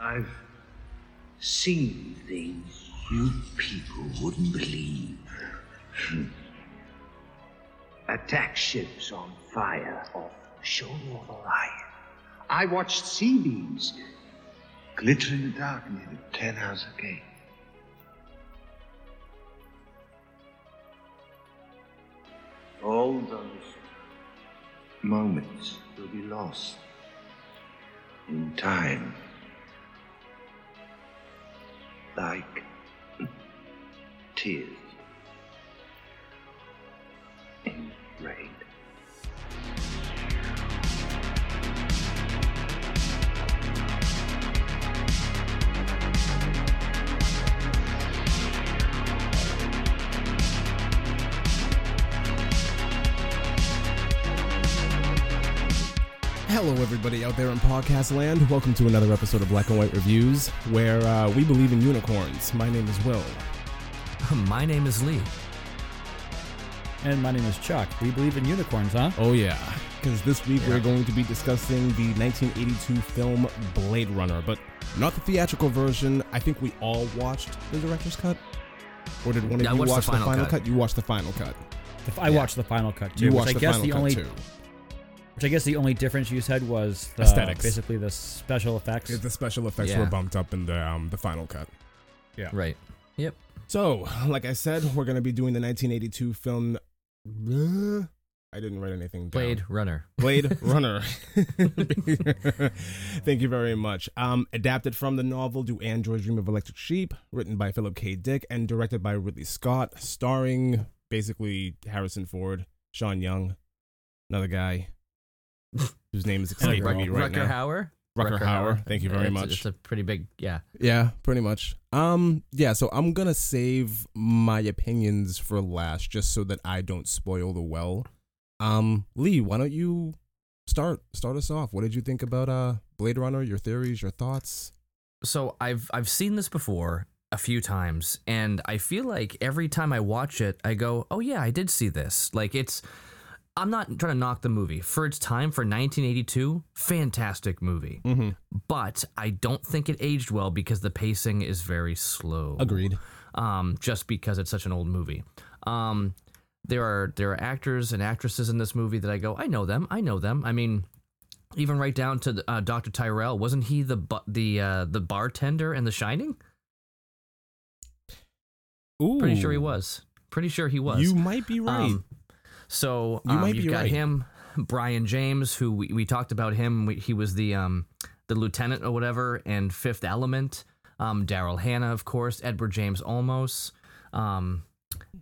I've seen things you people wouldn't believe. Attack ships on fire off the shoulder of Orion. I watched C-beams glitter in the dark near the Tannhäuser Gate. All those moments will be lost in time. Like tears in rain. Hello, everybody out there in podcast land. Welcome to another episode of Black and White Reviews, where uh, we believe in unicorns. My name is Will. My name is Lee. And my name is Chuck. We believe in unicorns, huh? Oh, yeah. Because this week we're going to be discussing the 1982 film Blade Runner, but not the theatrical version. I think we all watched the director's cut. Or did one of Yeah, you watched the watch the final final, cut. cut. You watched the final cut. The- I watched the final cut too. You which watched I the guess final the cut only, too. Which I guess the only difference you said was the, Aesthetics. Basically, the special effects. The special effects Yeah. were bumped up in the um, the final cut. Yeah. Right. Yep. So, like I said, we're going to be doing the 1982 film. Uh, I didn't write anything down. Blade Runner. Blade Runner. Thank you very much. Um, adapted from the novel Do Androids Dream of Electric Sheep, written by Philip K. Dick and directed by Ridley Scott, starring basically Harrison Ford, Sean Young, another guy whose name is escaping me right Rutger now. Hauer. Rutger Hauer. Thank you very It's- much. It's a pretty big, yeah. Yeah, pretty much. Um, yeah, so I'm gonna save my opinions for last, just so that I don't spoil the well. Um, Lee, why don't you start start us off? What did you think about uh Blade Runner? Your theories, your thoughts? So I've I've seen this before a few times, and I feel like every time I watch it, I go, "Oh yeah, I did see this." Like it's. I'm not trying to knock the movie for its time for 1982. Fantastic movie, Mm-hmm. but I don't think it aged well because the pacing is very slow. Agreed. um, just because it's such an old movie. Um, there are there are actors and actresses in this movie that I go, I know them, I know them. I mean, even right down to uh, Dr. Tyrell, wasn't he the bu- the uh, the bartender in The Shining? Ooh, Pretty sure he was. Pretty sure he was. You might be right. Um, so You um, might you've be got right. him, Brion James, who we, we talked about him. We, he was the um, the lieutenant or whatever, and Fifth Element. Um, Daryl Hannah, of course. Edward James Olmos. Um,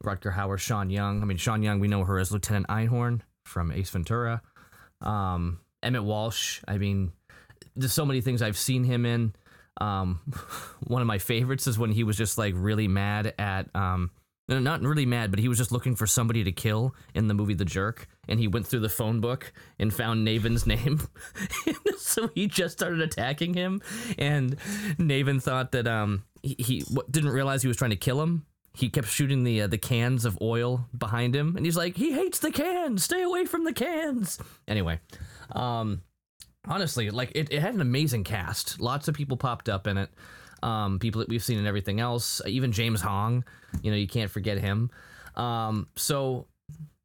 Rutger Hauer, Sean Young. I mean, Sean Young, we know her as Lieutenant Einhorn from Ace Ventura. Um, Emmet Walsh. I mean, there's so many things I've seen him in. Um, one of my favorites is when he was just like really mad at um, not really mad, but he was just looking for somebody to kill in the movie The Jerk, and he went through the phone book and found Navin's name. so he just started attacking him, and Navin thought that um he, he didn't realize he was trying to kill him. He kept shooting the uh, the cans of oil behind him, and he's like, "He hates the cans. Stay away from the cans." Anyway, um, honestly, like it, it had an amazing cast. Lots of people popped up in it. Um, people that we've seen in everything else. Even James Hong, you know, you can't forget him. Um, so,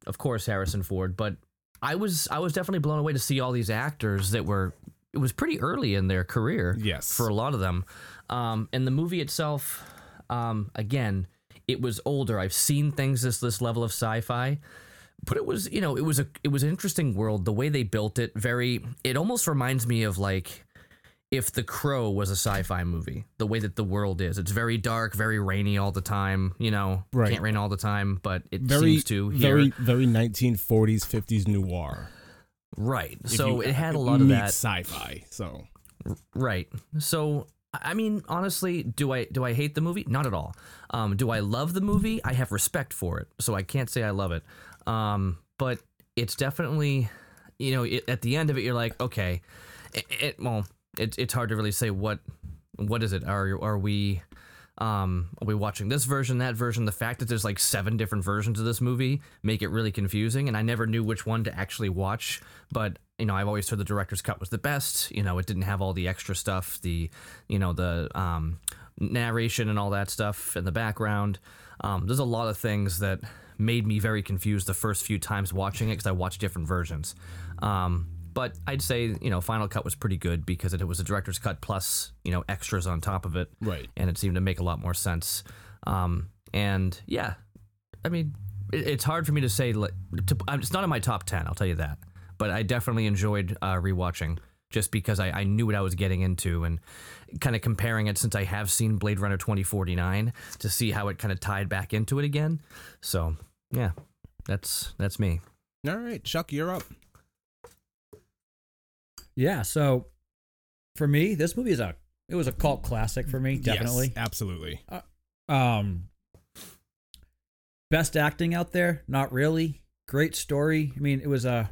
of course, Harrison Ford. But I was I was definitely blown away to see all these actors that were. It was pretty early in their career. Yes. for a lot of them. Um, and the movie itself, um, again, it was older. I've seen things this this level of sci-fi but it was you know it was a it was an interesting world the way they built it very it almost reminds me of like if the crow was a sci-fi movie the way that the world is it's very dark very rainy all the time you know Right. can't rain all the time but it very, seems to here very, very 1940s, 50s noir. right If so you- it had a lot of that sci-fi. So Right. So I mean, honestly, do I do I hate the movie? Not at all. Um, do I love the movie? I have respect for it, so I can't say I love it. Um, but it's definitely, you know, it, at the end of it, you're like, okay, it, it well, it, it's hard to really say what what is it? Are are we um are we watching this version that version the fact that there's like seven different versions of this movie make it really confusing and i never knew which one to actually watch but you know, I've always heard the director's cut was the best. You know, it didn't have all the extra stuff, the, you know, the um, narration and all that stuff in the background. Um, there's a lot of things that made me very confused the first few times watching it because I watched different versions. Um, but I'd say, you know, Final Cut was pretty good because it was a director's cut plus, you know, extras on top of it. Right. And it seemed to make a lot more sense. Um, and yeah, I mean, it, it's hard for me to say, like, to, it's not in my top 10, I'll tell you that. But I definitely enjoyed uh, rewatching just because I, I knew what I was getting into and kind of comparing it since I have seen Blade Runner 2049 to see how it kind of tied back into it again. So yeah, that's that's me. All right, Chuck, you're up. Yeah, so for me, this movie is a it was a cult classic for me, definitely. Yes, absolutely. Um best acting out there, not really. Great story. I mean, it was a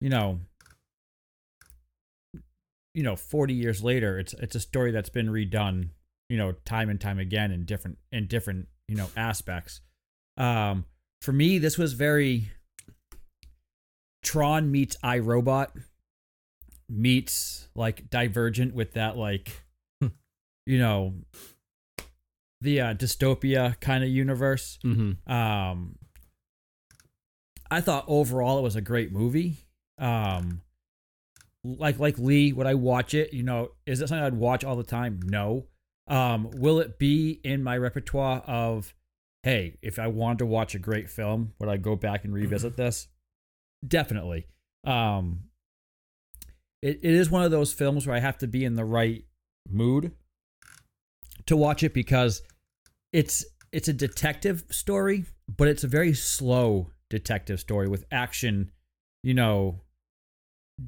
you know you know, 40 years later, it's it's a story that's been redone, you know, time and time again in different in different, you know, aspects. Um for me, this was very Tron meets iRobot meets like Divergent with that like you know the uh, dystopia kind of universe. Mm-hmm. Um, I thought overall it was a great movie. Um, like like Lee, would I watch it? You know, is it something I'd watch all the time? No. Um, will it be in my repertoire of, hey, if I wanted to watch a great film, would I go back and revisit this? Definitely. Um, it, it is one of those films where I have to be in the right mood to watch it because it's it's a detective story, but it's a very slow detective story with action, you know,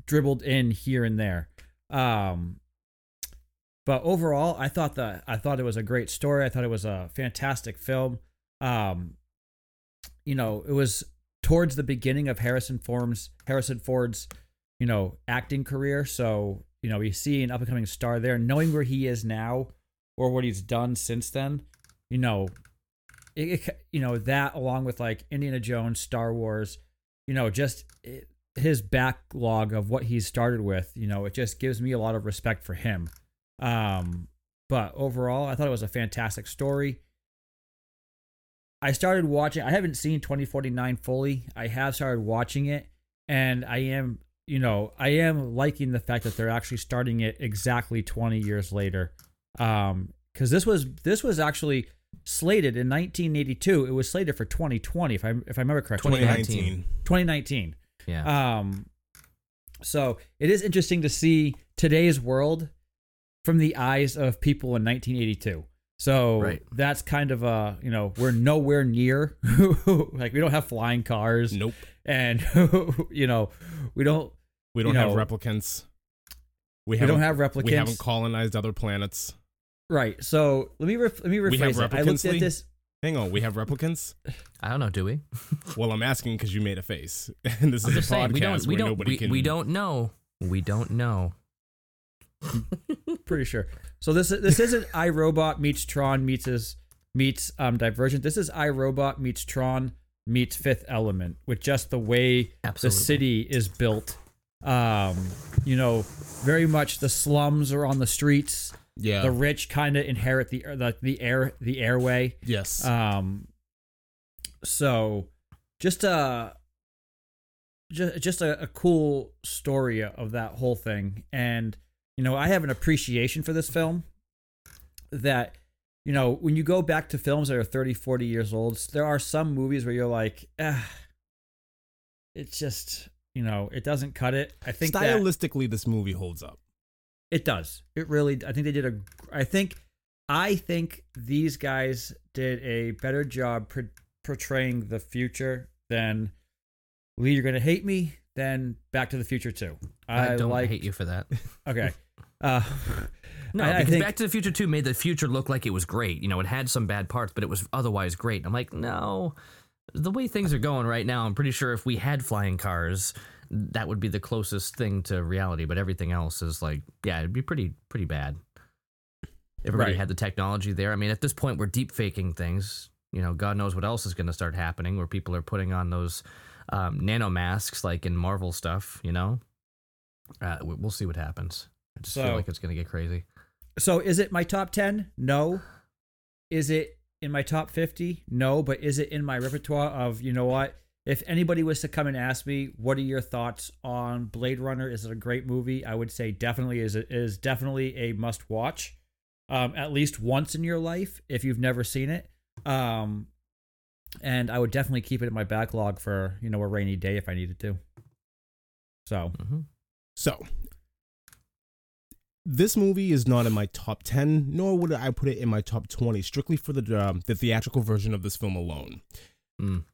dribbled in here and there. Um but overall, I thought that I thought it was a great story. I thought it was a fantastic film. Um you know, it was towards the beginning of Harrison Ford's Harrison Ford's, you know, acting career. So, you know, we see an up and coming star there. Knowing where he is now or what he's done since then, you know, it, it, you know that along with like Indiana Jones, Star Wars, you know, just it, his backlog of what he's started with, you know, it just gives me a lot of respect for him. Um, but overall, I thought it was a fantastic story. I started watching. I haven't seen 2049 fully. I have started watching it, and I am, you know, I am liking the fact that they're actually starting it exactly 20 years later. Um, because this was this was actually slated in 1982. It was slated for 2020, if I if I remember correctly. 2019. 2019. Yeah. Um, so it is interesting to see today's world from the eyes of people in 1982. So Right. that's kind of a you know we're nowhere near like we don't have flying cars Nope. and you know we don't We don't You have know, replicants. We, we don't have replicants We haven't colonized other planets. right. So let me ref- let me We have rephrase it. I looked at this. Hang on, we have replicants. I don't know. Do we? well, I'm asking because you made a face, and this I'm is a just saying podcast we don't. We where don't. nobody We, can. we don't know. We don't know. Pretty sure. So this this isn't iRobot meets Tron meets his, meets um Divergent. This is iRobot meets Tron meets Fifth Element with just the way Absolutely. the city is built. Um, you know, very much the slums are on the streets. Yeah. The rich kind of inherit the the the air the airway. yes. Um, so just a just just a, a cool story of that whole thing, and you know I have an appreciation for this film. That you know when you go back to films that are 30, 40 years old, there are some movies where you're like, ah, it's just you know it doesn't cut it. I think that Stylistically, this movie holds up. it does. It really. I think they did a. I think. I think these guys did a better job por- portraying the future than Lee. You're gonna hate me. Then Back to the Future too. I, don't like, hate you for that. Okay. Uh, No, I- I because think- Back to the Future 2 made the future look like it was great. You know, it had some bad parts, but it was otherwise great. I'm like, no, the way things are going right now, I'm pretty sure if we had flying cars, that would be the closest thing to reality. But everything else is like, yeah, it'd be pretty, pretty bad. Everybody Right. had the technology there. I mean, at this point, we're deep faking things. You know, God knows what else is going to start happening where people are putting on those um, nano masks like in Marvel stuff, you know? Uh, we- we'll see what happens. I just So- feel like it's gonna get crazy. So is it my top 10? No. Is it in my top 50? No, but is it in my repertoire of, you know what? If anybody was to come and ask me, what are your thoughts on Blade Runner? Is it a great movie? I would say definitely is it is definitely a must watch. Um, at least once in your life if you've never seen it. Um, and I would definitely keep it in my backlog for, you know, a rainy day if I needed to. So, hmm So, this movie is not in my top 10, nor would I put it in my top 20, strictly for the, um, the theatrical version of this film alone. Mm.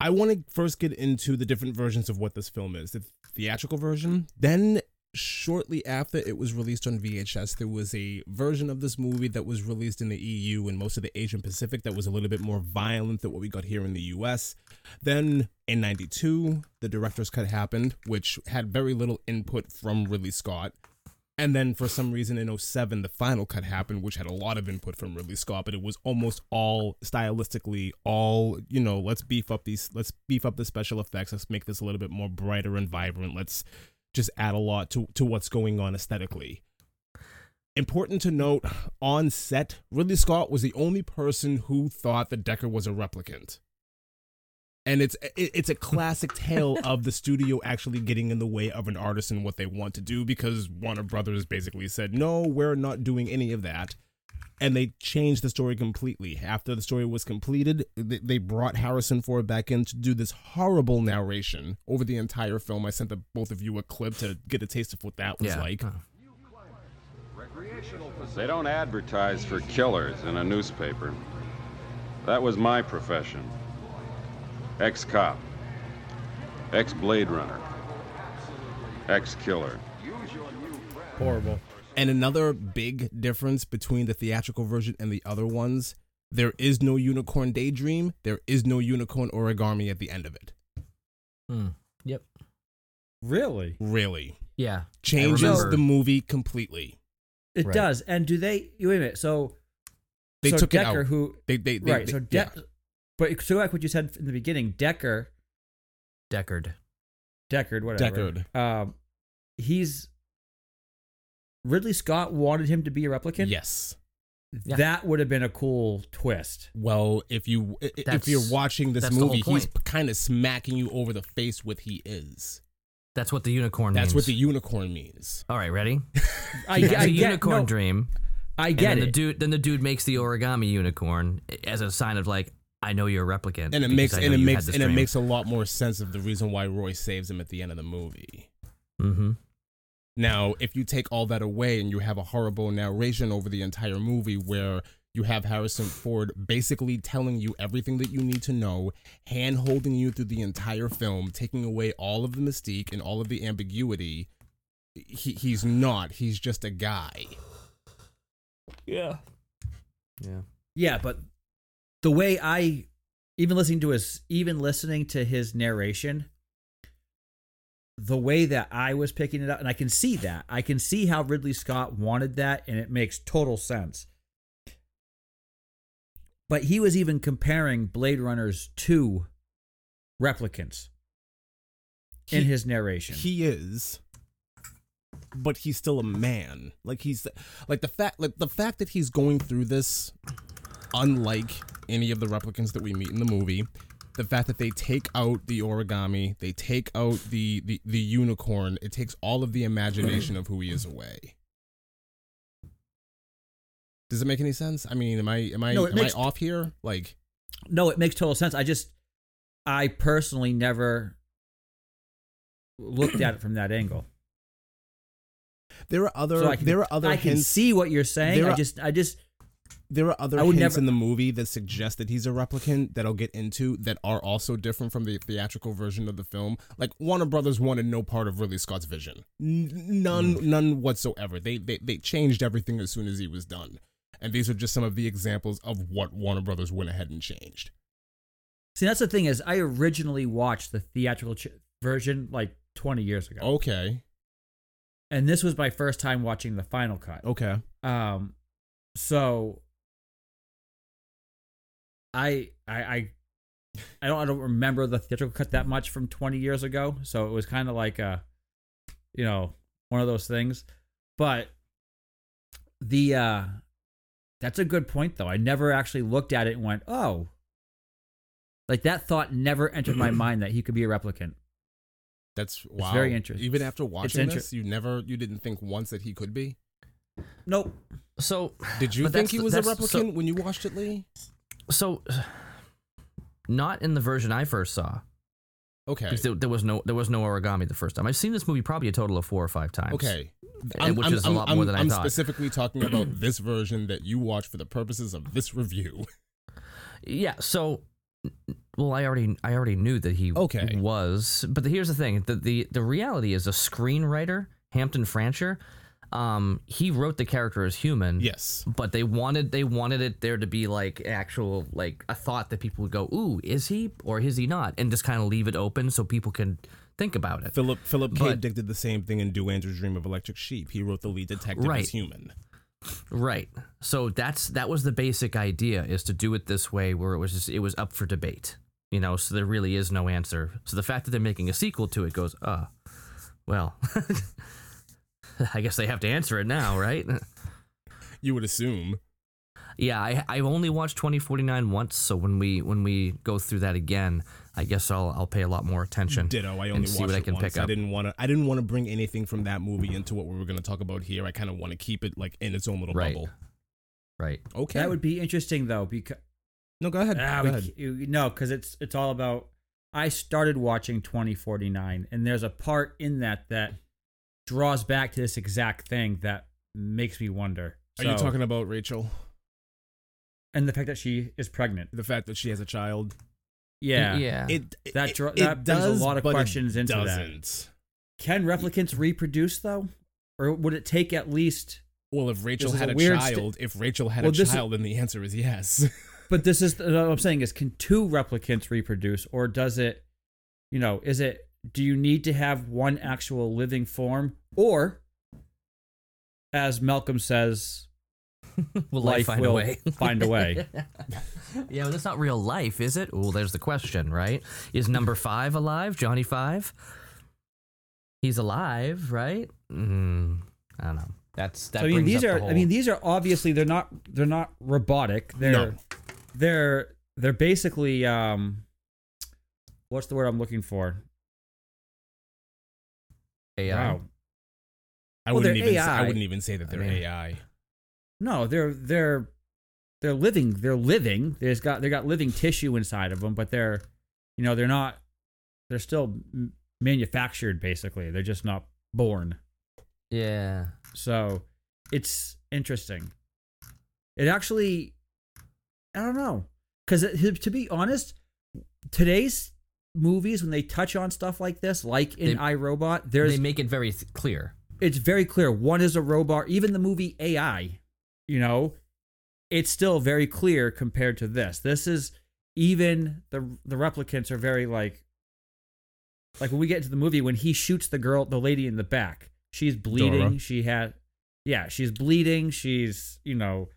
I want to first get into the different versions of what this film is the theatrical version. Then, shortly after it was released on VHS, there was a version of this movie that was released in the EU and most of the Asian Pacific that was a little bit more violent than what we got here in the US. Then, in 92, the director's cut happened, which had very little input from Ridley Scott. And then for some reason in 07, the final cut happened, which had a lot of input from Ridley Scott, but it was almost all stylistically, all, you know, let's beef up these, let's beef up the special effects. Let's make this a little bit more brighter and vibrant. Let's just add a lot to, to what's going on aesthetically. Important to note, on set, Ridley Scott was the only person who thought that Decker was a replicant. And it's it's a classic tale of the studio actually getting in the way of an artist and what they want to do because Warner Brothers basically said, "No, we're not doing any of that." And they changed the story completely. After the story was completed, they brought Harrison Ford back in to do this horrible narration over the entire film. I sent the, both of you a clip to get a taste of what that was Yeah. like. They don't advertise for killers in a newspaper. That was my profession. Ex cop, ex Blade Runner, ex killer. horrible. And another big difference between the theatrical version and the other ones, there is no unicorn daydream, there is no unicorn origami at the end of it. mm. Yep. Really? Really. Yeah. Changes the movie completely. It Right. does. And do they wait a minute, so They so took Decker, it out. who They, they, they, right? they- so De- yeah. but so like what you said in the beginning, Decker, Deckard. Deckard, whatever. Deckard. Um, he's Ridley Scott wanted him to be a replicant. Yes. Yeah. that would have been a cool twist. Well, if you i- i- if you're watching this that's the whole movie, he's kind of smacking you over the face with he is. That's what the unicorn That's means. what the unicorn means. All right, ready? I, He has I a get, unicorn no, dream. I And get then it. the dude then the dude makes the origami unicorn as a sign of like, I know you're a replicant. And it makes and it makes this and it makes a lot more sense of the reason why Roy saves him at the end of the movie. Mhm. Now, if you take all that away and you have a horrible narration over the entire movie where you have Harrison Ford basically telling you everything that you need to know, hand holding you through the entire film, taking away all of the mystique and all of the ambiguity, he, he's not. He's just a guy. Yeah. Yeah. Yeah, but the way I even listening to his even listening to his narration, the way that I was picking it up, and I can see that. I can see how Ridley Scott wanted that, and it makes total sense. But he was even comparing Blade Runners to replicants in his narration. He is, but he's still a man. Like he's like the fact like the fact that he's going through this, unlike any of the replicants that we meet in the movie. The fact that they take out the origami, they take out the, the, the unicorn, it takes all of the imagination of who he is away. Does it make any sense? I mean, am I am I No, am makes- I off here? Like No, it makes total sense. I just, I personally never looked at it from that angle. there are other So I can, there are other I can see what you're saying. There I are- just, I just, there are other hints never- in the movie that suggest that he's a replicant that I'll get into that are also different from the theatrical version of the film. Like Warner Brothers wanted no part of Ridley Scott's vision, none, Mm. none whatsoever. They, they they changed everything as soon as he was done, and these are just some of the examples of what Warner Brothers went ahead and changed. see. That's the thing is, I originally watched the theatrical ch- version like 20 years ago, Okay, and this was my first time watching the final cut. okay, Um, so I, I, I, I don't, I don't remember the theatrical cut that much from 20 years ago. So it was kind of like a, you know, one of those things. But the uh that's a good point though. I never actually looked at it and went, "Oh." Like that thought never entered my mind that he could be a replicant. That's wow. very interesting. Even after watching inter- this, you never, you didn't think once that he could be. Nope. So Did you think he was a that's- so- replicant when you watched it, Lee? So not in the version I first saw. Okay. Because there, there was no there was no origami the first time. I've seen this movie probably a total of four or five times. Okay. And which is a lot more than I I'm thought. specifically talking about this version that you watched for the purposes of this review. Yeah. So, well, I already I already knew that he Okay. was, but here's the thing: the the the reality is a screenwriter, Hampton Fancher. Um, he wrote the character as human. Yes. But they wanted they wanted it there to be like actual like a thought that people would go, "Ooh, is he or is he not?" and just kind of leave it open so people can think about it. Philip Philip K. Dick did the same thing in Do Androids Dream of Electric Sheep. He wrote the lead detective Right. as human. Right. So that's that was the basic idea is to do it this way where it was just it was up for debate. You know, so there really is no answer. So the fact that they're making a sequel to it goes, uh well, I guess they have to answer it now, right? You would assume. yeah, I I only watched 2049 once, so when we when we go through that again, I guess I'll I'll pay a lot more attention. Ditto. I only see watched what I it can once. pick I didn't want to. I didn't want to bring anything from that movie into what we were going to talk about here. I kind of want to keep it like in its own little Right. bubble. Right. Okay. That would be interesting though because no. Go ahead. Ah, go we ahead. c- no, because it's it's all about. I started watching 2049, and there's a part in that that draws back to this exact thing that makes me wonder. Are you talking about Rachel? And the fact that she is pregnant. The fact that she has a child. Yeah. Yeah. It That it, dro- it that brings a lot of questions into that. doesn't. Can replicants reproduce though, or would it take at least? Well, if Rachel had a a, weird st- child, if Rachel had Well, a this is- child, then the answer is yes. But this is what I'm saying is, can two replicants reproduce, or does it? You know, is it? Do you need to have one actual living form, or, as Malcolm says, Will life life find will a way? find a way. yeah, well, that's not real life, is it? Well, there's the question, right? Is number five alive? Johnny Five? He's alive, right? Mm, I don't know. That's that. so I mean, these are. the I mean, these are obviously they're not. They're not robotic. They're. No. They're. They're basically. Um. What's the word I'm looking for? AI. Wow. I Well, wouldn't they're even. Say, I wouldn't even say that they're mean- AI. No, they're they're they're living. They're living. They've got they got living tissue inside of them, but they're, you know, they're not. They're still manufactured. Basically, they're just not born. Yeah. So, it's interesting. It actually, I don't know, because to be honest, today's movies when they touch on stuff like this, like in They- iRobot, there's They make it very th- clear. it's very clear one is a robot even the movie ai you know it's still very clear compared to this this is even the the replicants are very like like when we get into the movie when he shoots the girl the lady in the back she's bleeding Zhora. she had yeah she's bleeding she's you know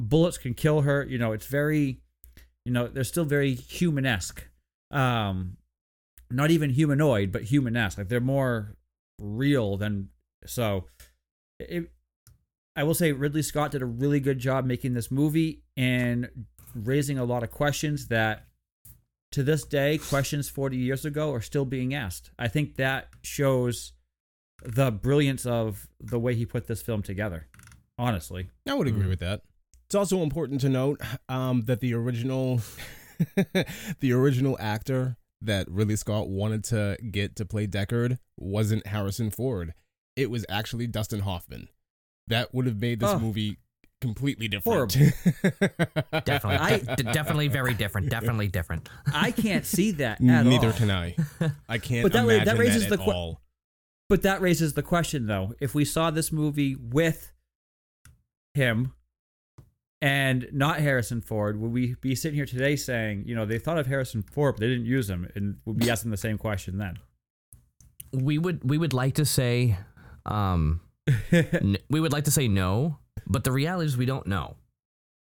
bullets can kill her you know it's very you know they're still very humanesque um not even humanoid but humanesque like they're more real than so it, I will say Ridley Scott did a really good job making this movie and raising a lot of questions that to this day questions 40 years ago are still being asked. I think that shows the brilliance of the way he put this film together. Honestly. I would agree Mm. with that. It's also important to note um, that the original, the original actor that Ridley Scott wanted to get to play Deckard wasn't Harrison Ford. It was actually Dustin Hoffman. That would have made this Oh. movie completely different. Definitely. I- D- definitely very different. Definitely different. I can't see that at Neither all. can I. I can't But that imagine that raises that the at que- all. But that raises the question though. If we saw this movie with him and not Harrison Ford, would we be sitting here today saying, you know, they thought of Harrison Ford, but they didn't use him, and we'd be asking the same question then? We would we would like to say, um, n- we would like to say no, but the reality is we don't know.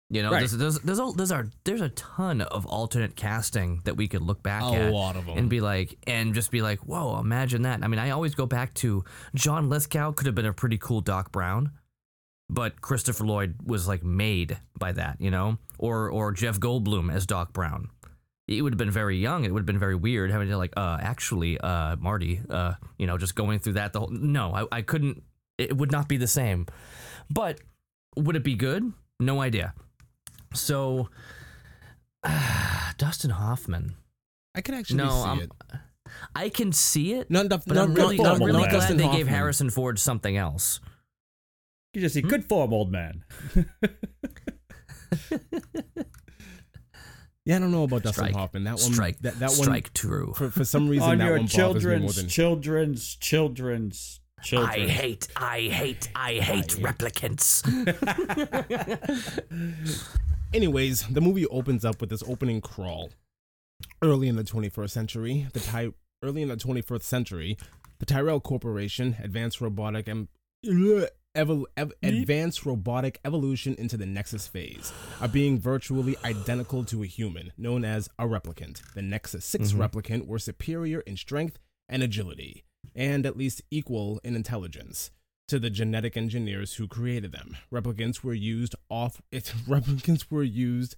You know, Right. there's there's there's a, there's, a, there's a ton of alternate casting that we could look back A at lot of 'em. and be like and just be like, whoa, imagine that. I mean, I always go back to John Lithgow could have been a pretty cool Doc Brown, but Christopher Lloyd was like made by that, you know, or or Jeff Goldblum as Doc Brown. It would have been very young. It would have been very weird having to like, uh, actually, uh, Marty, uh, you know, just going through that. The whole no, I, I couldn't. It would not be the same. But would it be good? No idea. So, Dustin Hoffman. I can actually No, see I'm- it. I can see it, Duff- but not, I'm really, not- I'm really glad they gave Harrison Ford something else. You just see hmm? good form, old man. Yeah, I don't know about Dustin Strike. Hoffman. That one, strike, that, that one, strike true. for, for some reason, On that your one bothers me more children's, than. children's, children's, children. I hate, I hate, I hate replicants. Anyways, the movie opens up with this opening crawl. Early in the 21st century, the Ty- early in the 21st century, the Tyrell Corporation advanced robotic and evo- ev- advanced robotic evolution into the Nexus phase, a being virtually identical to a human, known as a replicant. The Nexus 6 mm-hmm. replicant were superior in strength and agility, and at least equal in intelligence to the genetic engineers who created them. Replicants were used off it replicants were used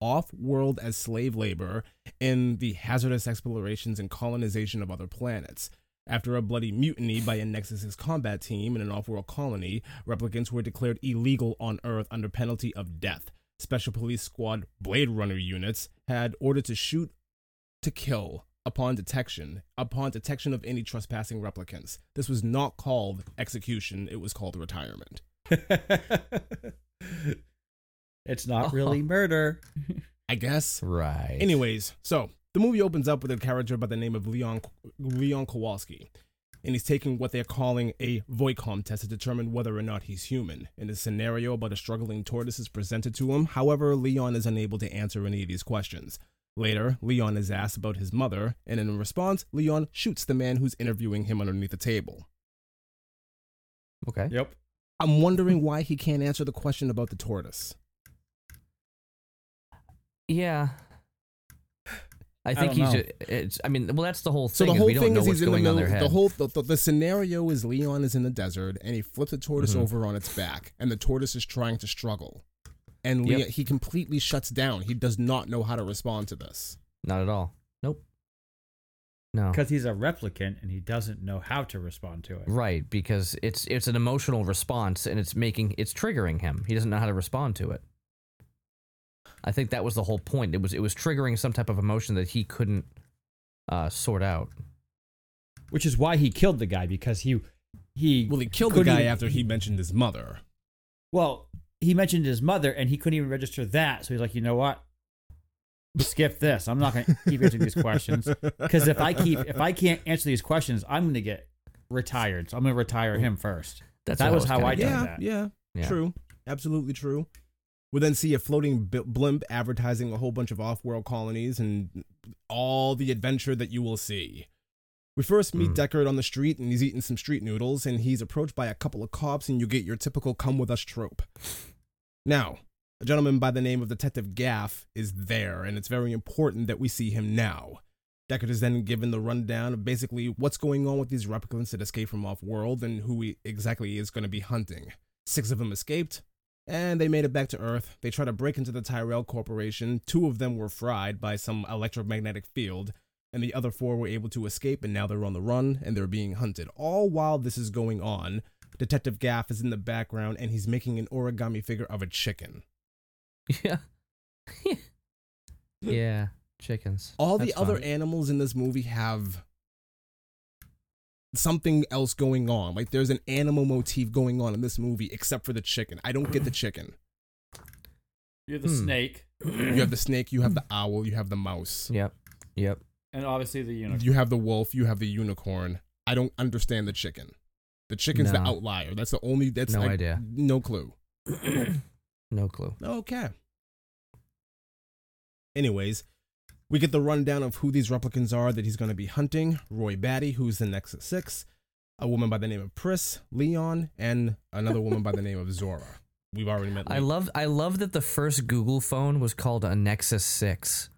off-world as slave labor in the hazardous explorations and colonization of other planets. After a bloody mutiny by a Nexus combat team in an off-world colony, replicants were declared illegal on Earth under penalty of death. Special Police Squad Blade Runner units had ordered to shoot to kill upon detection upon detection of any trespassing replicants. This was not called execution, it was called retirement. it's not really oh. murder. I guess. right. Anyways, so the movie opens up with a character by the name of Leon Leon Kowalski. And he's taking what they're calling a Voight-Kampff test to determine whether or not he's human. In a scenario about a struggling tortoise is presented to him, however, Leon is unable to answer any of these questions. Later, Leon is asked about his mother, and in response, Leon shoots the man who's interviewing him underneath the table. Okay. Yep. I'm wondering why he can't answer the question about the tortoise. Yeah. I I think don't he's. know. Ju- it's. I mean, well, that's the whole So thing. the whole we thing is he's in the going middle. The whole the, the, the scenario is Leon is in the desert and he flips the tortoise Mhm. over on its back, and the tortoise is trying to struggle, and Yep. Leon, he completely shuts down. He does not know how to respond to this. Not at all. Nope. No. Because he's a replicant and he doesn't know how to respond to it. Right, because it's it's an emotional response and it's making it's triggering him. He doesn't know how to respond to it. I think that was the whole point. It was it was triggering some type of emotion that he couldn't uh, sort out. Which is why he killed the guy because he he Well, he killed the guy even- after he mentioned his mother. Well, he mentioned his mother and he couldn't even register that. So he's like, you know what? Skip this. I'm not going to keep answering these questions because if I keep if I can't answer these questions, I'm going to get retired. So I'm going to retire him first. That's That what was how I getting done yeah, that. yeah, Yeah. true, absolutely true. We then see a floating blimp advertising a whole bunch of off-world colonies and all the adventure that you will see. We first meet Hmm. Deckard on the street and he's eating some street noodles and he's approached by a couple of cops and you get your typical come with us trope. Now, a gentleman by the name of Detective Gaff is there and it's very important that we see him now. Deckard is then given the rundown of basically what's going on with these replicants that escaped from off-world and who he exactly is going to be hunting. Six of them escaped, and they made it back to Earth. They tried to break into the Tyrell Corporation. Two of them were fried by some electromagnetic field, and the other four were able to escape, and now they're on the run and they're being hunted. All while this is going on, Detective Gaff is in the background and he's making an origami figure of a chicken. Yeah. yeah. Chickens. All the other fine. animals in this movie have something else going on. Like there's an animal motif going on in this movie, except for the chicken. I don't get the chicken. You're the Hmm. snake You have the snake, you have the owl, you have the mouse, Yep. Yep. and obviously the unicorn. you have the wolf, you have the unicorn. I don't understand the chicken. The chicken's the outlier. That's the only. That's No I- idea. No clue. no clue. Okay. Anyways, we get the rundown of who these replicants are that he's going to be hunting. Roy Batty, who's the Nexus Six, a woman by the name of Pris, Leon, and another woman by the name of Zhora. we've already met. I love I love that the first Google phone was called a Nexus 6.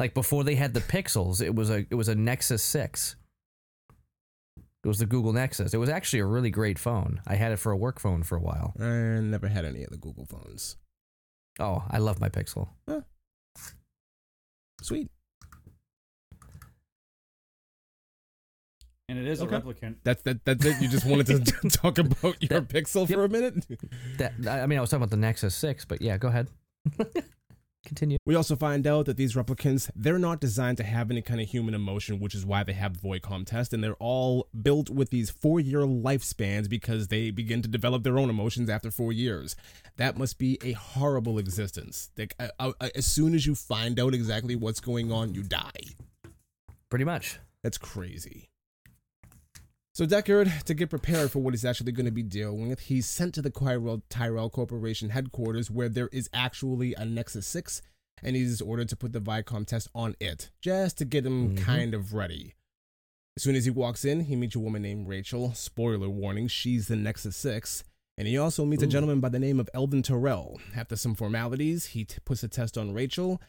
Like before they had the Pixels, it was a it was a Nexus 6. It was the Google Nexus. It was actually a really great phone. I had it for a work phone for a while. I never had any of the Google phones. Oh, I love my Pixel. Sweet. And it is Okay. a replicant. That's that. That's it. You just wanted to talk about your That- Pixel for a minute. That I mean, I was talking about the Nexus 6, but yeah, go ahead. Continue. We also find out that these replicants, they're not designed to have any kind of human emotion, which is why they have the Voight-Kampff test, and they're all built with these four-year lifespans because they begin to develop their own emotions after four years. That must be a horrible existence. Like, uh, uh, as soon as you find out exactly what's going on, you die. Pretty much. That's crazy. So Deckard, to get prepared for what he's actually going to be dealing with, he's sent to the Tyrell, Tyrell Corporation headquarters where there is actually a Nexus 6, and he's ordered to put the Voight-Kampff test on it, just to get him Mhm. kind of ready. As soon as he walks in, he meets a woman named Rachel. Spoiler warning, she's the Nexus 6. And he also meets a gentleman by the name of Eldon Tyrell. After some formalities, he t- puts a test on Rachel,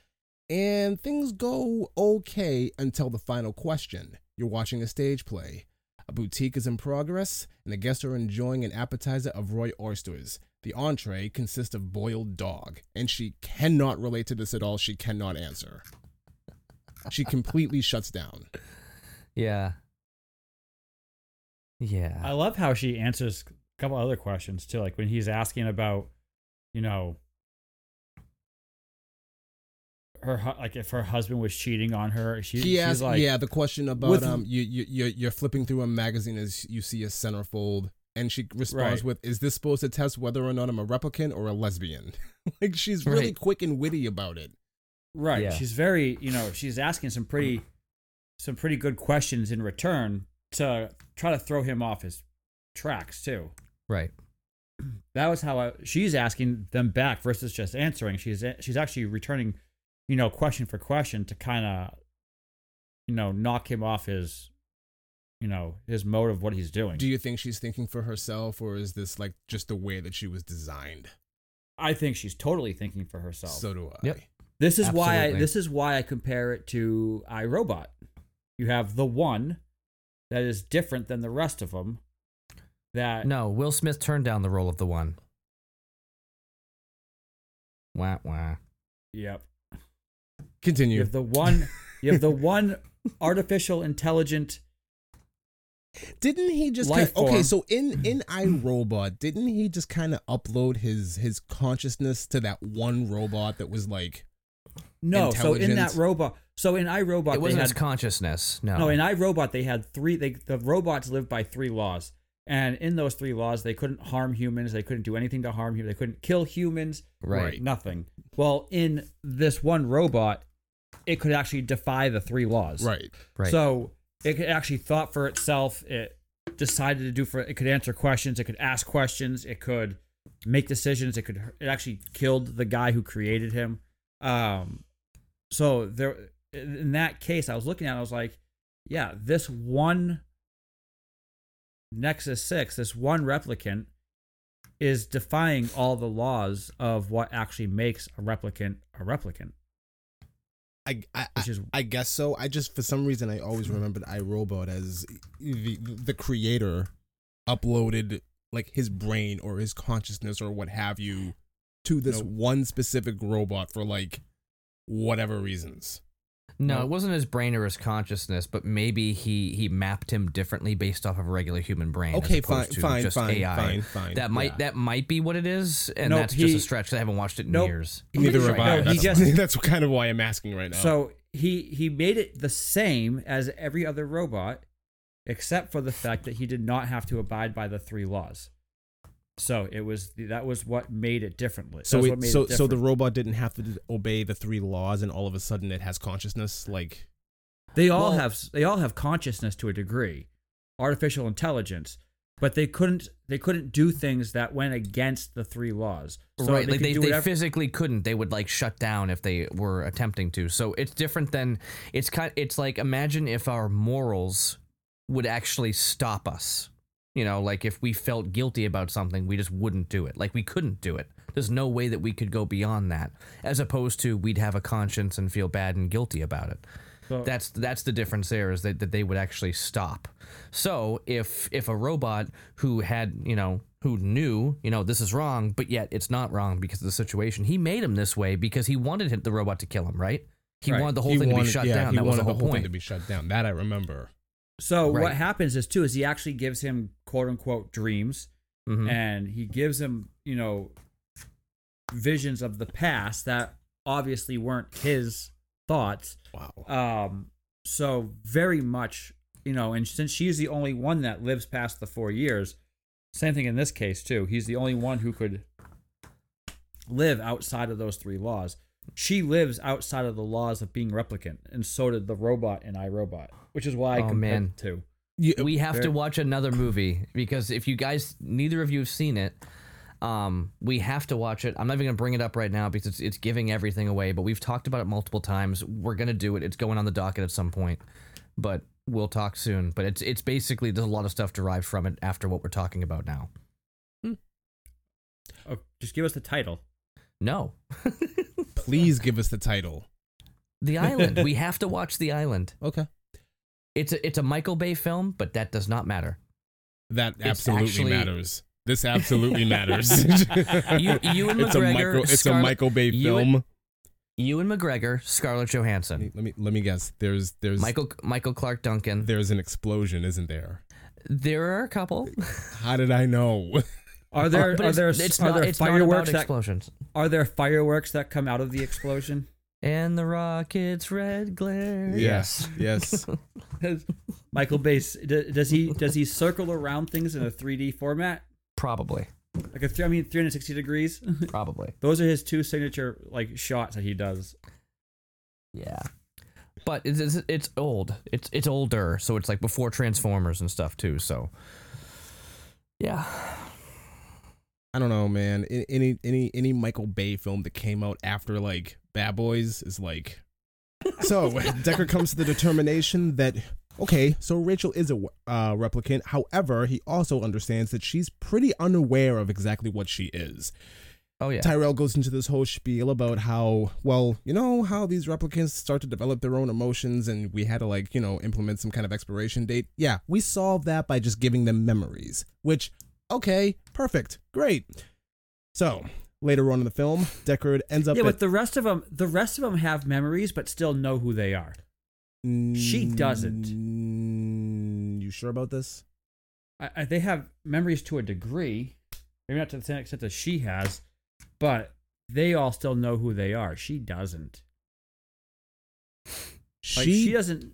and things go okay until the final question. You're watching a stage play. A boutique is in progress, and the guests are enjoying an appetizer of Roy oysters. The entree consists of boiled dog, and she cannot relate to this at all. She cannot answer. She completely shuts down. Yeah. Yeah. I love how she answers a couple other questions too, like when he's asking about, you know, her like if her husband was cheating on her. She, He she's asked, like, yeah, the question about with- um, you you you're, you're flipping through a magazine as you see a centerfold, and she responds Right. with, "Is this supposed to test whether or not I'm a replicant or a lesbian?" like she's really Right. quick and witty about it. right. Yeah. She's very, you know, she's asking some pretty, some pretty good questions in return to try to throw him off his tracks too. right. that was how I, she's asking them back versus just answering. She's she's actually returning, you know, question for question to kind of, you know, knock him off his, you know, his mode of what he's doing. Do you think she's thinking for herself, or is this like just the way that she was designed? I think she's totally thinking for herself. So do I. Yep. this is why I, this is why I compare it to iRobot. You have the one that is different than the rest of them. That No, Will Smith turned down the role of the one. Wah wah. yep. You Continue. have the one. You have the one artificial intelligent Didn't he just Life kind okay? So in in iRobot, didn't he just kind of upload his his consciousness to that one robot that was like No, so in that robot, so in iRobot, It wasn't they his consciousness. No. no in iRobot they had three. They the robots lived by three laws, and in those three laws, they couldn't harm humans. They couldn't do anything to harm humans. They couldn't kill humans. right. Nothing. Well, in this one robot, it could actually defy the three laws. right? Right. So it could actually thought for itself. It decided to do for. It could answer questions. It could ask questions. It could make decisions. It could. It actually killed the guy who created him. Um, so there, in that case, I was looking at. it, I was like, yeah, this one Nexus Six, this one replicant, is defying all the laws of what actually makes a replicant a replicant. I I, Which I, is I guess so. I just for some reason I always hmm. remembered iRobot as the the creator uploaded like his brain or his consciousness or what have you to this Nope. one specific robot for like whatever reasons. No, No. it wasn't his brain or his consciousness, but maybe he he mapped him differently based off of a regular human brain. Okay, opposed fine, to fine, just fine, AI. fine, fine. That might Yeah. that might be what it is, and Nope, that's just he- a stretch. 'cause I haven't watched it in Nope. years. Neither have I. No, he that's, just- that's kind of why I'm asking right now. So he he made it the same as every other robot, except for the fact that he did not have to abide by the three laws. So it was that was what made it differently. so it, what made so it so the robot didn't have to obey the three laws, and all of a sudden it has consciousness. Like they all Well- have they all have consciousness to a degree, artificial intelligence, but they couldn't they couldn't do things that went against the three laws. So right, like they, they whatever- physically couldn't. They would like shut down if they were attempting to. So it's different than it's kind. It's like imagine if our morals would actually stop us. You know, like if we felt guilty about something, we just wouldn't do it. Like we couldn't do it. There's no way that we could go beyond that. As opposed to we'd have a conscience and feel bad and guilty about it. So- That's that's the difference there is that, that they would actually stop. So if if a robot who had, you know, who knew, you know, this is wrong, but yet it's not wrong because of the situation, he made him this way because he wanted him, the robot to kill him, right? He Right. wanted the whole He thing to be shut yeah, down. He That was wanted the whole, thing point. to be shut down. That I remember. So Right. what happens is too is he actually gives him quote unquote dreams, Mhm. and he gives him you know visions of the past that obviously weren't his thoughts. Wow. Um, so very much you know, and since she's the only one that lives past the four years, same thing in this case too. He's the only one who could live outside of those three laws. She lives outside of the laws of being replicant, and so did the robot in iRobot, which is why I Oh, compared man. the two. You, we have Very- to watch another movie because if you guys neither of you have seen it um we have to watch it. I'm not even gonna bring it up right now because it's, it's giving everything away but we've talked about it multiple times. We're gonna do it. It's going on the docket at some point but we'll talk soon. But it's it's basically there's a lot of stuff derived from it after what we're talking about now. Oh, just give us the title. no. Please give us the title. the island. We have to watch the island. Okay. It's a it's a michael bay film but that does not matter That It's absolutely actually- matters. This absolutely matters. You- Ewan it's a McGregor, it's Scarlett- a Michael Bay Ewan- film. ewan mcgregor scarlett johansson Let me let me guess. There's there's michael michael clarke duncan there's an explosion, isn't there? there are a couple How did I know? Are there But are it's- there it's are not- there fireworks that explosions are there fireworks that come out of the explosion? And the rocket's red glare yes. Yes. Michael Bay s- d- does he does he circle around things in a 3D format? probably Like a th- I mean 360 degrees. probably Those are his two signature like shots that he does. yeah but it's, it's it's old it's it's older so it's like before transformers and stuff too so yeah I don't know, man. Any any any Michael Bay film that came out after like Bad Boys is like. So Deckard comes to the determination that okay, so Rachel is a uh, replicant. However, he also understands that she's pretty unaware of exactly what she is. oh yeah Tyrell goes into this whole spiel about how, well, you know, how these replicants start to develop their own emotions and we had to, like, you know, implement some kind of expiration date. Yeah, we solved that by just giving them memories, which, okay, perfect, great. So, later on in the film, Deckard ends up Yeah, at, but the rest of them the rest of them have memories but still know who they are. she doesn't. Mm, You sure about this? I, I, they have memories to a degree, maybe not to the same extent that she has, but they all still know who they are. She doesn't. Like, she, doesn't.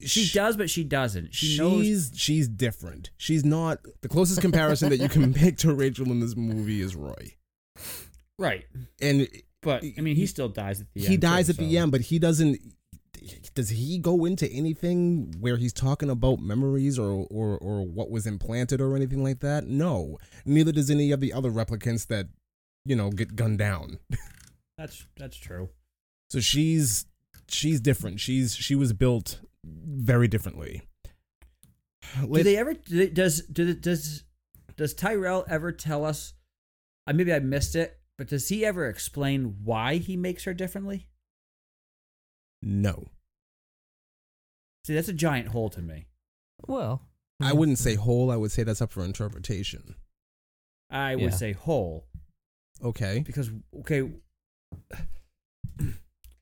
She does, but she doesn't. She knows. she's she's different. She's not the closest comparison that you can make to Rachel in this movie is Roy. Right, And but I mean, he still dies at the end. he dies too, at the end, but he doesn't. Does he go into anything where he's talking about memories or, or or what was implanted or anything like that? No. Neither does any of the other replicants that you know get gunned down. That's that's true. So she's she's different. She's she was built very differently. Do they ever? Do they, does do the- does does Tyrell ever tell us? Uh, maybe I missed it, but does he ever explain why he makes her differently? no. See, that's a giant hole to me. well I wouldn't say whole. I would say that's up for interpretation. I would Yeah. say whole Okay. because okay.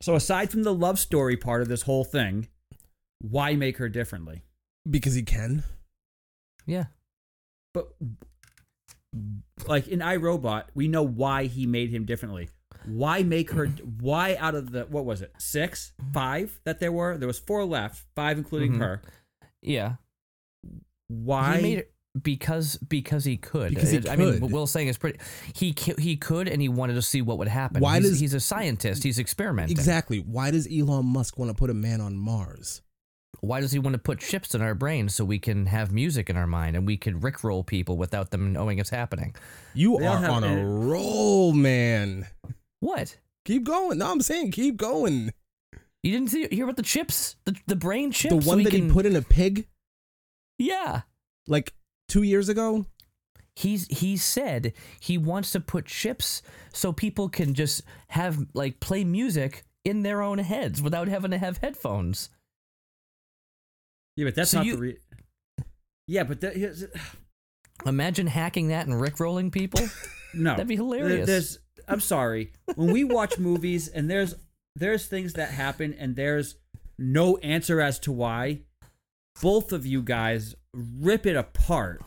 So aside from the love story part of this whole thing, why make her differently? Because he can. yeah But like in iRobot, we know why he made him differently. Why make her? Why out of the what was it? Six, five that there were. There was four left, five including Mhm. her. yeah Why? he made it because because he could. Because he It- I mean, could. what Will's saying is pretty. He he could, and he wanted to see what would happen. Why he's, does- he's a scientist? He's experimenting. Exactly. Why does Elon Musk want to put a man on Mars? Why does he want to put chips in our brains so we can have music in our mind and we can rickroll people without them knowing it's happening? You They are have on a a- roll, man. What? Keep going. No, I'm saying keep going. You didn't see, hear about the chips, the the brain chips. the one we that can- he put in a pig, Yeah. like two years ago. He's he said he wants to put chips so people can just have like play music in their own heads without having to have headphones. Yeah, but that's So not you- the re- Yeah, but that, here's- Imagine hacking that and rickrolling people. no. That'd be hilarious. There's I'm sorry. When we watch movies and there's there's things that happen and there's no answer as to why, both of you guys rip it apart.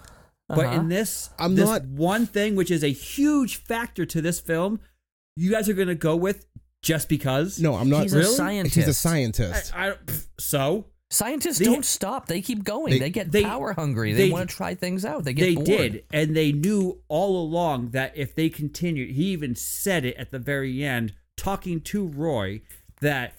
But Uh-huh. in this I'm this not- one thing which is a huge factor to this film, you guys are going to go with just because? No, I'm not. He's a really? scientist. He's a scientist. I, pff, so Scientists don't stop. They keep going. They- They, get they- power hungry. They, they- want to try things out. They get they bored. did and they knew all along that if they continued he even said it at the very end talking to roy that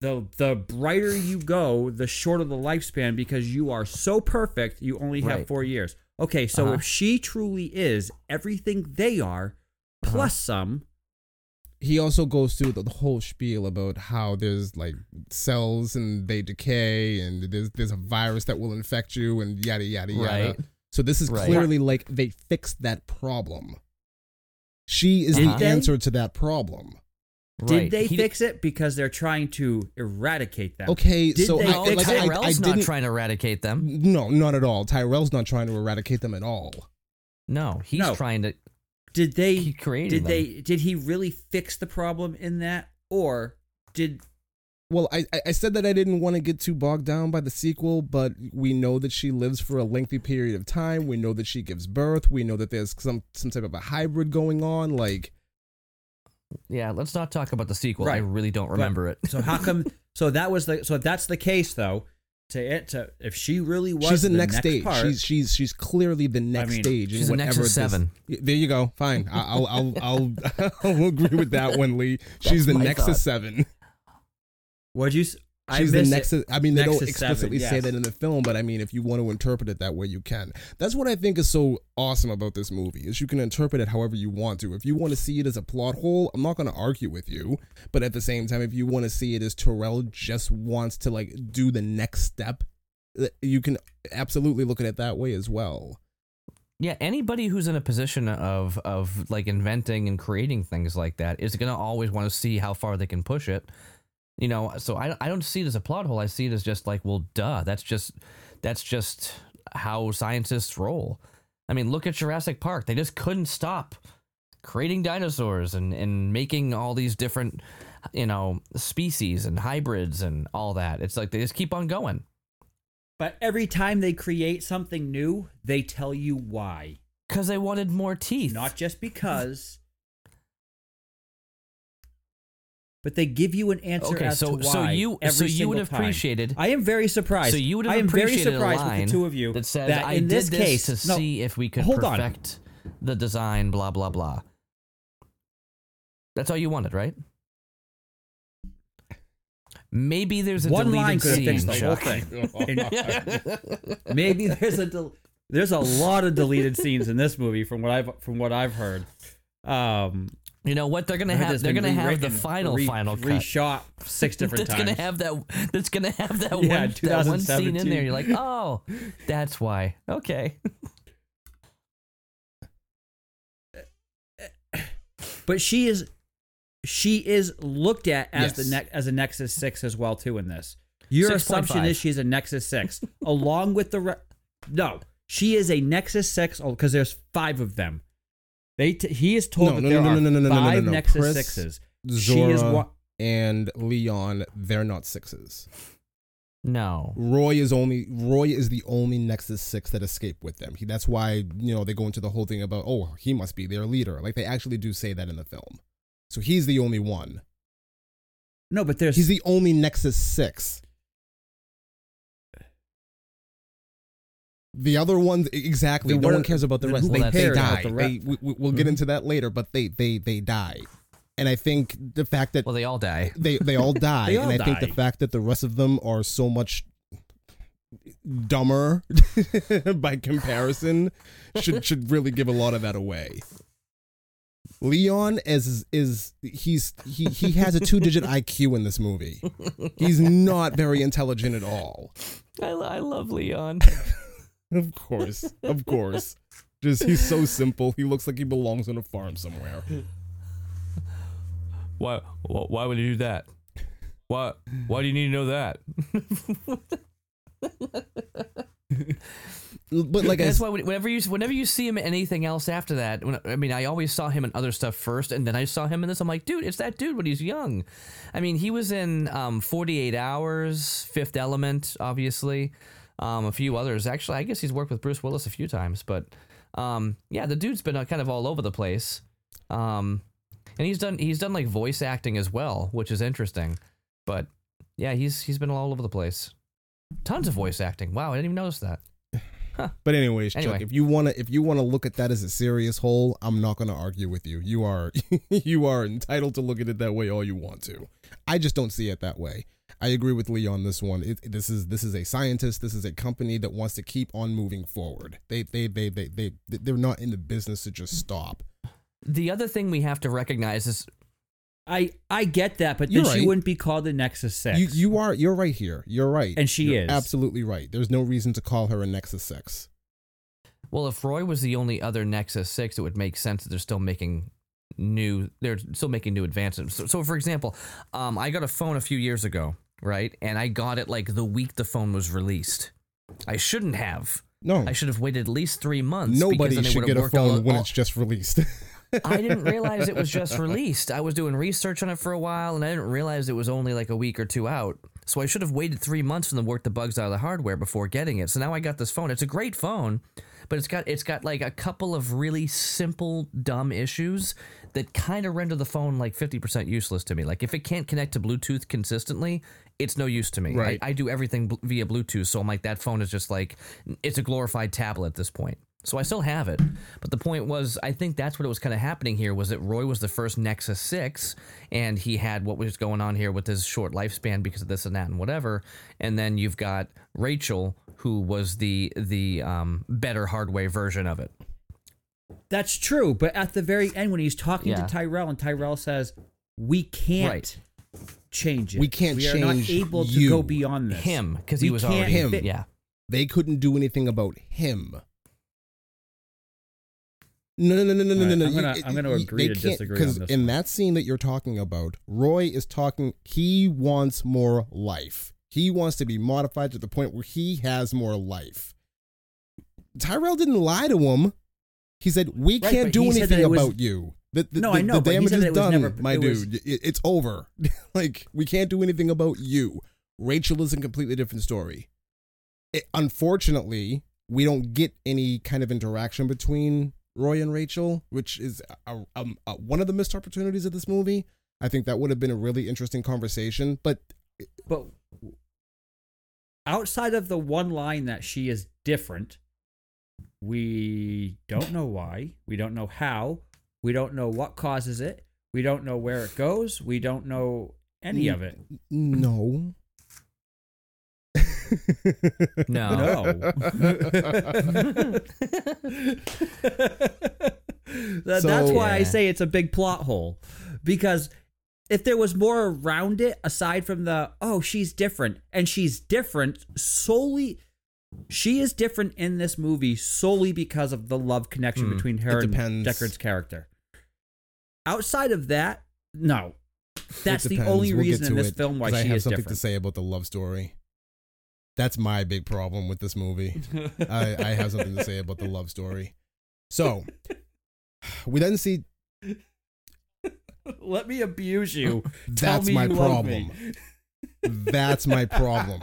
the the brighter you go the shorter the lifespan because you are so perfect you only have Right. four years okay so Uh-huh. if she truly is everything they are plus some he also goes through the, the whole spiel about how there's like cells and they decay and there's there's a virus that will infect you and yada yada yada. Right. So this is Right. clearly like they fixed that problem. She is Did the they? answer to that problem. did they He- fix it because they're trying to eradicate them Okay, Did so they I, fix like, it? I, Tyrell's I not didn't. trying to eradicate them. no, not at all. Tyrell's not trying to eradicate them at all. No, he's No. trying to. Did they He created did them. they did he really fix the problem in that or did Well, I I- I said that I didn't want to get too bogged down by the sequel, but we know that she lives for a lengthy period of time. We know that she gives birth. We know that there's some some type of a hybrid going on. Like Yeah, let's not talk about the sequel. I really don't But- remember it. So how come? so that was the. So if that's the case, though. To it, to if she really was she's the, the next, stage. part, She's she's she's clearly the next mean, stage. she's a whatever Nexus this- Seven. Yeah, There you go. Fine. I- I'll I'll I'll I'll agree with that one, Lee. She's the my Nexus thought. Seven. what'd you? S- I She's the missed it. I mean, they don't Nexus seven, explicitly say that in the film, but I mean, if you want to interpret it that way, you can. That's what I think is so awesome about this movie is you can interpret it however you want to. If you want to see it as a plot hole, I'm not going to argue with you. But at the same time, if you want to see it as Tyrell just wants to like do the next step, uh, you can absolutely look at it that way as well. Yeah, anybody who's in a position of of like inventing and creating things like that is gonna always want to see how far they can push it. You know, so I I don't see it as a plot hole. I see it as just like, well, duh. That's just that's just how scientists roll. I mean, look at Jurassic Park. They just couldn't stop creating dinosaurs and and making all these different you know species and hybrids and all that. It's like they just keep on going. But every time they create something new, they tell you why. Because they wanted more teeth. Not just because. But they give you an answer Okay, as so- to so why. you- every so you would have time. appreciated- I am very surprised. So you would have I am very appreciated surprised a with line the two of you that says, that "I in did this this case to no, see if we could hold on. perfect the design." Blah blah blah. That's all you wanted, right? Maybe there's a One deleted line could have scene. fixed the whole thing. Maybe there's a del- there's a lot of deleted scenes in this movie from what I've from what I've heard. Um, You know what? They're gonna have. They're gonna have the final re- final cut. reshot six different that's times. gonna have that. That's gonna have that Yeah, one. That one scene in there. You're like, oh, that's why. Okay. but she is she is looked at as the Yes. ne- as a Nexus Six as well too in this. Your 6.5. assumption is she's a Nexus Six, along with the re- no, she is a Nexus Six because there's five of them. They t- he is told No, that no, there no, are no, no, no, no, no, no, five no. Nexus Pris, Sixes. She is Zhora one. and Leon, they're not sixes. No. Roy is only Roy is the only Nexus Six that escaped with them. He, that's why you know they go into the whole thing about oh he must be their leader. Like they actually do say that in the film. So he's the only one. No, but there's He's the only Nexus Six. The other ones exactly. Then no what one cares about the then rest. who They, they die. the They, we, we- we'll get mm-hmm. into that later, but they they they die. And I think the fact that Well, they all die. they they all die, They all and I think the fact that the rest of them are so much dumber by comparison should should really give a lot of that away. Leon is is he's he he has a two digit IQ in this movie. He's not very intelligent at all. I, I love Leon. Of course, of course. Just he's so simple. He looks like he belongs on a farm somewhere. Why? Why would you do that? Why? Why do you need to know that? But like I That's s- why whenever you whenever you see him in anything else after that, when, I mean, I always saw him in other stuff first, and then I saw him in this. I'm like, dude, it's that dude when he's young. I mean, he was in um, 48 Hours, Fifth Element, obviously, um, a few others. Actually, I guess he's worked with Bruce Willis a few times, but um, yeah, the dude's been uh, kind of all over the place. Um, and he's done he's done like voice acting as well, which is interesting. But yeah, he's he's been all over the place. Tons of voice acting. Wow, I didn't even notice that. But anyways, Anyway. Chuck, if you wanna if you wanna look at that as a serious whole, I'm not gonna argue with you. You are you are entitled to look at it that way all you want to. I just don't see it that way. I agree with Lee on this one. It, this is this is a scientist. This is a company that wants to keep on moving forward. They they they they they they're not in the business to just stop. The other thing we have to recognize is I I get that, but You're then she wouldn't be called the Nexus Six. You you are you're right here. You're right, And she You're is. absolutely right. There's no reason to call her a Nexus Six. well, if Roy was the only other Nexus Six, it would make sense that they're still making new. They're still making new advancements. So, so for example, um, I got a phone a few years ago, right? And I got it like the week the phone was released. I shouldn't have. No, I should have waited at least three months. nobody then should get a worked phone when it's just released. I didn't realize it was just released. I was doing research on it for a while, and I didn't realize it was only like a week or two out. So I should have waited three months for them to work the bugs out of the hardware before getting it. So now I got this phone. It's a great phone, but it's got it's got like a couple of really simple dumb issues that kind of render the phone like fifty percent useless to me. Like if it can't connect to Bluetooth consistently, it's no use to me. Right. I, I do everything bl- via Bluetooth, so I'm like that phone is just like it's a glorified tablet at this point. So I still have it. But the point was, I think that's what it was kind of happening here was that Roy was the first Nexus 6 and he had what was going on here with his short lifespan because of this and that and whatever. And then you've got Rachel who was the the um, better hardware version of it. That's true, but at the very end, when he's talking Yeah. to Tyrell, and Tyrell says, "We can't Right. Change it. We can't we are change not able to you. go beyond this. Him because he We was can't already Him. fit- Yeah. they couldn't do anything about him. No, no, no, no, no, no, All right, no. I'm gonna- it- I'm gonna you- agree they to can't- disagree on this in one. that scene that you're talking about, Roy is talking. He wants more life. He wants to be modified to the point where he has more life. Tyrell didn't lie to him. He said, "We Right, can't but do he said that anything it was- about you." The, the, No, the, I know, the damage is was done, never- my it was- dude. It- it's over. like we can't do anything about you. Rachel is a completely different story. It, unfortunately, we don't get any kind of interaction between Roy and Rachel, which is a, a, a, one of the missed opportunities of this movie. I think that would have been a really interesting conversation, but But outside of the one line that she is different, we don't know why. We don't know how. We don't know what causes it. We don't know where it goes. We don't know any of it. no. No. No. That- that's So- why I say it's a big plot hole. Because if there was more around it, aside from the, oh, she's different, and she's different solely. She is different in this movie solely because of the love connection Hmm. between her and depends. Deckard's character. Outside of that, no. That's the only We'll reason in this it, film why she I have is something different. to say about the love story. That's my big problem with this movie. I, I have something to say about the love story. So we then see Let me abuse you. Tell that's me my you love me. problem. That's my problem.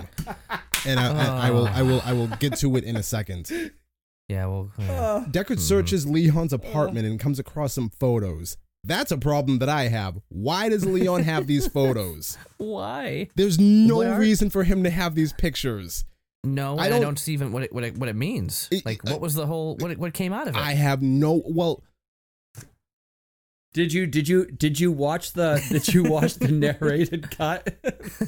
And I, I, I will I will I will get to it in a second. Yeah, well, yeah. Uh, Deckard searches Leon's apartment and comes across some photos. That's a problem that I have. Why does Leon have these photos? why? There's no Where- reason for him to have these pictures. No, I I don't- don't, see even what it, what it, what it means. It- like, uh, what was the whole what it- what came out of it? I have no well Did you did you did you watch the did you watch the narrated cut?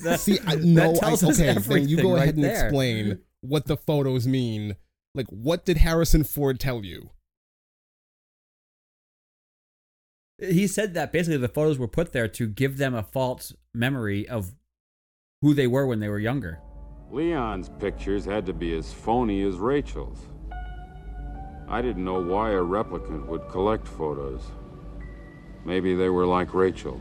That- See, I, no, I, tells us okay, then you everything go ahead and there. explain what the photos mean. Like, what did Harrison Ford tell you? He said that basically the photos were put there to give them a false memory of who they were when they were younger. Leon's pictures had to be as phony as Rachel's. I didn't know why a replicant would collect photos. Maybe they were like Rachel.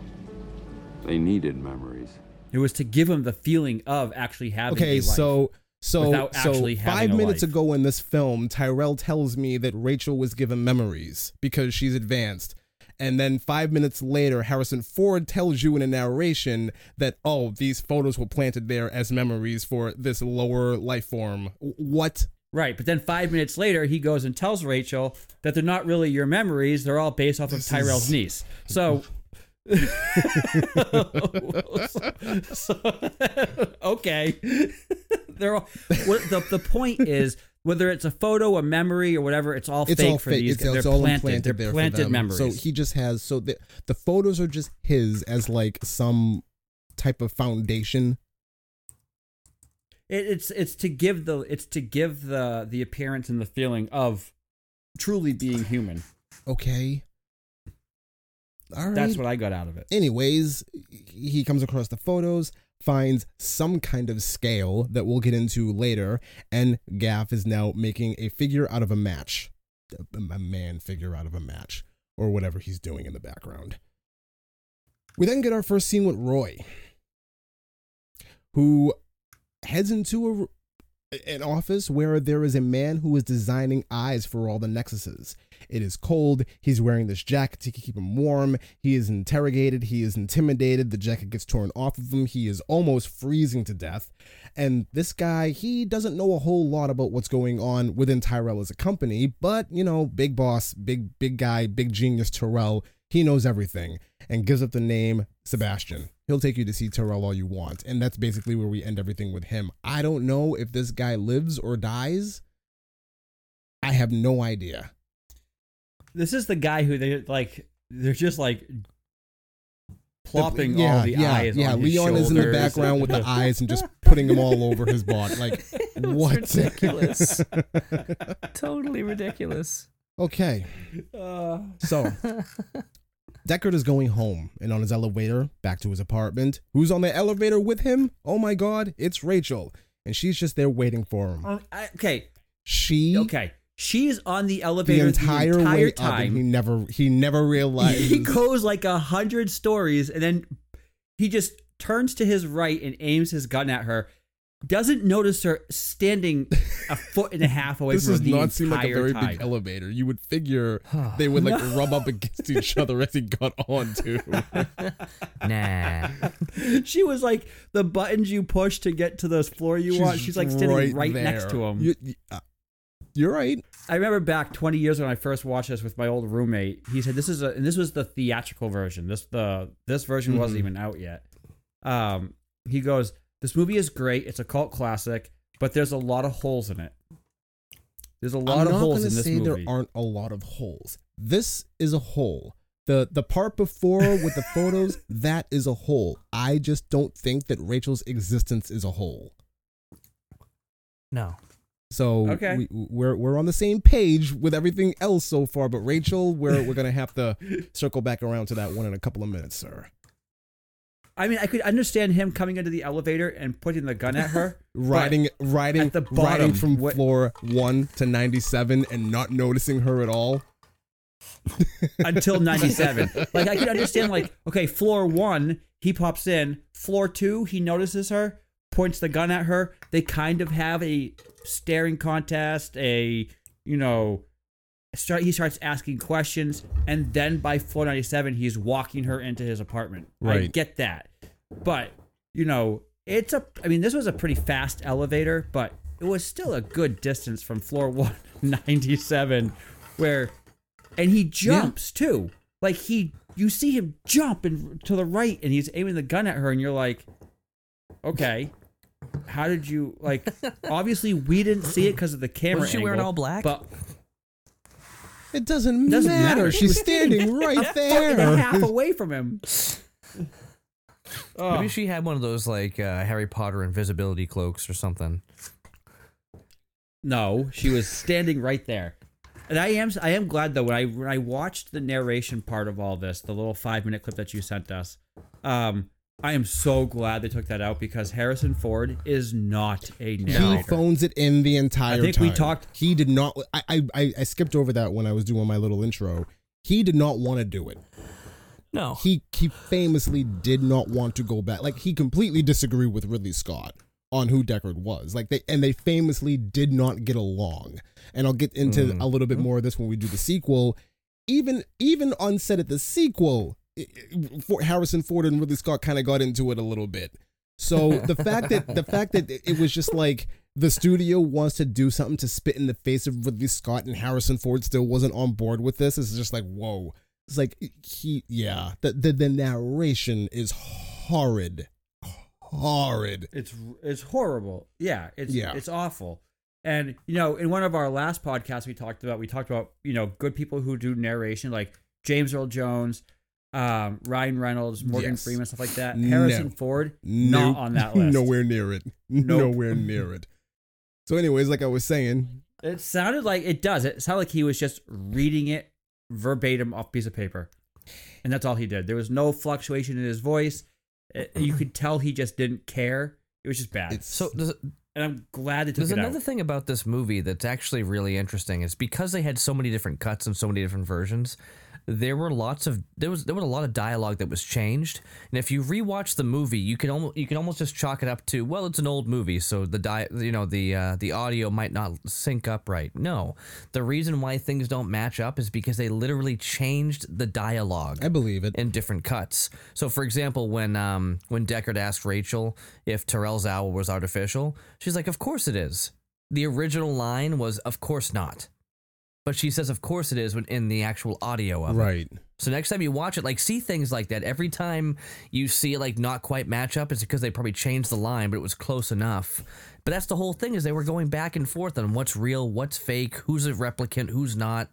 They needed memories. It was to give him the feeling of actually having. Okay, a life. so so so five minutes life. ago in this film, Tyrell tells me that Rachel was given memories because she's advanced. And then five minutes later, Harrison Ford tells you in a narration that, oh, these photos were planted there as memories for this lower life form. What? Right, but then five minutes later, he goes and tells Rachel that they're not really your memories; they're all based off of Tyrell's niece. So, so- okay, they're all. The the point is whether it's a photo, a memory, or whatever, it's all It's fake all for fake. these. It's, guys. it's they're all planted. implanted they're planted memories. So he just has so the the photos are just his as like some type of foundation. It, it's it's to give the it's to give the the appearance and the feeling of truly being human. Okay. All right. That's what I got out of it. anyways, he comes across the photos, finds some kind of scale that we'll get into later, and Gaff is now making a figure out of a match. A man figure out of a match, or whatever he's doing in the background. We then get our first scene with Roy, who heads into a, an office where there is a man who is designing eyes for all the nexuses. It is cold. He's wearing this jacket to keep him warm. He is interrogated. He is intimidated. The jacket gets torn off of him. He is almost freezing to death. And this guy, he doesn't know a whole lot about what's going on within Tyrell as a company, but you know, big boss, big big guy, big genius Tyrell, he knows everything and gives up the name Sebastian. He'll take you to see Tyrell all you want, and that's basically where we end everything with him. I don't know if this guy lives or dies. I have no idea. This is the guy who they like. They're just like plopping yeah, all the yeah, eyes. Yeah, on his body. Yeah, Leon is in the background with the eyes and just putting them all over his body. Like, what? ridiculous. totally ridiculous. okay, Uh, so Deckard is going home and on his elevator back to his apartment. Who's on the elevator with him? Oh my god, it's Rachel. And she's just there waiting for him. um, I- okay, She okay. She's on the the elevator entire, the entire way up time. he never he never realized he goes like a hundred stories and then he just turns to his right and aims his gun at her doesn't notice her standing a foot and a half away this from her does not seem like a very time. big elevator. You would figure they would like rub up against each other as he got on too. Nah. she was like the buttons you push to get to those floor you want she's like standing right, next to him You, uh, you're right. i remember back 20 years when i first watched this with my old roommate he said this is a and this was the theatrical version this the this version wasn't Mhm. even out yet um he goes this movie is great it's a cult classic but there's a lot of holes in it there's a lot I'm of not holes gonna in this say movie there aren't a lot of holes. This is a hole. The the part before with the photos, that is a hole. I just don't think that Rachel's existence is a hole. No. So Okay. we, we're we're on the same page with everything else so far, but Rachel, we're we're gonna have to circle back around to that one in a couple of minutes, sir. I mean i could understand him coming into the elevator and putting the gun at her Riding riding at the riding from what- floor one to ninety seven and not noticing her at all. until 97. Like I could understand like okay, floor 1, he pops in, floor 2, he notices her, points the gun at her. They kind of have a staring contest, a you know, start he starts asking questions and then by floor 97 he's walking her into his apartment. I Right. get that. But, you know, it's a I mean, this was a pretty fast elevator, but it was still a good distance from floor 197 where and he jumps too. Like he, you see him jump and to the right, and he's aiming the gun at her, and you're like, okay, how did you like? obviously, we didn't see it because of the camera. Wasn't she wearing all black? But It doesn't, Doesn't matter. matter. She's standing right a foot and a there. half away from him. Oh. Maybe she had one of those like uh, Harry Potter invisibility cloaks or something. No, she was standing right there. And I am I am glad though when I when I watched the narration part of all this, the little five minute clip that you sent us, um, I am so glad they took that out because Harrison Ford is not a He phones it in the entire I think time. we talked- He did not. I, I I I skipped over that when I was doing my little intro. He did not want to do it. No. He he famously did not want to go back. Like he completely disagreed with Ridley Scott on who Deckard was. Like they and they famously did not get along. And I'll get into Mm. a little bit more of this when we do the sequel. Even even on set at the sequel, i- i- for Harrison Ford and Ridley Scott kind of got into it a little bit. So the fact that the fact that it was just like the studio wants to do something to spit in the face of Ridley Scott and Harrison Ford still wasn't on board with this is just like whoa. It's like he yeah the the, the narration is horrid, horrid. It's it's horrible. Yeah, it's Yeah. it's awful. And you know, in one of our last podcasts, we talked about we talked about you know good people who do narration like James Earl Jones, um, Ryan Reynolds, Morgan Yes. Freeman, stuff like that. No. Harrison Ford not on that list. Nowhere near it. Nope. Nowhere near it. So, anyways, like I was saying, It sounded like it does. It sounded like he was just reading it verbatim off a piece of paper, and that's all he did. There was no fluctuation in his voice. It- you could tell he just didn't care. It was just bad. it's so there's, and I'm glad they took there's it another out. thing about this movie that's actually really interesting. Is because they had so many different cuts and so many different versions. There were lots of there was there was a lot of dialogue that was changed, and if you rewatch the movie, you can almost you can almost just chalk it up to well, it's an old movie, so the di you know the uh, the audio might not sync up right. No, the reason why things don't match up is because they literally changed the dialogue I believe it. in different cuts. So, for example, when um when Deckard asked Rachel if Tyrell's owl was artificial, she's like, "Of course it is." The original line was, "Of course not," but she says, "Of course it is" when in the actual audio of it. Right. So next time you watch it, like see things like that. Every time you see it like not quite match up, it's because they probably changed the line, but it was close enough. But that's the whole thing is they were going back and forth on what's real, what's fake, who's a replicant, who's not.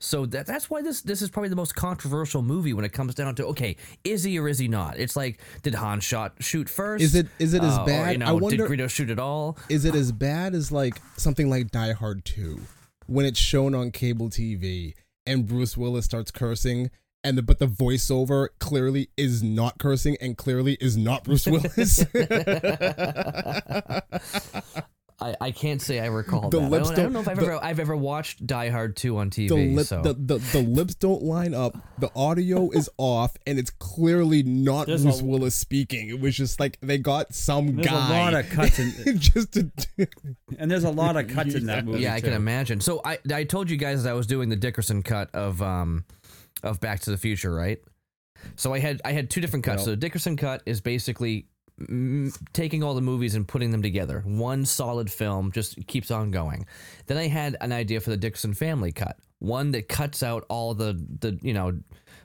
So that that's why this this is probably the most controversial movie when it comes down to okay, is he or is he not? It's like did Han shot shoot first? Is it- is it as Uh, or, bad? you know, I wonder- did Greedo shoot at all? Is it as bad as like something like Die Hard 2 when it's shown on cable TV and Bruce Willis starts cursing and the, but the voiceover clearly is not cursing and clearly is not Bruce Willis. I, I can't say I recall The that. I lips don't, I don't know if I've the- ever I've ever watched Die Hard two on TV. the, lip, so. the, the the lips don't line up. The audio is off, and it's clearly not There's Bruce a- Willis speaking. It was just like they got some There's guy. a lot of cuts in, just to and there's a lot of cuts in that movie. Yeah, I too. can imagine. So I I told you guys that I was doing the Dickerson cut of um of Back to the Future, right? So I had I had two different cuts. Yep. So the Dickerson cut is basically mm, taking all the movies and putting them together. One solid film just keeps on going. Then I had an idea for the Dixon family cut. One that cuts out all the the you know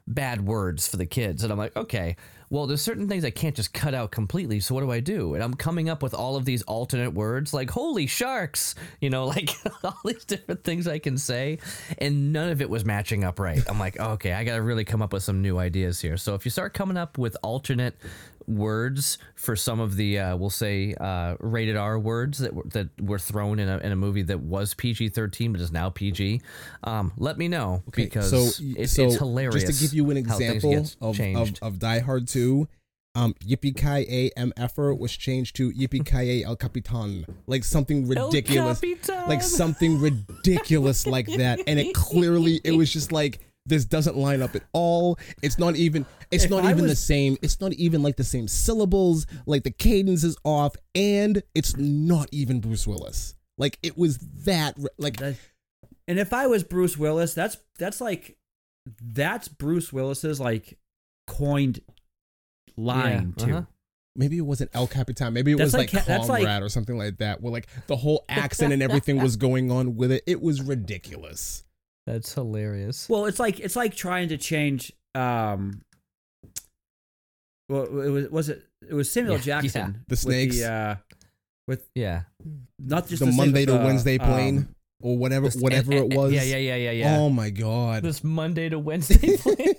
bad words for the kids. And I'm like, okay, well, there's certain things I can't just cut out completely. So what do I do? And I'm coming up with all of these alternate words like holy sharks, you know, like all these different things I can say. And none of it was matching up right. I'm like, okay, I got to really come up with some new ideas here. So if you start coming up with alternate words for some of the, uh, we'll say, uh, rated R words that were, that were thrown in a, in a movie that was PG 13 but is now PG, um, let me know because so, it's, so it's hilarious. Just to give you an example of, of, of Die Hard 2, um, Yippee Ki A M Effer was changed to Yippee Ki El Capitan, like something ridiculous, Capitan. like something ridiculous like that, and it clearly it was just like this doesn't line up at all. It's not even. It's If not I even the same. It's not even like the same syllables. Like the cadence is off, and it's not even Bruce Willis. Like it was that. Like That- and if I was Bruce Willis, that's that's like that's Bruce Willis's like coined line Yeah, too. uh-huh. maybe it wasn't El Capitan. Maybe it That's was like, like- that's Comrade like- or something like that. Where like the whole accent and everything was going on with it. It was ridiculous. That's hilarious. Well, it's like it's like trying to change. um Well, it was was it it was Samuel Yeah, Jackson The with snakes. the, uh, with yeah. not just the snakes, Monday but to the, Wednesday plane um, or whatever, This- whatever eh, it eh, was. Yeah, yeah, yeah, yeah, yeah. Oh my god. this Monday to Wednesday plane.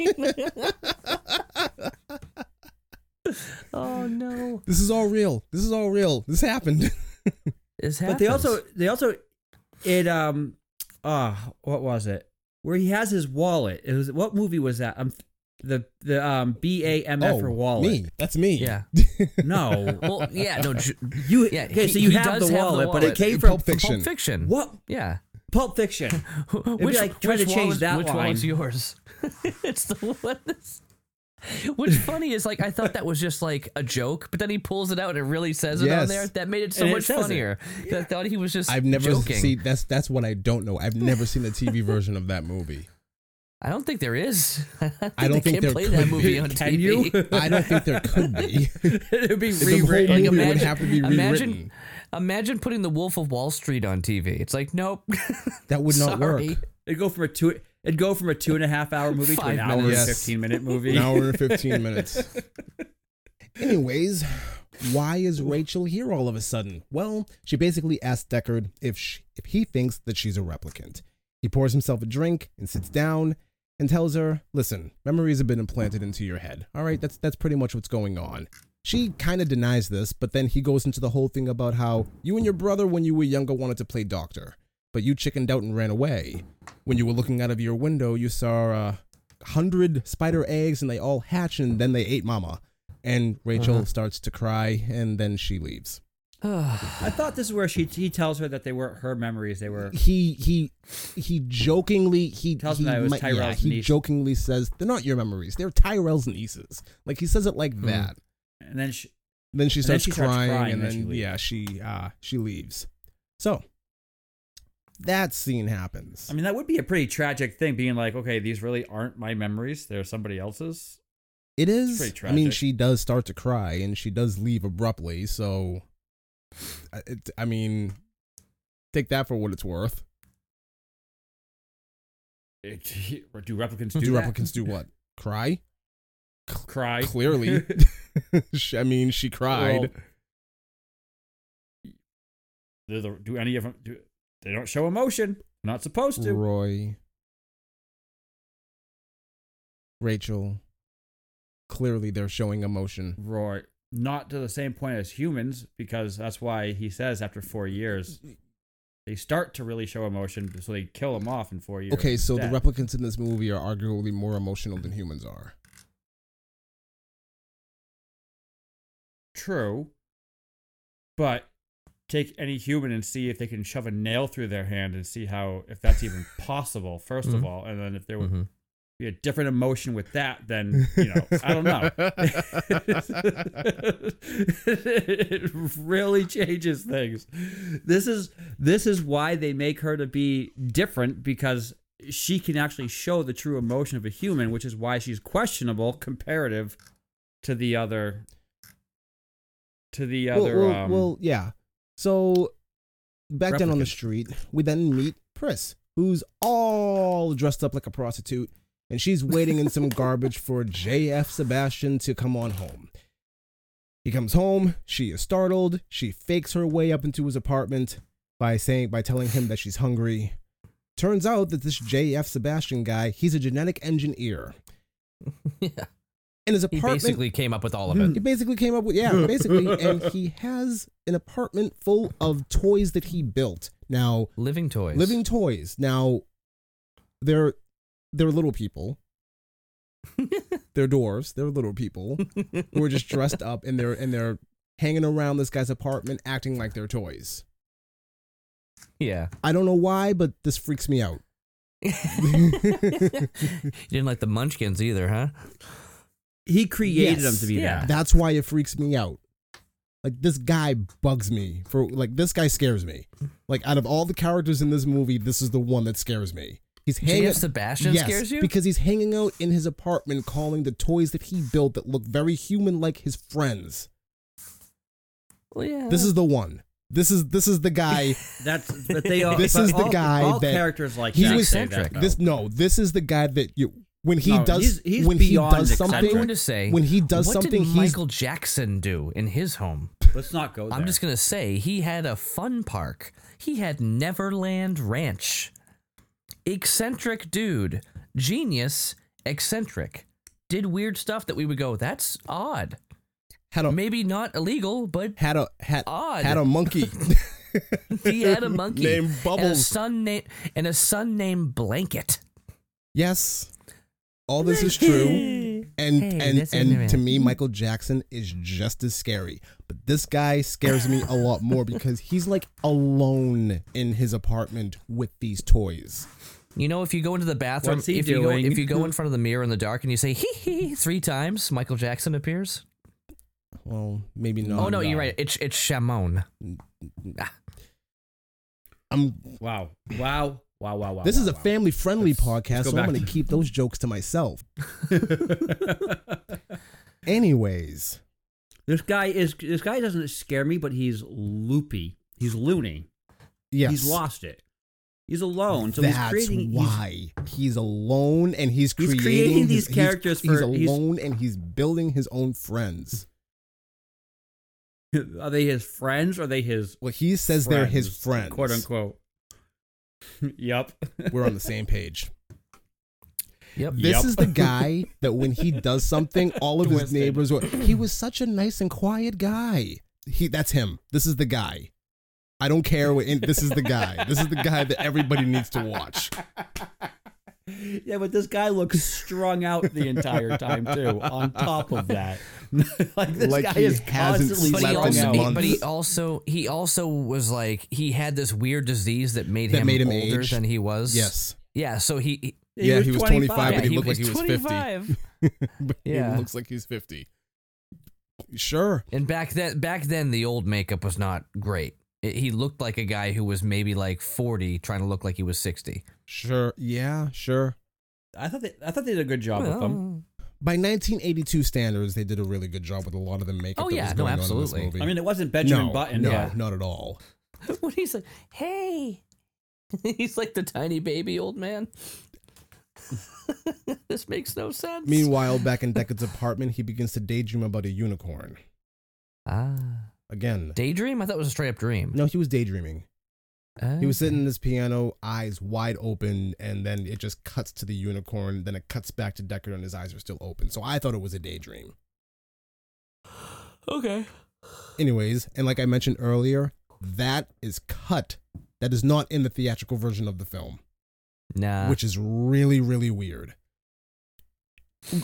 oh no. This is all real. This is all real. This happened. This happened. But they also they also it um ah what was it where he has his wallet? It was what movie was that? I'm The the um B A M F oh, for wallet. me. That's me. Yeah. No. Well, yeah, no. You Yeah, okay? he- so you have does the, have the wallet, but it came from Pulp Fiction. Pulp Fiction. What? Yeah. Pulp Fiction. which, like trying to which change wallet, that which line. wallet's yours? it's the one. That's, what's funny is like I thought that was just like a joke, but then he pulls it out and it really says it on there. That made it so And much says it. funnier. 'Cause I thought he was just. I've never joking. seen that's that's what I don't know. I've never seen the TV version of that movie. I don't think there is. I, think I don't they think can't there play could that be. movie on Can TV. you? I don't think there could be. It'd be The whole rewritten. movie Like, would imagine- have to be rewritten. imagine- Imagine putting The Wolf of Wall Street on TV. It's like, nope. that would not Sorry. work. It'd go from a two. It'd go from a two and a half hour movie to Five an hour minutes. and Yes. fifteen minute movie. An hour and fifteen minutes. Anyways, why is Rachel here all of a sudden? Well, she basically asks Deckard if she, if he thinks that she's a replicant. He pours himself a drink and sits down and tells her, "Listen, memories have been implanted into your head. All right, that's that's pretty much what's going on." She kind of denies this, but then he goes into the whole thing about how you and your brother, when you were younger, wanted to play doctor, but you chickened out and ran away. When you were looking out of your window, you saw a hundred spider eggs, and they all hatch, and then they ate Mama. And Rachel Uh-huh. starts to cry, and then she leaves. I thought this is where she he tells her that they weren't her memories. They were. He he he jokingly he Tells he me that it was might- yeah, Tyrell's he niece. jokingly says they're not your memories, they're Tyrell's nieces. Like he says it like Hmm. that. And then she. Then she And then starts, she starts crying, crying, and then then, she yeah, she uh she leaves. So that scene happens. I mean, that would be a pretty tragic thing. Being like, okay, these really aren't my memories. They're somebody else's. it is. pretty I mean, she does start to cry, and she does leave abruptly. So, I- it, I mean, take that for what it's worth. Eh, it, do replicants Do, do, replicants do what? Cry? cry? Clearly. I mean, she cried. Well, do, the- do any of them? Do, they don't show emotion. Not supposed to. Roy, Rachel. Clearly, they're showing emotion. Roy, not to the same point as humans, because that's why he says after four years they start to really show emotion, so they kill him off in four years. Okay, so the replicants in this movie are arguably more emotional than humans are. True. But take any human and see if they can shove a nail through their hand and see how if that's even possible, 1st of Mhm. all. And then if there would Mhm. be a different emotion with that, then you know, I don't know. it really changes things. This is this is why they make her to be different because she can actually show the true emotion of a human, which is why she's questionable comparative to the other to the well, other well, um, well, yeah. So back down on the street, we then meet Pris, who's all dressed up like a prostitute, and she's waiting in some garbage for JF Sebastian to come on home. He comes home, she is startled, she fakes her way up into his apartment by saying by telling him that she's hungry. Turns out that this JF Sebastian guy, he's a genetic engineer. yeah. In his He basically came up with all of hmm. it. he basically came up with yeah, hmm. basically, and he has an apartment full of toys that he built. Now, Living toys. living toys. Now, they're they're little people. they're dwarves. They're little people who are just dressed up and they're and they're hanging around this guy's apartment, acting like they're toys. Yeah. I don't know why, but this freaks me out. you didn't like the Munchkins either, huh? He created Yes. them to be Yeah. that. That's why it freaks me out. Like this guy bugs me for like this guy scares me. Like out of all the characters in this movie, this is the one that scares me. He's hanging J.F. Sebastian yes, scares you? because he's hanging out in his apartment, calling the toys that he built that look very human like his friends. well, yeah. This is the one. This is this is the guy. That's but they all. This but is the all- guy All that- characters like he that was- say that, eccentric. This no, this is the guy that you when he No, does he's- he's when he beyond does eccentric. I'm going something to say when he does what something did he's Michael Jackson do in his home? Let's not go there. I'm just going to say he had a fun park. He had Neverland Ranch. Eccentric dude. Genius, eccentric. Did weird stuff that we would go, that's odd. had a Maybe not illegal, but had a had Odd. had a monkey. he had a monkey Named and a Bubbles. son named and a son named Blanket. Yes. All this is true. And Hey, and and to me, Michael Jackson is just as scary. But this guy scares me a lot more because he's like alone in his apartment with these toys. You know, if you go into the bathroom, What's he if you go if you go in front of the mirror in the dark and you say hee hee three times, Michael Jackson appears. Well, maybe not. oh no, you're right. It's it's Shamon. I'm. Wow. Wow. Wow. Wow. Wow. This wow, is a wow. family-friendly Let's- podcast, let's go so I'm going to to- keep those jokes to myself. Anyways, This guy is. This guy doesn't scare me, but he's loopy. He's loony. yes, He's lost it. He's alone, so That's he's creating. why he's, alone and he's He's creating, creating these his- characters He's, for- he's he's- alone and he's building his own friends. Are they his friends or are they his? Well, he says they're his friends. quote unquote. yep. We're on the same page. Yep. This Yep. is the guy that when he does something, all of his neighbors were. He was such a nice and quiet guy. He that's him. This is the guy. I don't care what. This is the guy. This is the guy that everybody needs to watch. Yeah, but this guy looks strung out the entire time too. On top of that, like this Like guy he is hasn't constantly But he, slept strung also, he- but he also he also was like he had this weird disease that made That him made him older age. than he was. Yes. Yeah, so he, he Yeah, he was 25, but yeah, he looked like he was 50. 25. but Yeah. he looks like he's fifty. Sure. And back then, back then, the old makeup was not great. It, he looked like a guy who was maybe like forty, trying to look like he was sixty. Sure. Yeah. Sure. I thought they, I thought they did a good job with them. By 1982 standards, they did a really good job with a lot of the makeup. Oh, that yeah, was no, going on in this absolutely. movie. I mean, it wasn't Benjamin no, Button. no, but not at all. when he's like, "Hey," he's like the tiny baby old man. this makes no sense. Meanwhile, back in Deckard's apartment, he begins to daydream about a unicorn. ah, Again, daydream. I thought it was a straight up dream. no, he was daydreaming. He was sitting in his piano, eyes wide open, and then it just cuts to the unicorn. Then it cuts back to Deckard, and his eyes are still open. So I thought it was a daydream. Okay. Anyways, and like I mentioned earlier, that is cut. That is not in the theatrical version of the film, Nah. which is really, really weird.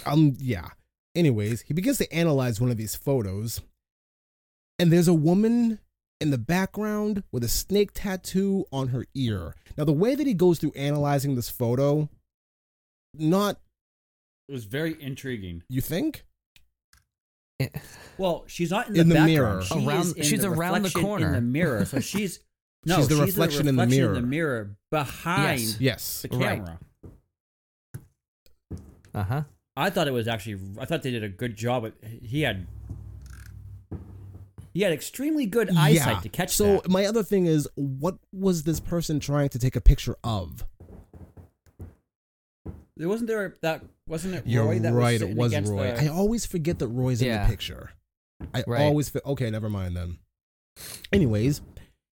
Um, yeah. Anyways, he begins to analyze one of these photos, and there's a woman in the background with a snake tattoo on her ear. Now, the way that he goes through analyzing this photo, not it was very intriguing. you think? Well, she's not in the, In the mirror. She Around- is in she's the around the corner. in the mirror. So she's no, She's the reflection in the mirror. in the mirror behind Yes. Yes. the Right. camera. Uh huh. I thought it was actually. I thought they did a good job. At, he had. He had extremely good eyesight to catch So that. my other thing is, what was this person trying to take a picture of? There wasn't there that wasn't it You're Roy that was right. It was against Roy. the- I always forget that Roy's in the picture. I Right. always fi- okay. Never mind then. Anyways,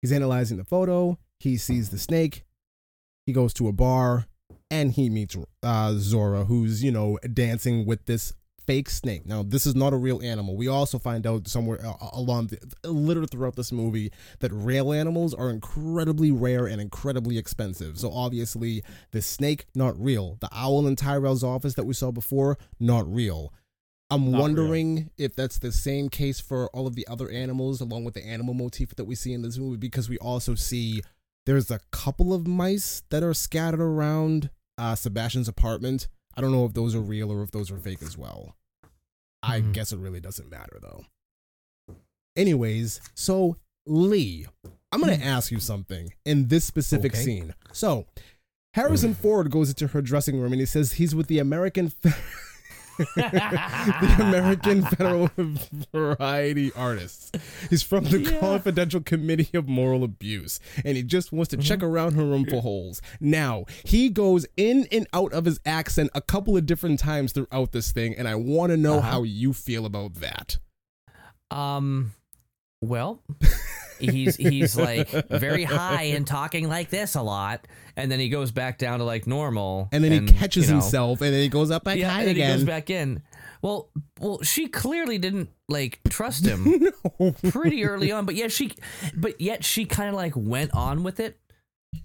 he's analyzing the photo. He sees the snake. He goes to a bar, and he meets uh, Zhora, who's you know dancing with this fake snake. Now, this is not a real animal. We also find out somewhere uh, along, the, littered throughout this movie, that real animals are incredibly rare and incredibly expensive. So obviously, the snake not real. The owl in Tyrell's office that we saw before not real. I'm Not wondering if that's the same case for all of the other animals, along with the animal motif that we see in this movie, because we also see there's a couple of mice that are scattered around uh, Sebastian's apartment. I don't know if those are real or if those are fake as well. I Hmm. guess it really doesn't matter though. Anyways, so Lee, I'm going to ask you something in this specific Okay. scene. So, Harrison Ford goes into her dressing room and he says he's with the American the American Federal Variety Artists. He's from the Confidential Committee of Moral Abuse, and he just wants to check around her room for holes. Now, he goes in and out of his accent a couple of different times throughout this thing, and I want to know Uh-huh. how you feel about that. Um, well, he's he's like very high and talking like this a lot, and then he goes back down to like normal, And then he catches you know, himself, and then he goes up back yeah, high and then he goes back in. Well, well, she clearly didn't like trust him no. pretty early on, but yet she, but yet she kind of like went on with it,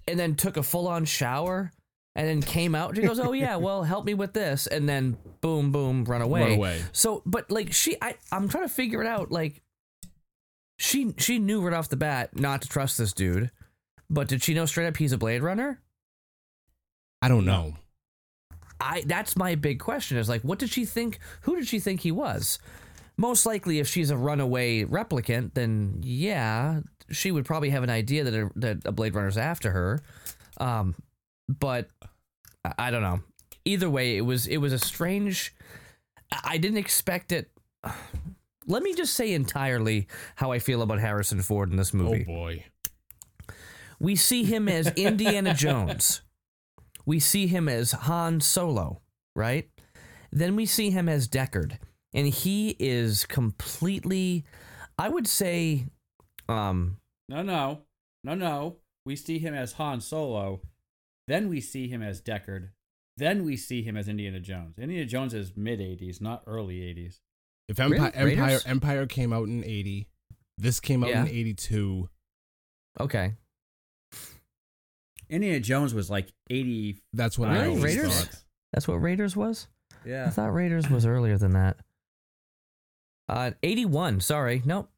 and then took a full on shower, and then came out. She goes, "Oh yeah, well, help me with this," and then boom, boom, run away. Run away. So, but like she, I, I'm trying to figure it out. Like, she, she knew right off the bat not to trust this dude, but did she know straight up he's a Blade Runner? I don't know. I that's my big question is like what did she think who did she think he was? Most likely if she's a runaway replicant then yeah, she would probably have an idea that a, that a Blade Runner's after her. Um but I- don't know. Either way, it was it was a strange I didn't expect it Let me just say entirely how I feel about Harrison Ford in this movie. Oh boy. We see him as Indiana Jones. We see him as Han Solo, right? Then we see him as Deckard. And he is completely I would say um No, no, no, no. We see him as Han Solo, then we see him as Deckard, then we see him as Indiana Jones. Indiana Jones is mid '80s, not early '80s. If Empire Really? Empire Empire came out in 80, this came out Yeah. in 82. okay. Indiana Jones was like '80. That's what I Really? always Raiders? thought. That's what Raiders was? Yeah, I thought Raiders was earlier than that. Uh 81, sorry. Nope.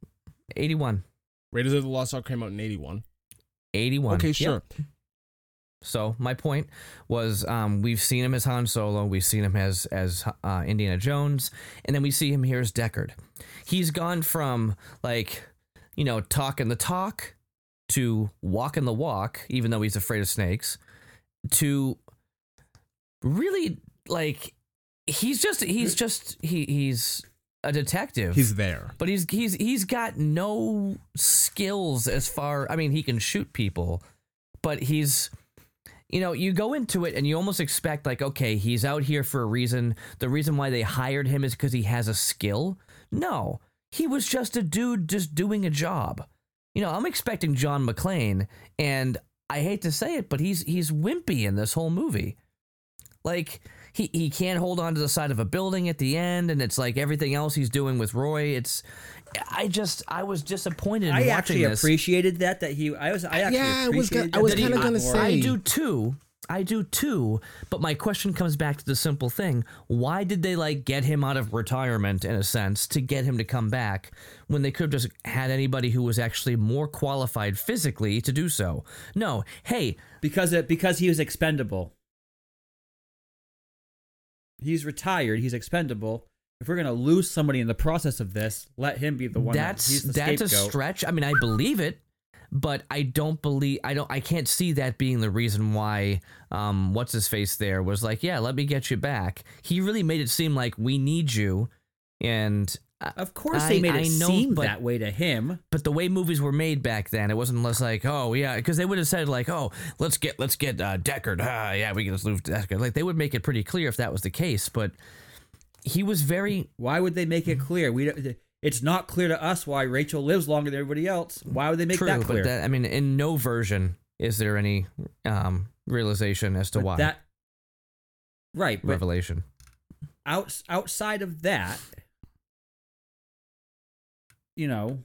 81. Raiders of the Lost Ark came out in 81. 81. Okay, Yep. So my point was, um, we've seen him as Han Solo, we've seen him as as uh, Indiana Jones, and then we see him here as Deckard. He's gone from like, you know, talking the talk to walking the walk, even though he's afraid of snakes, to really like he's just he's just he he's a detective. He's there. But he's he's he's got no skills as far. I mean, he can shoot people, but he's you know, you go into it and you almost expect like, okay, he's out here for a reason. The reason why they hired him is because he has a skill. No, he was just a dude just doing a job. You know, I'm expecting John McClane, and I hate to say it, but he's he's wimpy in this whole movie. Like he he can't hold on to the side of a building at the end, and it's like everything else he's doing with Roy. It's I just I was disappointed in I watching actually this. appreciated that. That he, I was, I actually Yeah, I was appreciated gonna- I was kinda gonna say- I do too. I do too. But my question comes back to the simple thing: Why did they like get him out of retirement in a sense to get him to come back when they could have just had anybody who was actually more qualified physically to do so? No. Hey, because it because he was expendable. He's retired. He's expendable. If we're gonna lose somebody in the process of this, let him be the one. that's that, that's a stretch. I mean, I believe it, but I don't believe I don't I can't see that being the reason why um what's his face there was like, yeah, let me get you back. He really made it seem like we need you and Of course, I- they made it I know, seem but- that way to him. but the way movies were made back then, it wasn't less like, oh yeah, because they would have said like, oh, let's get let's get uh, Deckard, ah, yeah, we can just move Deckard. Like they would make it pretty clear if that was the case, but he was very Why would they make it clear? We it's not clear to us why Rachel lives longer than everybody else. Why would they make true, that clear? but that, I mean, in no version is there any um, realization as to But why that right, revelation. outs, outside of that, you know,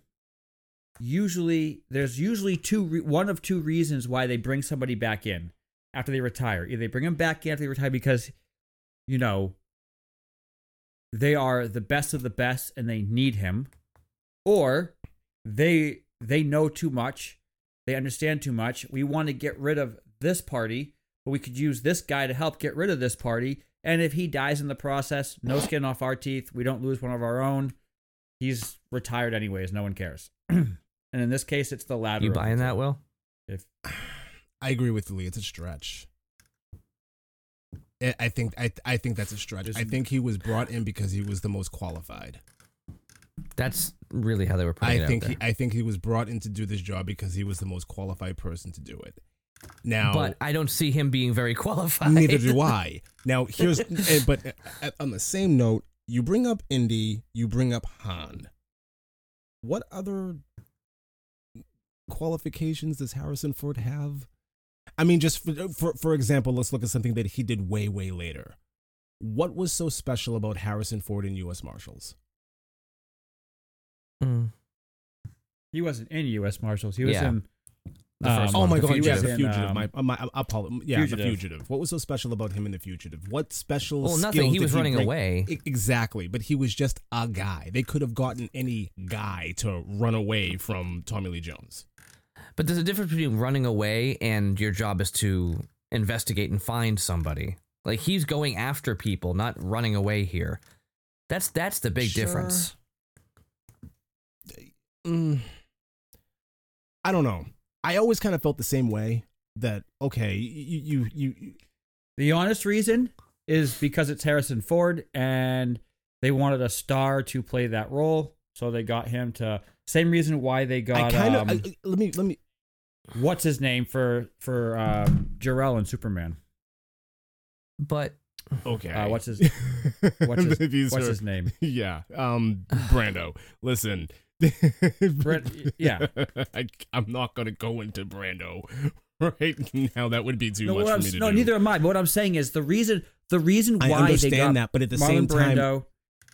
usually there's usually two re- one of two reasons why they bring somebody back in after they retire. Either they bring them back in after they retire because, you know, they are the best of the best and they need him, or they they know too much, they understand too much. We want to get rid of this party, but we could use this guy to help get rid of this party. And if he dies in the process, no skin off our teeth. We don't lose one of our own. He's retired anyways. No one cares. and in this case, it's the latter. You of buying that, Will? If I agree with Lee. It's a stretch. I I think I I think that's a stretch. I think he was brought in because he was the most qualified. That's really how they were putting it I out think there. he, I think he was brought in to do this job because he was the most qualified person to do it. Now, but I don't see him being very qualified. neither do I. Now, here's eh, but eh, on the same note, you bring up Indy, you bring up Han. What other qualifications does Harrison Ford have? I mean, just for, for for example, let's look at something that he did way way later. What was so special about Harrison Ford in U.S. Marshals? Mm. he wasn't in U.S. Marshals, he was Yeah. in The first Oh one. my The god! Yeah, Fugitive the and, fugitive. um, my, my, I apologize. Yeah, Fugitive. the fugitive. What was so special about him in the fugitive? What special? Well, nothing. skills He did was running bring? away. Exactly, but he was just a guy. They could have gotten any guy to run away from Tommy Lee Jones. But there's a difference between running away and your job is to investigate and find somebody. Like he's going after people, not running away here. That's that's the big Sure. difference. Mm, I don't know. I always kind of felt the same way. That okay, you you you. The honest reason is because it's Harrison Ford and they wanted a star to play that role, so they got him to. Same reason why they got. I kind of um, let me let me. what's his name for for um, Jor-El and Superman? But Okay, Uh, what's his what's his, what's are- his name? Yeah, um, Brando. Listen, Brand- yeah. I, I'm not gonna go into Brando right now. That would be too No, much for I'm, me to no, do. No, neither am I. But what I'm saying is the reason the reason I why they understand got that, but at the Marlon same time, Brando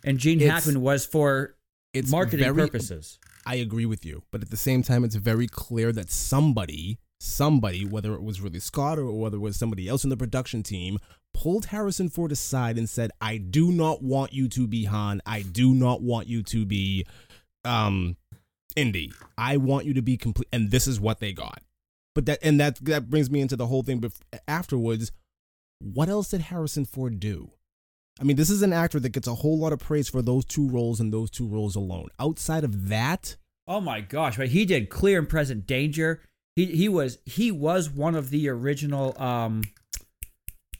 and Gene Hackman was for it's marketing very, purposes. I agree with you, but at the same time, it's very clear that somebody, somebody, whether it was Ridley Scott or whether it was somebody else in the production team, pulled Harrison Ford aside and said, "I do not want you to be Han. I do not want you to be, um, Indy. I want you to be complete." And this is what they got. But that and that that brings me into the whole thing. But afterwards, what else did Harrison Ford do? I mean, this is an actor that gets a whole lot of praise for those two roles and those two roles alone. Outside of that, Oh my gosh! But he did clear and present danger. He he was he was one of the original um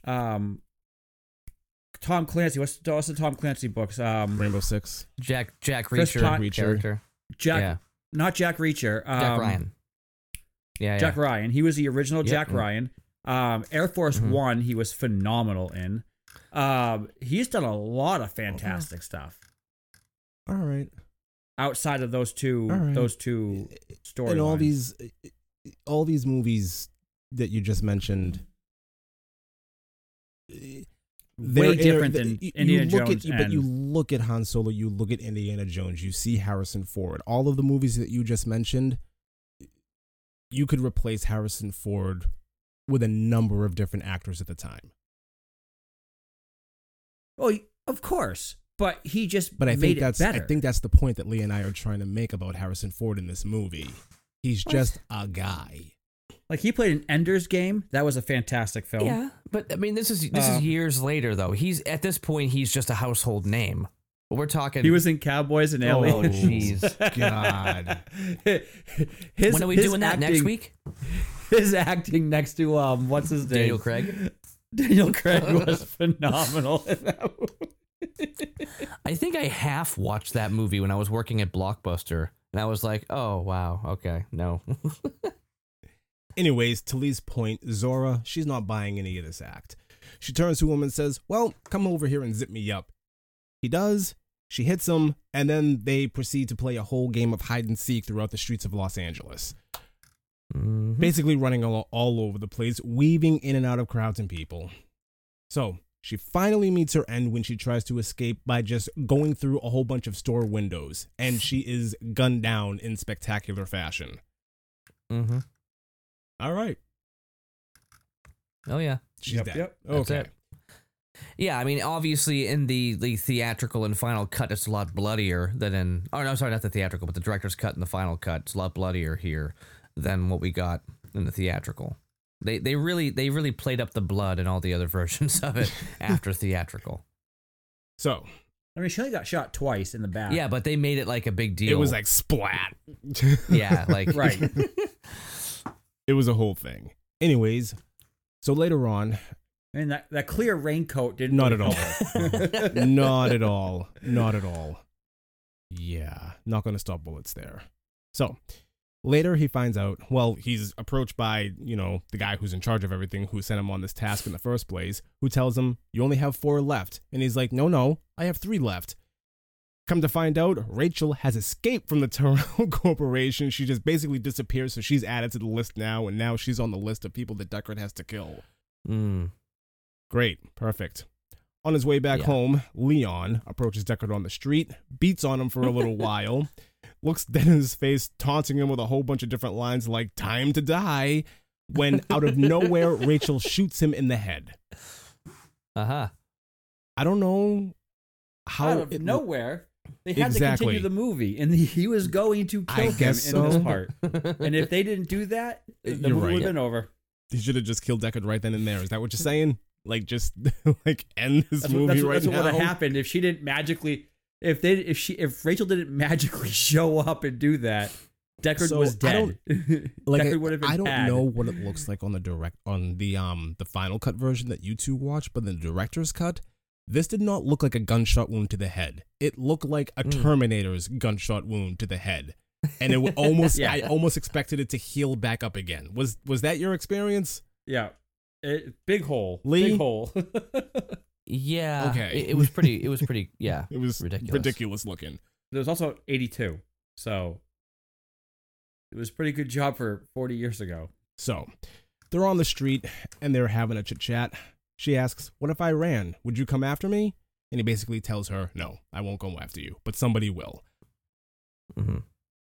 um Tom Clancy. What's what's the Tom Clancy books? Um, Rainbow Six. Jack Jack Reacher, Pine- Reacher. character. Jack, yeah, not Jack Reacher. Um, Jack Ryan. Yeah, Jack yeah. Ryan. He was the original Yep. Jack Ryan. Um, Air Force Mhm. One. He was phenomenal in. Um, he's done a lot of fantastic stuff All right. outside of those two right. those two stories, And all these, all these movies that you just mentioned. way different than you- Indiana you look Jones. At, but you look at Han Solo, you look at Indiana Jones, you see Harrison Ford. All of the movies that you just mentioned, you could replace Harrison Ford with a number of different actors at the time. Oh, of course, but he just But I made think that's better. I think that's the point that Lee and I are trying to make about Harrison Ford in this movie. He's just a guy. like he played an Ender's Game. That was a fantastic film. Yeah, but I mean, this is this Um, is years later though. He's at this point, he's just a household name. But we're talking. He was in Cowboys and Aliens. Oh, jeez. God. his, when are we his doing that next week? His acting next to um, what's his name? Daniel Craig. Daniel Craig was phenomenal in that movie. I think I half watched that movie when I was working at Blockbuster, and I was like, "Oh wow, okay, no." Anyways, to Lee's point, Zhora, she's not buying any of this act. She turns to him and says, Well, come over here and zip me up. He does. She hits him, and then they proceed to play a whole game of hide and seek throughout the streets of Los Angeles. Mhm. basically running all, all over the place, weaving in and out of crowds and people. So she finally meets her end when she tries to escape by just going through a whole bunch of store windows, and she is gunned down in spectacular fashion. Mm Mhm. All right, Oh yeah. she's Yep, dead. yep. That's okay. it. Yeah, I mean, obviously, in the, the theatrical and final cut, it's a lot bloodier than in. Oh no, sorry, not the theatrical, but the director's cut and the final cut. It's a lot bloodier here than what we got in the theatrical. They they really they really played up the blood and all the other versions of it after theatrical. So I mean, she only got shot twice in the back. Yeah, but they made it like a big deal. it was like splat. yeah, like Right. it was a whole thing. Anyways, so later on, and that, that clear raincoat didn't. Not at all. not at all. Not at all. Yeah, not going to stop bullets there. So later he finds out, well, he's approached by, you know, the guy who's in charge of everything who sent him on this task in the first place, who tells him, you only have four left. And he's like, no, no, I have three left. Come to find out, Rachel has escaped from the Tyrell Corporation. She just basically disappears, so she's added to the list now, and now she's on the list of people that Deckard has to kill. Mm. Great. Perfect. On his way back Yeah. home, Leon approaches Deckard on the street, beats on him for a little while. Looks dead in his face, taunting him with a whole bunch of different lines like "time to die." When out of nowhere, Rachel shoots him in the head. Uh huh. I don't know how Out of it- nowhere, they had Exactly. to continue the movie, and he was going to I kill him in guess this part. And if they didn't do that, the You're movie right. would have been over. He should have just killed Deckard right then and there. Is that what you're saying? Like just like end this That's movie what, that's, right that's what would have happened if she didn't magically. If they, if she, if Rachel didn't magically show up and do that, Deckard So, was I dead. Like Deckard would have been. I don't had. know what it looks like on the direct on the um the final cut version that you two watched, but in the director's cut, this did not look like a gunshot wound to the head. It looked like a Mm. Terminator's gunshot wound to the head, and it almost Yeah. I almost expected it to heal back up again. Was was that your experience? Yeah, it, big hole. Lee? Big hole. Yeah. Okay. It, it was pretty. It was pretty. Yeah. It was Ridiculous. ridiculous looking. There was also 82, so it was a pretty good job for 40 years ago. So they're on the street and they're having a chit chat. She asks, What if I ran? Would you come after me? And he basically tells her, No, I won't go after you, but somebody will. Mm-hmm.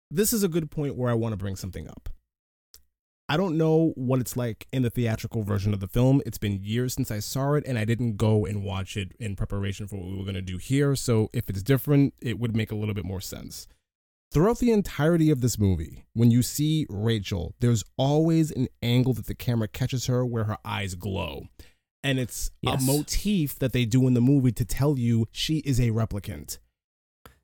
This is a good point where I want to bring something up. I don't know what it's like in the theatrical version of the film. It's been years since I saw it, and I didn't go and watch it in preparation for what we were going to do here. So if it's different, it would make a little bit more sense. Throughout the entirety of this movie, when you see Rachel, there's always an angle that the camera catches her where her eyes glow. And it's Yes. a motif that they do in the movie to tell you she is a replicant.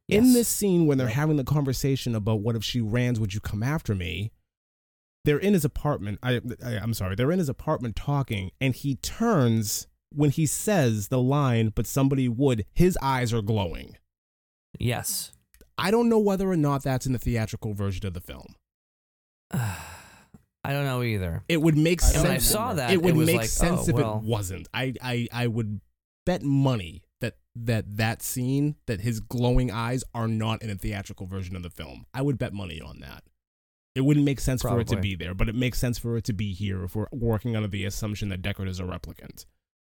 In this scene, when they're having the conversation about what if she ran, would you come after me? They're in his apartment. I, I, I'm sorry. They're in his apartment talking, and he turns when he says the line, but somebody would, his eyes are glowing. Yes. I don't know whether or not that's in the theatrical version of the film. I don't know either. It would make I sense. When I saw that, it would was make like, sense oh, if well, it wasn't. I, I I would bet money that that that scene, that his glowing eyes are not in a theatrical version of the film. I would bet money on that. It wouldn't make sense for it to be there, but it makes sense for it to be here if we're working under the assumption that Deckard is a replicant.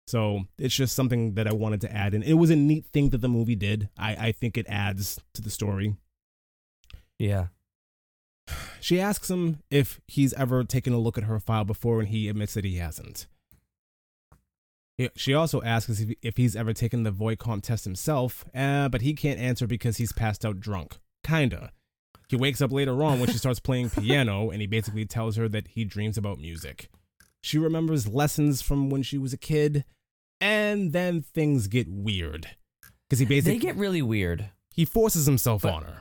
So it's just something that I wanted to add, and it was a neat thing that the movie did. I, I think it adds to the story. Yeah. She asks him if he's ever taken a look at her file before, and he admits that he hasn't. She also asks if, if he's ever taken the Voight-Kampff test himself, uh, but he can't answer because he's passed out drunk. Kinda. He wakes up later on when she starts playing piano, and he basically tells her that he dreams about music. She remembers lessons from when she was a kid, and then things get weird. Because he basically They get really weird. he forces himself But- on her.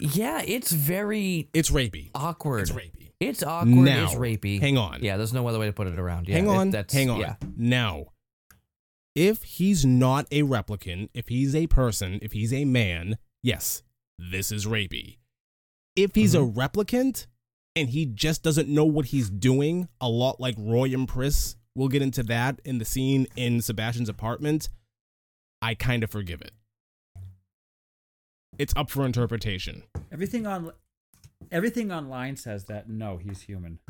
Yeah, it's very It's rapey. awkward. It's rapey. It's awkward. Now, it's rapey. Hang on. Yeah, there's no other way to put it around. Yeah, hang it- on, that's, hang on. Yeah. Now, if he's not a replicant, if he's a person, if he's a man, yes, this is rapey. If he's a mm-hmm. replicant and he just doesn't know what he's doing, a lot like Roy and Pris, we'll get into that in the scene in Sebastian's apartment, I kind of forgive it. It's up for interpretation. Everything on, everything online says that no, he's human.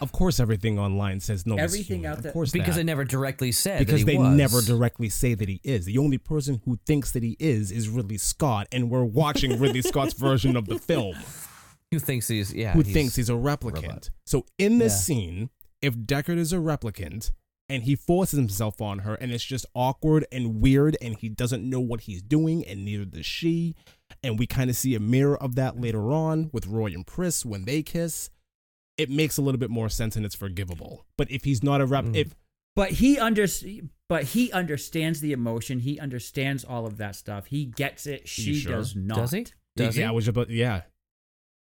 Of course, everything online says no. he's Everything human. out Of there- course, Because that. they never directly said that because he they was. never directly say that he is. The only person who thinks that he is is Ridley Scott, and we're watching Ridley Scott's version of the film, Who thinks he's yeah? who thinks he's a replicant. robot. So in this Yeah. scene, if Deckard is a replicant and he forces himself on her, and it's just awkward and weird, and he doesn't know what he's doing, and neither does she, and we kind of see a mirror of that later on with Roy and Pris when they kiss. It makes a little bit more sense and it's forgivable. But if he's not a rep, Mm. if But he under, but he understands the emotion. He understands all of that stuff. He gets it. She sure? does not. Does he? Does yeah, I he? was about yeah.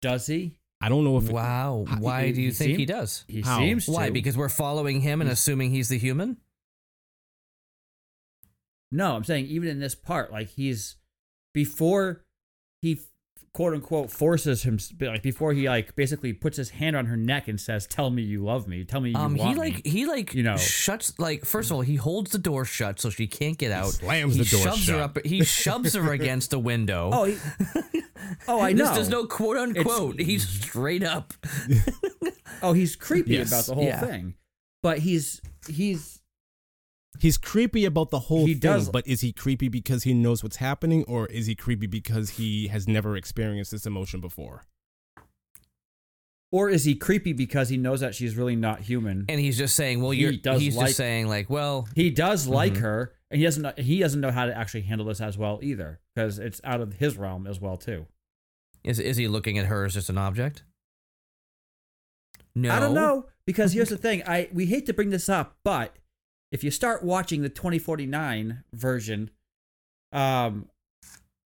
Does he? I don't know if it- Wow. How- Why he- do you he think he does? He How? seems Why? to. Because we're following him and assuming he's the human. No, I'm saying even in this part, like he's before he quote unquote forces him, like before he like basically puts his hand on her neck and says, "Tell me you love me. Tell me you Um, he want like me." he like You know. shuts like first of all he holds the door shut so she can't get out. slams he the door shoves her shut. up. He shoves her against a window. Oh, he, oh, I This- know. There's no quote unquote. He's straight up. oh, he's creepy Yes. about the whole Yeah. thing, but he's he's He's creepy about the whole He thing, does- but is he creepy because he knows what's happening, or is he creepy because he has never experienced this emotion before? Or is he creepy because he knows that she's really not human? And he's just saying, well, He you're. does he's like- just saying like, well, he does like Mm-hmm. her, and he doesn't. Know, he doesn't know how to actually handle this as well either, because it's out of his realm as well too. is is he looking at her as just an object? No, I don't know because here's the thing. I we hate to bring this up, but if you start watching the 2049 version, um,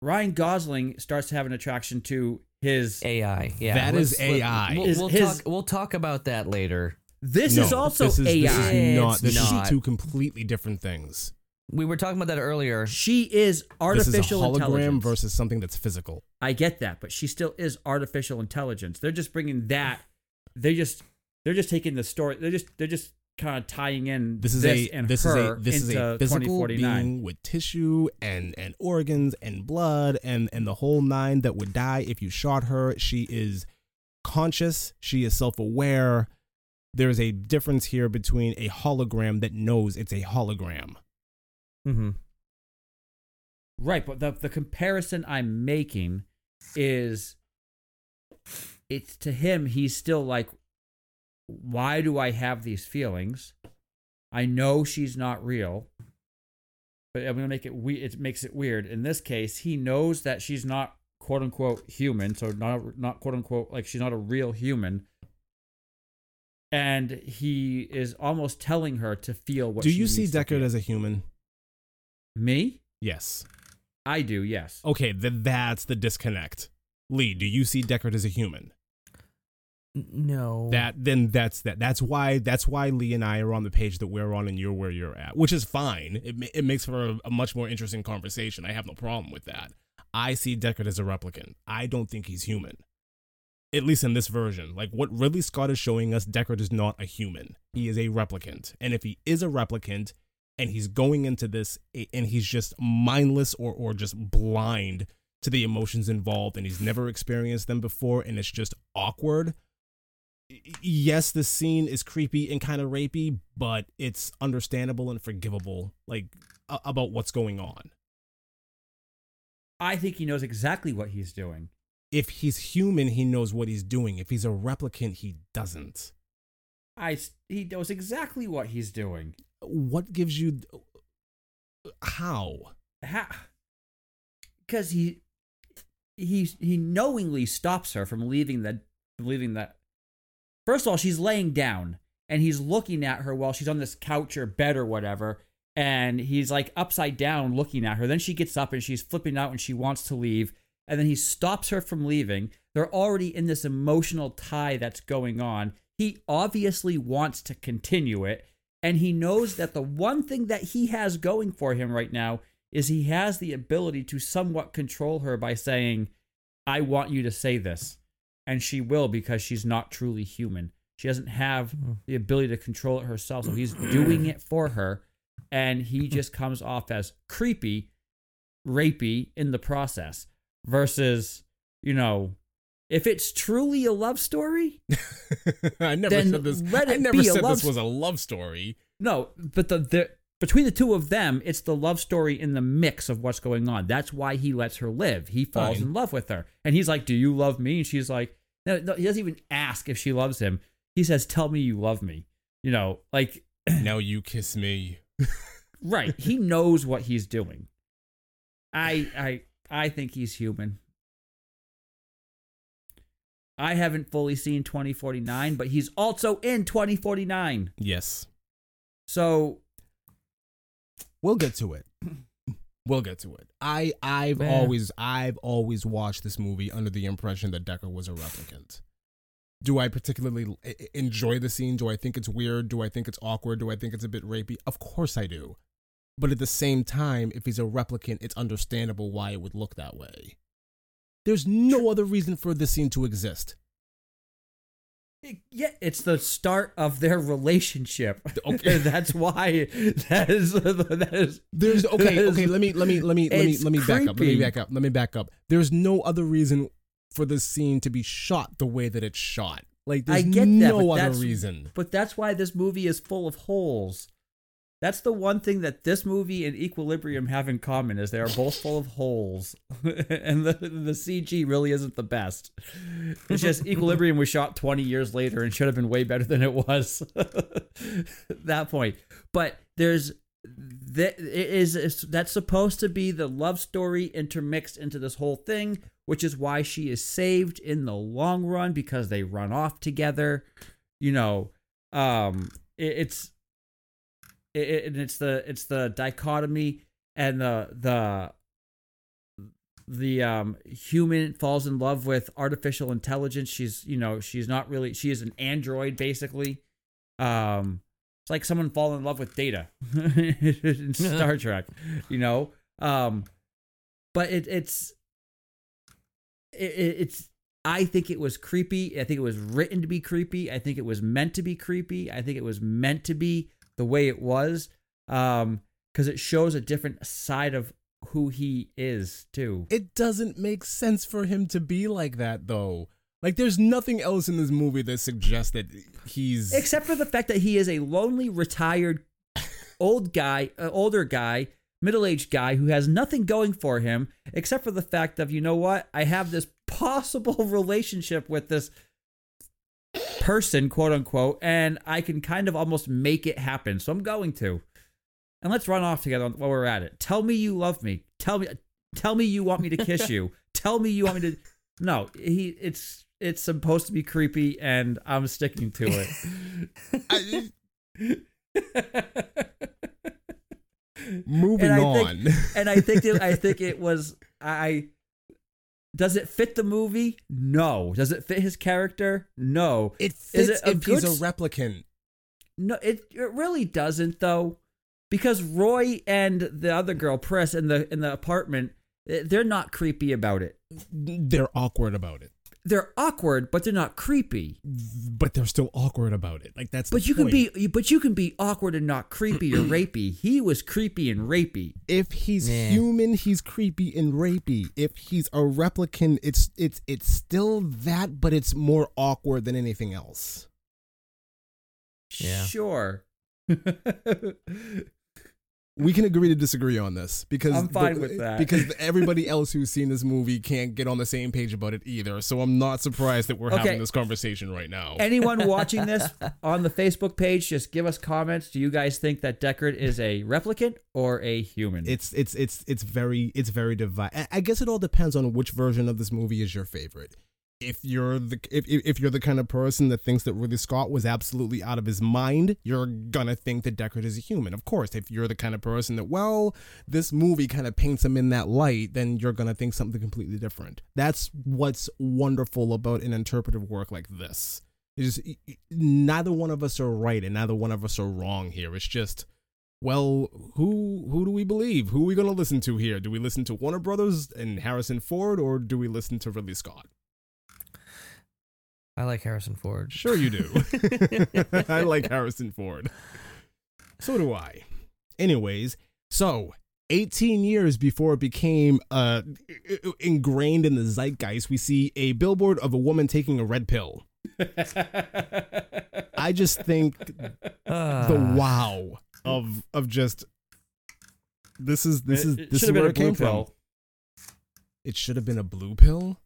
Ryan Gosling starts to have an attraction to his. AI. Yeah, That is AI. We'll, Is we'll his- talk. We'll talk about that later. This No, is also this is, AI. This is not. This not. is two completely different things. We were talking about that earlier. She is artificial this is a hologram intelligence. versus something that's physical. I get that, but she still is artificial intelligence. They're just bringing that. They just they're just taking the story. They're just they're just kind of tying in This is this a and this is a this is a physical being with tissue and and organs and blood and and the whole nine that would die if you shot her. She is conscious. She is self aware. There's a difference here between a hologram that knows it's a hologram. Mm-hmm. Right, but the the comparison I'm making is it's to him he's still like why do I have these feelings? I know she's not real. But I'm gonna make it we it makes it weird. In this case, he knows that she's not quote unquote human, so not not quote unquote like she's not a real human. And he is almost telling her to feel what Do you see Deckard as a human? me? Yes. I do, yes. Okay, then that's the disconnect. Lee, do you see Deckard as a human? No. That then that's that. That's why that's why Lee and I are on the page that we're on, and you're where you're at, which is fine. It it makes for a, a much more interesting conversation. I have no problem with that. I see Deckard as a replicant. I don't think he's human. At least in this version, like what Ridley Scott is showing us, Deckard is not a human. He is a replicant, and if he is a replicant, and he's going into this, and he's just mindless or or just blind to the emotions involved, and he's never experienced them before, and it's just awkward yes, the scene is creepy and kind of rapey, but it's understandable and forgivable, like a- about what's going on. I think he knows exactly what he's doing. If he's human, he knows what he's doing. If he's a replicant, he doesn't. I he knows exactly what he's doing. What gives you how? Because he he he knowingly stops her from leaving the leaving that. First of all, she's laying down and he's looking at her while she's on this couch or bed or whatever, and he's like upside down looking at her. Then she gets up and she's flipping out and she wants to leave, and then he stops her from leaving. They're already in this emotional tie that's going on. He obviously wants to continue it, and he knows that the one thing that he has going for him right now is he has the ability to somewhat control her by saying, I want you to say this. And she will because she's not truly human. She doesn't have hmm. the ability to control it herself. So he's doing it for her. And he hmm. just comes off as creepy, rapey in the process. Versus, you know, if it's truly a love story, I never said this. let I never said this was a love story. No, but the, the between the two of them, it's the love story in the mix of what's going on. That's why he lets her live. He falls Fine. in love with her, and he's like, "Do you love me?" And she's like, "No." no he doesn't even ask if she loves him. He says, "Tell me you love me." You know, like now you kiss me. right. He knows what he's doing. I I I think he's human. I haven't fully seen 2049, but he's also in 2049. Yes, So we'll get to it. We'll get to it. I I've Yeah. always I've always watched this movie under the impression that Decker was a replicant. Do I particularly enjoy the scene? Do I think it's weird? Do I think it's awkward? Do I think it's a bit rapey? Of course I do. But at the same time, if he's a replicant, it's understandable why it would look that way. There's no other reason for this scene to exist. Yeah, it's the start of their relationship. Okay. that's why that is that is There's okay, is- okay. Let me let me let me let me let me back up. Let me back up. Let me back up. There's no other reason for this scene to be shot the way that it's shot. Like there's I get that, no other reason. But that's why this movie is full of holes. That's the one thing that this movie and Equilibrium have in common is they are both full of holes, and the the CG really isn't the best. It's just Equilibrium was shot 20 years later and should have been way better than it was that point. But there's that is- that's supposed to be the love story intermixed into this whole thing, which is why she is saved in the long run because they run off together. You know, um, it, it's it, it- and it's the it's the dichotomy and the the the um human falls in love with artificial intelligence. She's you know she's not really she is an android basically. Um it's like someone falling in love with data in star trek you know? Um but it it's it, it- it's i think it was creepy. I think it was written to be creepy. I think it was meant to be creepy. I think it was meant to be the way it was um because it shows a different side of who he is too It doesn't make sense for him to be like that though. Like there's nothing else in this movie that suggests that he's except for the fact that he is a lonely retired old guy uh, older guy middle-aged guy who has nothing going for him except for the fact of you know what i have this possible relationship with this person quote unquote and i can kind of almost make it happen. So i'm going to. And let's run off together while we're at it. Tell me you love me. Tell me tell me you want me to kiss you. Tell me you want me to no he it's it's supposed to be creepy and i'm sticking to it. I- moving And I on. think- and I think it, I think it was I. Does it fit the movie? No. Does it fit his character? No. it fits it a if he's good a s- replicant. No, it it really doesn't though, because Roy and the other girl, Pris, in the in the apartment, eh, they're not creepy about it. They're awkward about it, They're awkward, but they're not creepy. but they're still awkward about it. Like that's. But the you can be, but you can be awkward and not creepy or rapey. He was creepy and rapey. If he's Yeah. human, he's creepy and rapey. If he's a replicant, it's it's it's still that, but it's more awkward than anything else. Yeah. Sure. We can agree to disagree on this because I'm fine the- with that. Because everybody else who's seen this movie can't get on the same page about it either. So I'm not surprised that we're Okay. having this conversation right now. Anyone watching this on the Facebook page, just give us comments. Do you guys think that Deckard is a replicant or a human? it's it's it's it's very it's very divided. I guess it all depends on which version of this movie is your favorite. If you're the if if you're the kind of person that thinks that Ridley Scott was absolutely out of his mind, you're gonna think that Deckard is a human. Of course, if you're the kind of person that well, this movie kind of paints him in that light, then you're gonna think something completely different. That's what's wonderful about an interpretive work like this. Is neither one of us are right and neither one of us are wrong here. It's just well, who who do we believe? Who are we going to listen to here? Do we listen to Warner Brothers and Harrison Ford, or do we listen to Ridley Scott? I like Harrison Ford. Sure, you do. I like Harrison Ford. So do I. Anyways, so 18 years before it became uh, ingrained in the zeitgeist, we see a billboard of a woman taking a red pill. I just think Ah. the wow of of just this is this is It- it this is where a it came blue from. pill. It should have been a blue pill.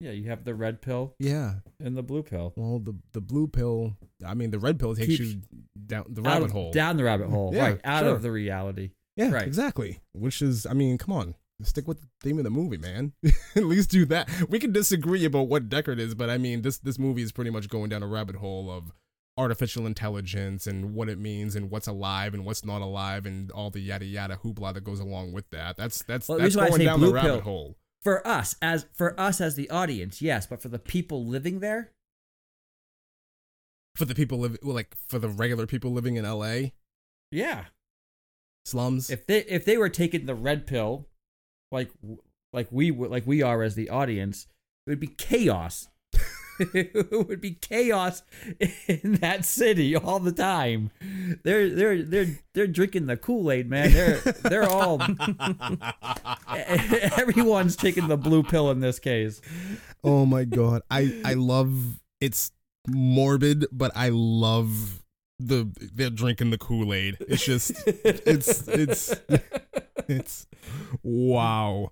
Yeah, you have the red pill Yeah. and the blue pill. Well, the the blue pill. I mean, the red pill takes Keeps- you down the rabbit of- hole. Down the rabbit hole. Yeah, right. Out sure. of the reality. yeah, right. exactly. Which is, I mean, come on, stick with the theme of the movie, man. At least do that. We can disagree about what Deckard is, but I mean, this this movie is pretty much going down a rabbit hole of artificial intelligence and what it means and what's alive and what's not alive and all the yada yada hoopla that goes along with that. That's that's Well, that's reason why I going down the rabbit pill- hole. For us, as for us as the audience, yes, but for the people living there, For the people live well, like for the regular people living in L.A. yeah. slums. If they if they were taking the red pill, like like we like we are as the audience, it would be chaos. It would be chaos in that city all the time. They're they're they're they're drinking the Kool Aid, man. They're they're all everyone's taking the blue pill in this case. Oh my god. I I love it's morbid, but I love the they're drinking the Kool Aid. It's just it's it's it's wow.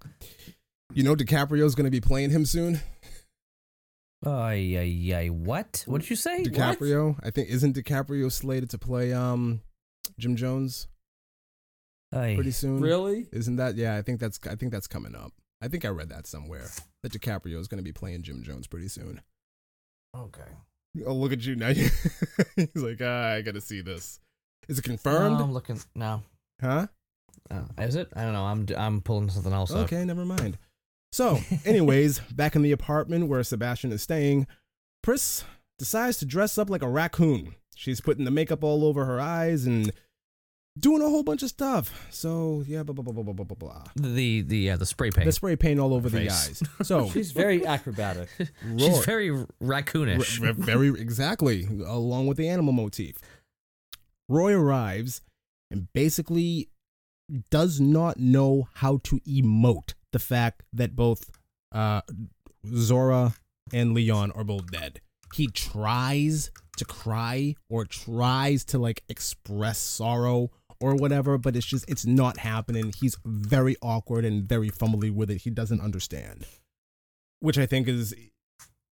You know DiCaprio's going to be playing him soon. Ay, ay, ay, what? What did you say? What? DiCaprio, I think isn't DiCaprio slated to play um Jim Jones Ay. pretty soon? really? Isn't that? Yeah, I think that's I think that's coming up. I think I read that somewhere that DiCaprio is going to be playing Jim Jones pretty soon. Okay. Oh, look at you now. He's like, ah, I got to see this. Is it No, confirmed? I'm looking. No. Huh? Uh, is it? I don't know. I'm I'm pulling something else up. Okay, never mind. So, anyways, back in the apartment where Sebastian is staying, Pris decides to dress up like a raccoon. She's putting the makeup all over her eyes and doing a whole bunch of stuff. So, yeah, blah, blah, blah, blah, blah, blah, blah. The the yeah uh, the spray paint. The spray paint all over the eyes. So, She's very acrobatic. She's very raccoonish. R- very exactly, along with the animal motif. Roy arrives and basically does not know how to emote the fact that both uh, Zhora and Leon are both dead. He tries to cry or tries to like express sorrow or whatever, but it's just it's not happening. He's very awkward and very fumbly with it. He doesn't understand, which I think is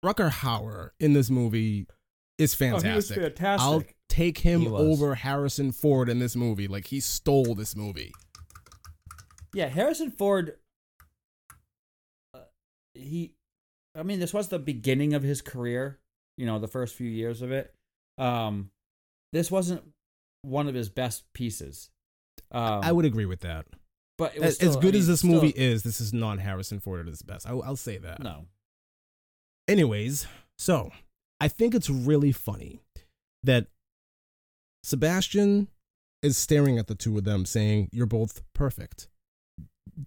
Rutger Hauer in this movie is Oh, he was fantastic. fantastic. I'll take him over Harrison Ford in this movie. Like he stole this movie. Yeah, Harrison Ford. He, I mean, this was the beginning of his career. You know, the first few years of it. Um, this wasn't one of his best pieces. Um, I would agree with that. but it was As, still, as I good mean, as this still- movie is, this is not Harrison Ford at his best. I, will say that. No, Anyways, so I think it's really funny that Sebastian is staring at the two of them saying, You're both perfect.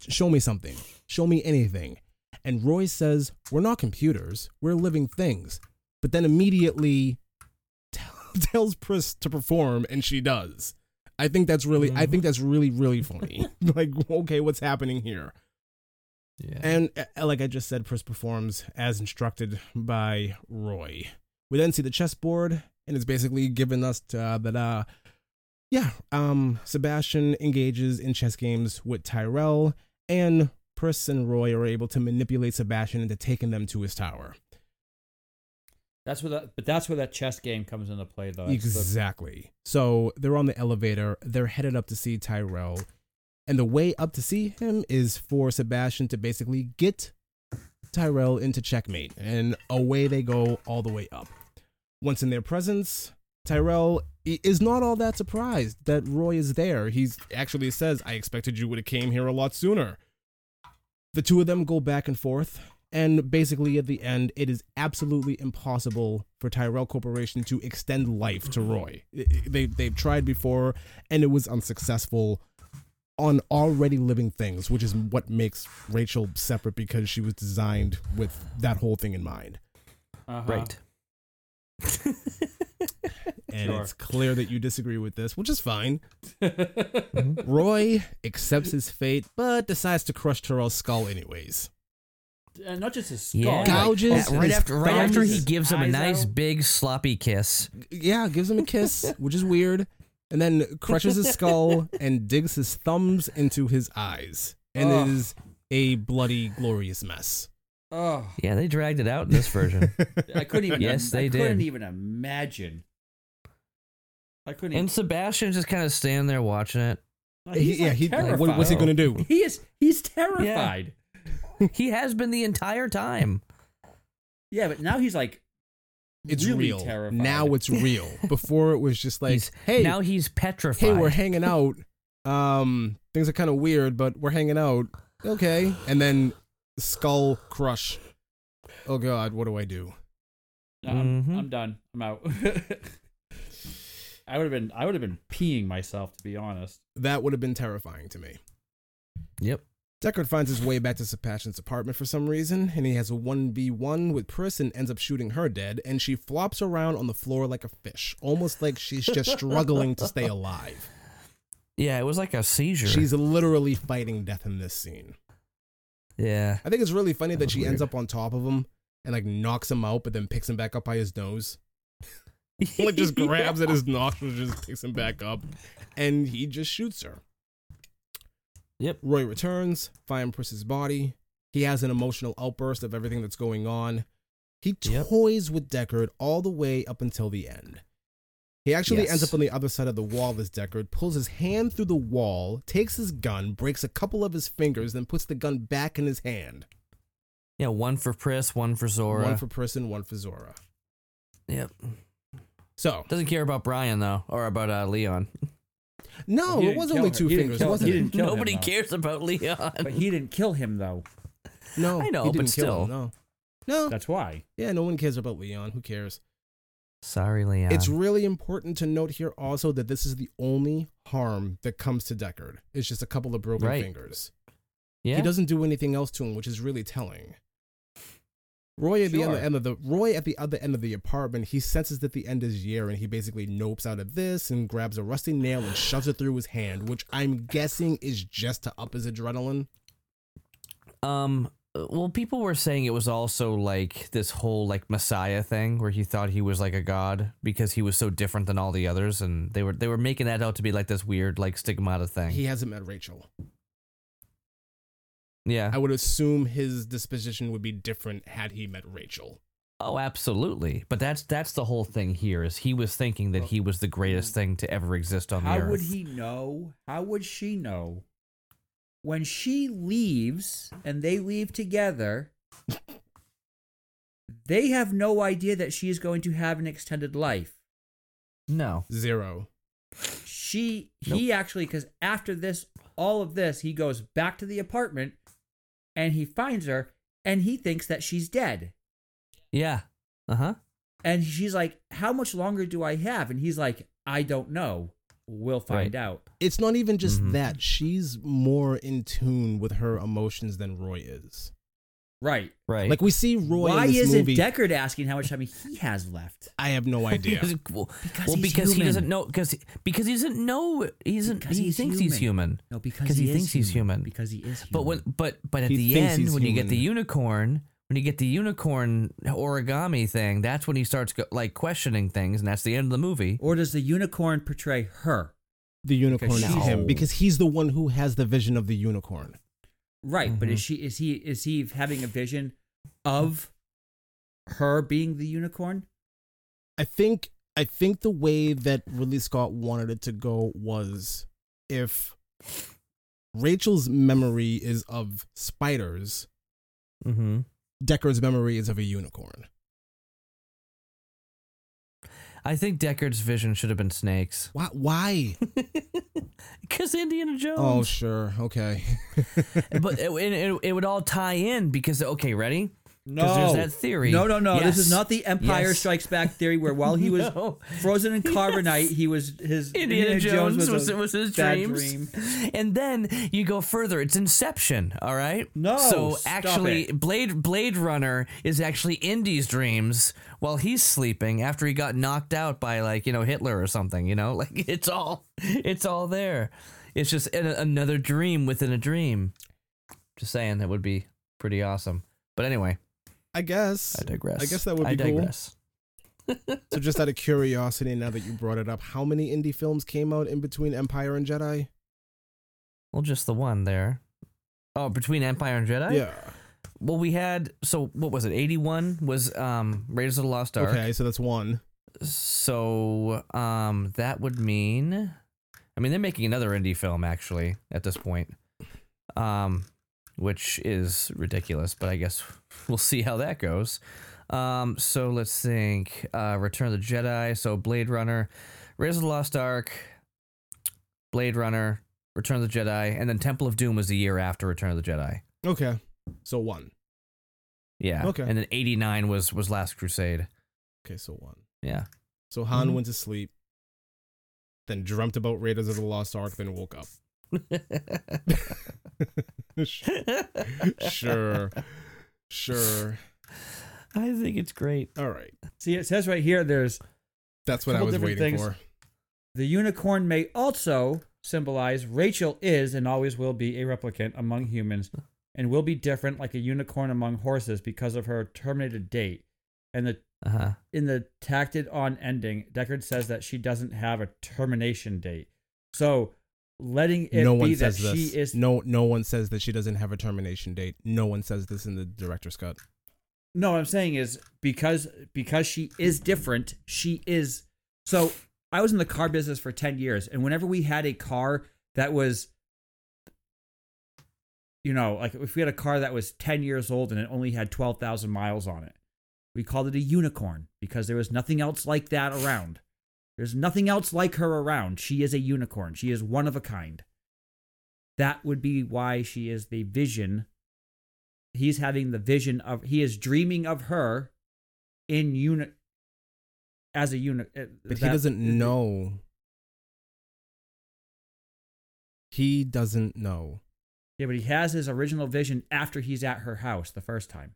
Show me something. Show me anything. And Roy says, We're not computers, we're living things. But then immediately tell, tells Pris to perform, and she does. I think that's really, I think that's really, really funny. like, okay, what's happening here? Yeah. And uh, like I just said, Pris performs as instructed by Roy. We then see the chessboard, and it's basically given us uh, that, uh, yeah, um, Sebastian engages in chess games with Tyrell, and Pris and Roy are able to manipulate Sebastian into taking them to his tower. that's where that. But that's where that chess game comes into play, though. That's the- Exactly. So they're on the elevator. They're headed up to see Tyrell. And the way up to see him is for Sebastian to basically get Tyrell into checkmate. And away they go all the way up. Once in their presence, Tyrell is not all that surprised that Roy is there. He actually says, I expected you would have came here a lot sooner. The two of them go back and forth. And basically, at the end, it is absolutely impossible for Tyrell Corporation to extend life to Roy. I- I- They, they've tried before, and it was unsuccessful on already living things, which is what makes Rachel separate because she was designed with that whole thing in mind. uh-huh. right. And Sure. it's clear that you disagree with this, which is fine. Roy accepts his fate, but decides to crush Tyrell's skull anyways. And not just his skull. Yeah. Gouges Yeah, right his after right after he gives him a nice out. big sloppy kiss. Yeah, gives him a kiss, which is weird, and then crushes his skull and digs his thumbs into his eyes. And Ugh. it is a bloody, glorious mess. Oh, Yeah, they dragged it out in this version. I couldn't even. Yes, they I they couldn't even imagine. I couldn't. and Even, Sebastian just kind of standing there watching it. He- he's yeah, like he, terrified. what, what's he gonna do? He is. He's terrified. He has been the entire time. Yeah, but now he's like. It's really real. Terrified. Now it's real. Before it was just like, he's, hey, now he's petrified. hey, we're hanging out. Um, things are kind of weird, but we're hanging out. Okay, and then skull crush. Oh God, what do I do? No, I'm, Mhm. I'm done. I'm out. I would have been. I would have been peeing myself to be honest. That would have been terrifying to me. Yep. Deckard finds his way back to Sebastian's apartment for some reason, and he has a 1v1 with Pris and ends up shooting her dead, and she flops around on the floor like a fish, almost like she's just struggling to stay alive. Yeah, it was like a seizure. She's literally fighting death in this scene. yeah. I think it's really funny That that was she ends up on top of him and like knocks him out, but then picks him back up by his nose. Like just grabs at his nostrils, just picks him back up, and he just shoots her. Yep. Roy returns, finds Pris's body. He has an emotional outburst of everything that's going on. He Yep. toys with Deckard all the way up until the end. He actually Yes. ends up on the other side of the wall as Deckard, pulls his hand through the wall, takes his gun, breaks a couple of his fingers, then puts the gun back in his hand. Yeah, one for Priss, one for Zhora. One for Person, one for Zhora. yep. So, Doesn't care about Brion though, or about uh, Leon. no, He it was only her. two He didn't fingers, wasn't he it? didn't kill him, Nobody though. cares about Leon. But he didn't kill him though. No, I know, he didn't kill still. him, no. No, That's why. yeah, no one cares about Leon. Who cares? Sorry, Leon. It's really important to note here also that this is the only harm that comes to Deckard. It's just a couple of broken Right. fingers. yeah. He doesn't do anything else to him, which is really telling. Roy at the other Sure. end of the Roy at the other end of the apartment, he senses that the end is near, and he basically nopes out of this and grabs a rusty nail and shoves it through his hand, which I'm guessing is just to up his adrenaline. Um. Well, people were saying it was also like this whole like Messiah thing, where he thought he was like a god because he was so different than all the others, and they were they were making that out to be like this weird like stigmata thing. He hasn't met Rachel. Yeah. I would assume his disposition would be different had he met Rachel. Oh, absolutely. But that's that's the whole thing here is he was thinking that he was the greatest mm. thing to ever exist on How the earth. How would he know? How would she know? When she leaves and they leave together, they have no idea that she is going to have an extended life. No. Zero. She, he actually, because after this, all of this, he goes back to the apartment and he finds her and he thinks that she's dead. Yeah. Uh huh. And she's like, How much longer do I have? And he's like, I don't know. We'll find Right. out. It's not even just Mhm. that. She's more in tune with her emotions than Roy is. Right. Right. Like we see Roy Why in this isn't movie. Deckard asking how much time he has left? I have no idea. well, Because well, he's because he doesn't know because because he doesn't know he doesn't Because he he's thinks he's human. No, because 'Cause he is thinks he's human. Because he is human. But when but but at He the end he's when you get the unicorn when you get the unicorn origami thing that's when he starts go, like questioning things and that's the end of the movie. or does the unicorn portray her? the unicorn is him because he's the one who has the vision of the unicorn. Right, but is Mhm. she is he is he having a vision of her being the unicorn? I think I think the way that Ridley Scott wanted it to go was if Rachel's memory is of spiders, Mm-hmm. Deckard's memory is of a unicorn. I think Deckard's vision should have been snakes. Why? Why? Because Indiana oh, Jones. oh, sure. Okay. but it, it, it would all tie in because okay, ready? No, there's that theory. No, no, no. This is not the Empire Yes. Strikes Back theory where while he was No. frozen in carbonite, he was his Indiana, Jones, was, was, a was his dreams. dream. And then you go further. It's Inception, all right? No, So actually it. Blade Blade Runner is actually Indy's dreams while he's sleeping after he got knocked out by like, you know, Hitler or something, you know? Like it's all it's all there. It's just an, another dream within a dream. Just saying that would be pretty awesome. But anyway, I guess. I digress. I guess that would I be cool. So, just out of curiosity, now that you brought it up, how many Indy films came out in between Empire and Jedi? Well, just the one there. Oh, between Empire and Jedi? yeah. Well, we had so what was it? Eighty one was um Raiders of the Lost Ark. Okay, so that's one. So um that would mean, I mean they're making another Indy film actually at this point, um, which is ridiculous. But I guess we'll see how that goes. Um, so let's think. Uh, Return of the Jedi. So Blade Runner, Raiders of the Lost Ark, Blade Runner, Return of the Jedi, and then Temple of Doom was the year after Return of the Jedi. Okay, so one. Yeah. Okay. And then eighty nine was was Last Crusade. Okay, so one. Yeah. So Han Mhm. went to sleep, then dreamt about Raiders of the Lost Ark, then woke up. sure, sure. I think it's great. All right, See, it says right here there's that's what I was different waiting things. for. the unicorn may also symbolize Rachel is and always will be a replicant among humans and will be different like a unicorn among horses because of her terminated date. And the Uh huh. in the tacted on ending, Deckard says that she doesn't have a termination date. So letting it no be one that says she is No, no one says that she doesn't have a termination date. No one says this in the director's cut. No, what I'm saying is because because she is different, she is so I was in the car business for 10 years and whenever we had a car that was you know, like if we had a car that was 10 years old and it only had 12,000 miles on it, we called it a unicorn because there was nothing else like that around. There's nothing else like her around. She is a unicorn. She is one of a kind. That would be why she is the vision he's having the vision of he is dreaming of her in unit as a unit uh, But he doesn't know. He doesn't know. yeah but he has his original vision after he's at her house the first time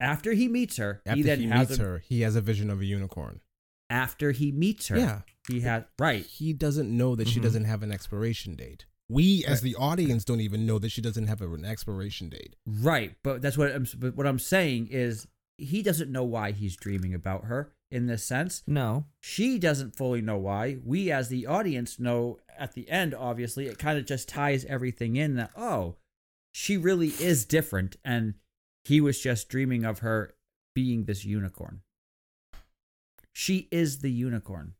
after he meets her After he he, then has meets a, her, he has a vision of a unicorn. After he meets her Yeah. he has right He doesn't know that she Mhm. doesn't have an expiration date. We, as Right. the audience, don't even know that she doesn't have an expiration date. right but that's what I'm but what I'm saying is he doesn't know why he's dreaming about her in this sense No. she doesn't fully know why. We, as the audience, know at the end, obviously, it kind of just ties everything in that, oh, she really is different. And he was just dreaming of her being this unicorn. She is the unicorn.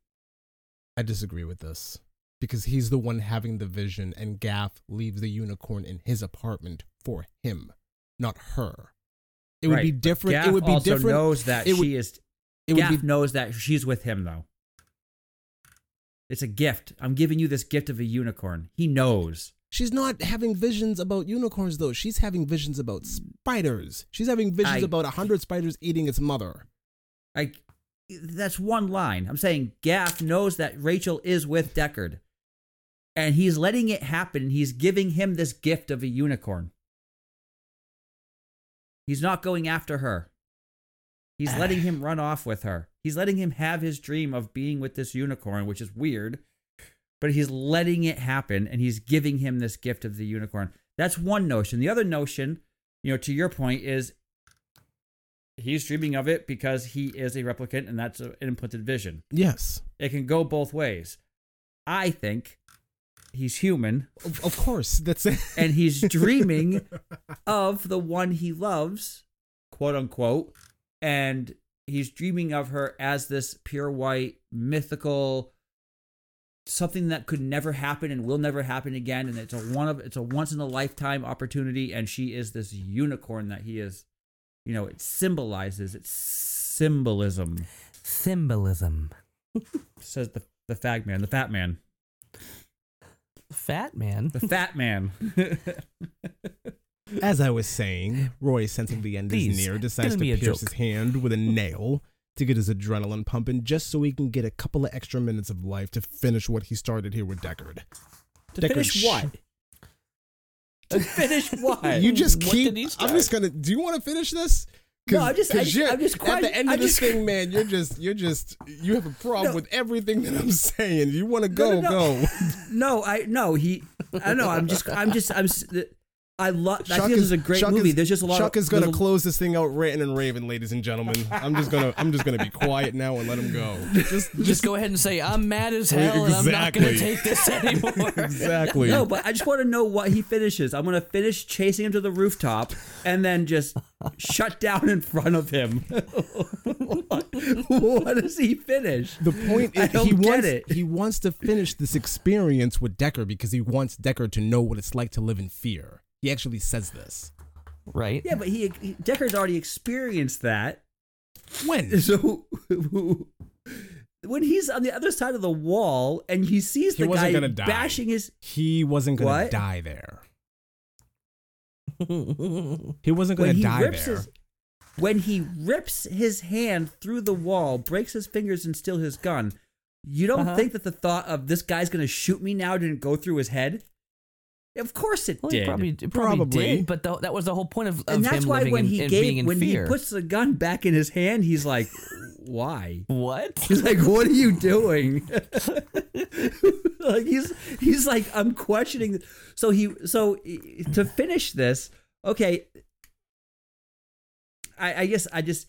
I disagree with this because he's the one having the vision, and Gaff leaves the unicorn in his apartment for him, not her. It would Right, be different. Gaff it would be also different. knows that it would- she is. it would Gaff be knows that she's with him, though. It's a gift. I'm giving you this gift of a unicorn. He knows. She's not having visions about unicorns though. She's having visions about spiders. She's having visions I- about a hundred spiders eating its mother. I that's one line. I'm saying Gaff knows that Rachel is with Deckard. And he's letting it happen. He's giving him this gift of a unicorn. He's not going after her. He's ah. letting him run off with her. He's letting him have his dream of being with this unicorn, which is weird. But he's letting it happen and he's giving him this gift of the unicorn. That's one notion. The other notion, you know, to your point, is he's dreaming of it because he is a replicant and that's an implanted vision. Yes, It can go both ways. I think he's human of, of course. That's it. and he's dreaming of the one he loves, quote unquote, and he's dreaming of her as this pure white mythical something that could never happen and will never happen again and it's a one of it's a once in a lifetime opportunity and she is this unicorn that he is you know it symbolizes it's symbolism Symbolism. says the the fag man the fat man Fat man. the fat man As I was saying, Roy, sensing the end Please, is near, decides to pierce joke. his hand with a nail to get his adrenaline pumping, just so he can get a couple of extra minutes of life to finish what he started here with Deckard. to Deckard finish sh- what to finish what You just What keep. did I'm just gonna. Do you want to finish this? No, I'm just- I just- you're- I'm just at the end I of this just- thing, man. You're just, you're just, you have a problem No. with everything that I'm saying. You want to go, no, no. go. No, I no he. I know. I'm just. I'm just. I'm. s- I love. I Chuck think this is a great Chuck movie. is- there's just a lot. Of. Chuck of, is gonna close this thing out ranting and raving, ladies and gentlemen. I'm just gonna, I'm just gonna be quiet now and let him go. Just, Just go ahead and say I'm mad as hell and I'm not gonna take this anymore. exactly. No, but I just want to know what he finishes. I'm gonna finish chasing him to the rooftop and then just shut down in front of him. what, what does he finish? The point I is, don't he get wants it. he wants to finish this experience with Deckard because he wants Deckard to know what it's like to live in fear. He actually says this. right? Yeah, but he, he Deckard's already experienced that. When? So when he's on the other side of the wall and he sees He the wasn't guy gonna die. bashing his He wasn't gonna die there. He wasn't gonna die rips there. his when he rips his hand through the wall, breaks his fingers and steals his gun. You don't Uh-huh. think that the thought of this guy's going to shoot me now didn't go through his head? Of course it Well, did. probably, it probably, Probably. did, but the, that was the whole point of, of and that's why when in, he gave when fear. he puts the gun back in his hand, he's like, "Why?" what? He's like, "What are you doing?" like he's he's like, "I'm questioning." So he so to finish this, okay. I, I guess I just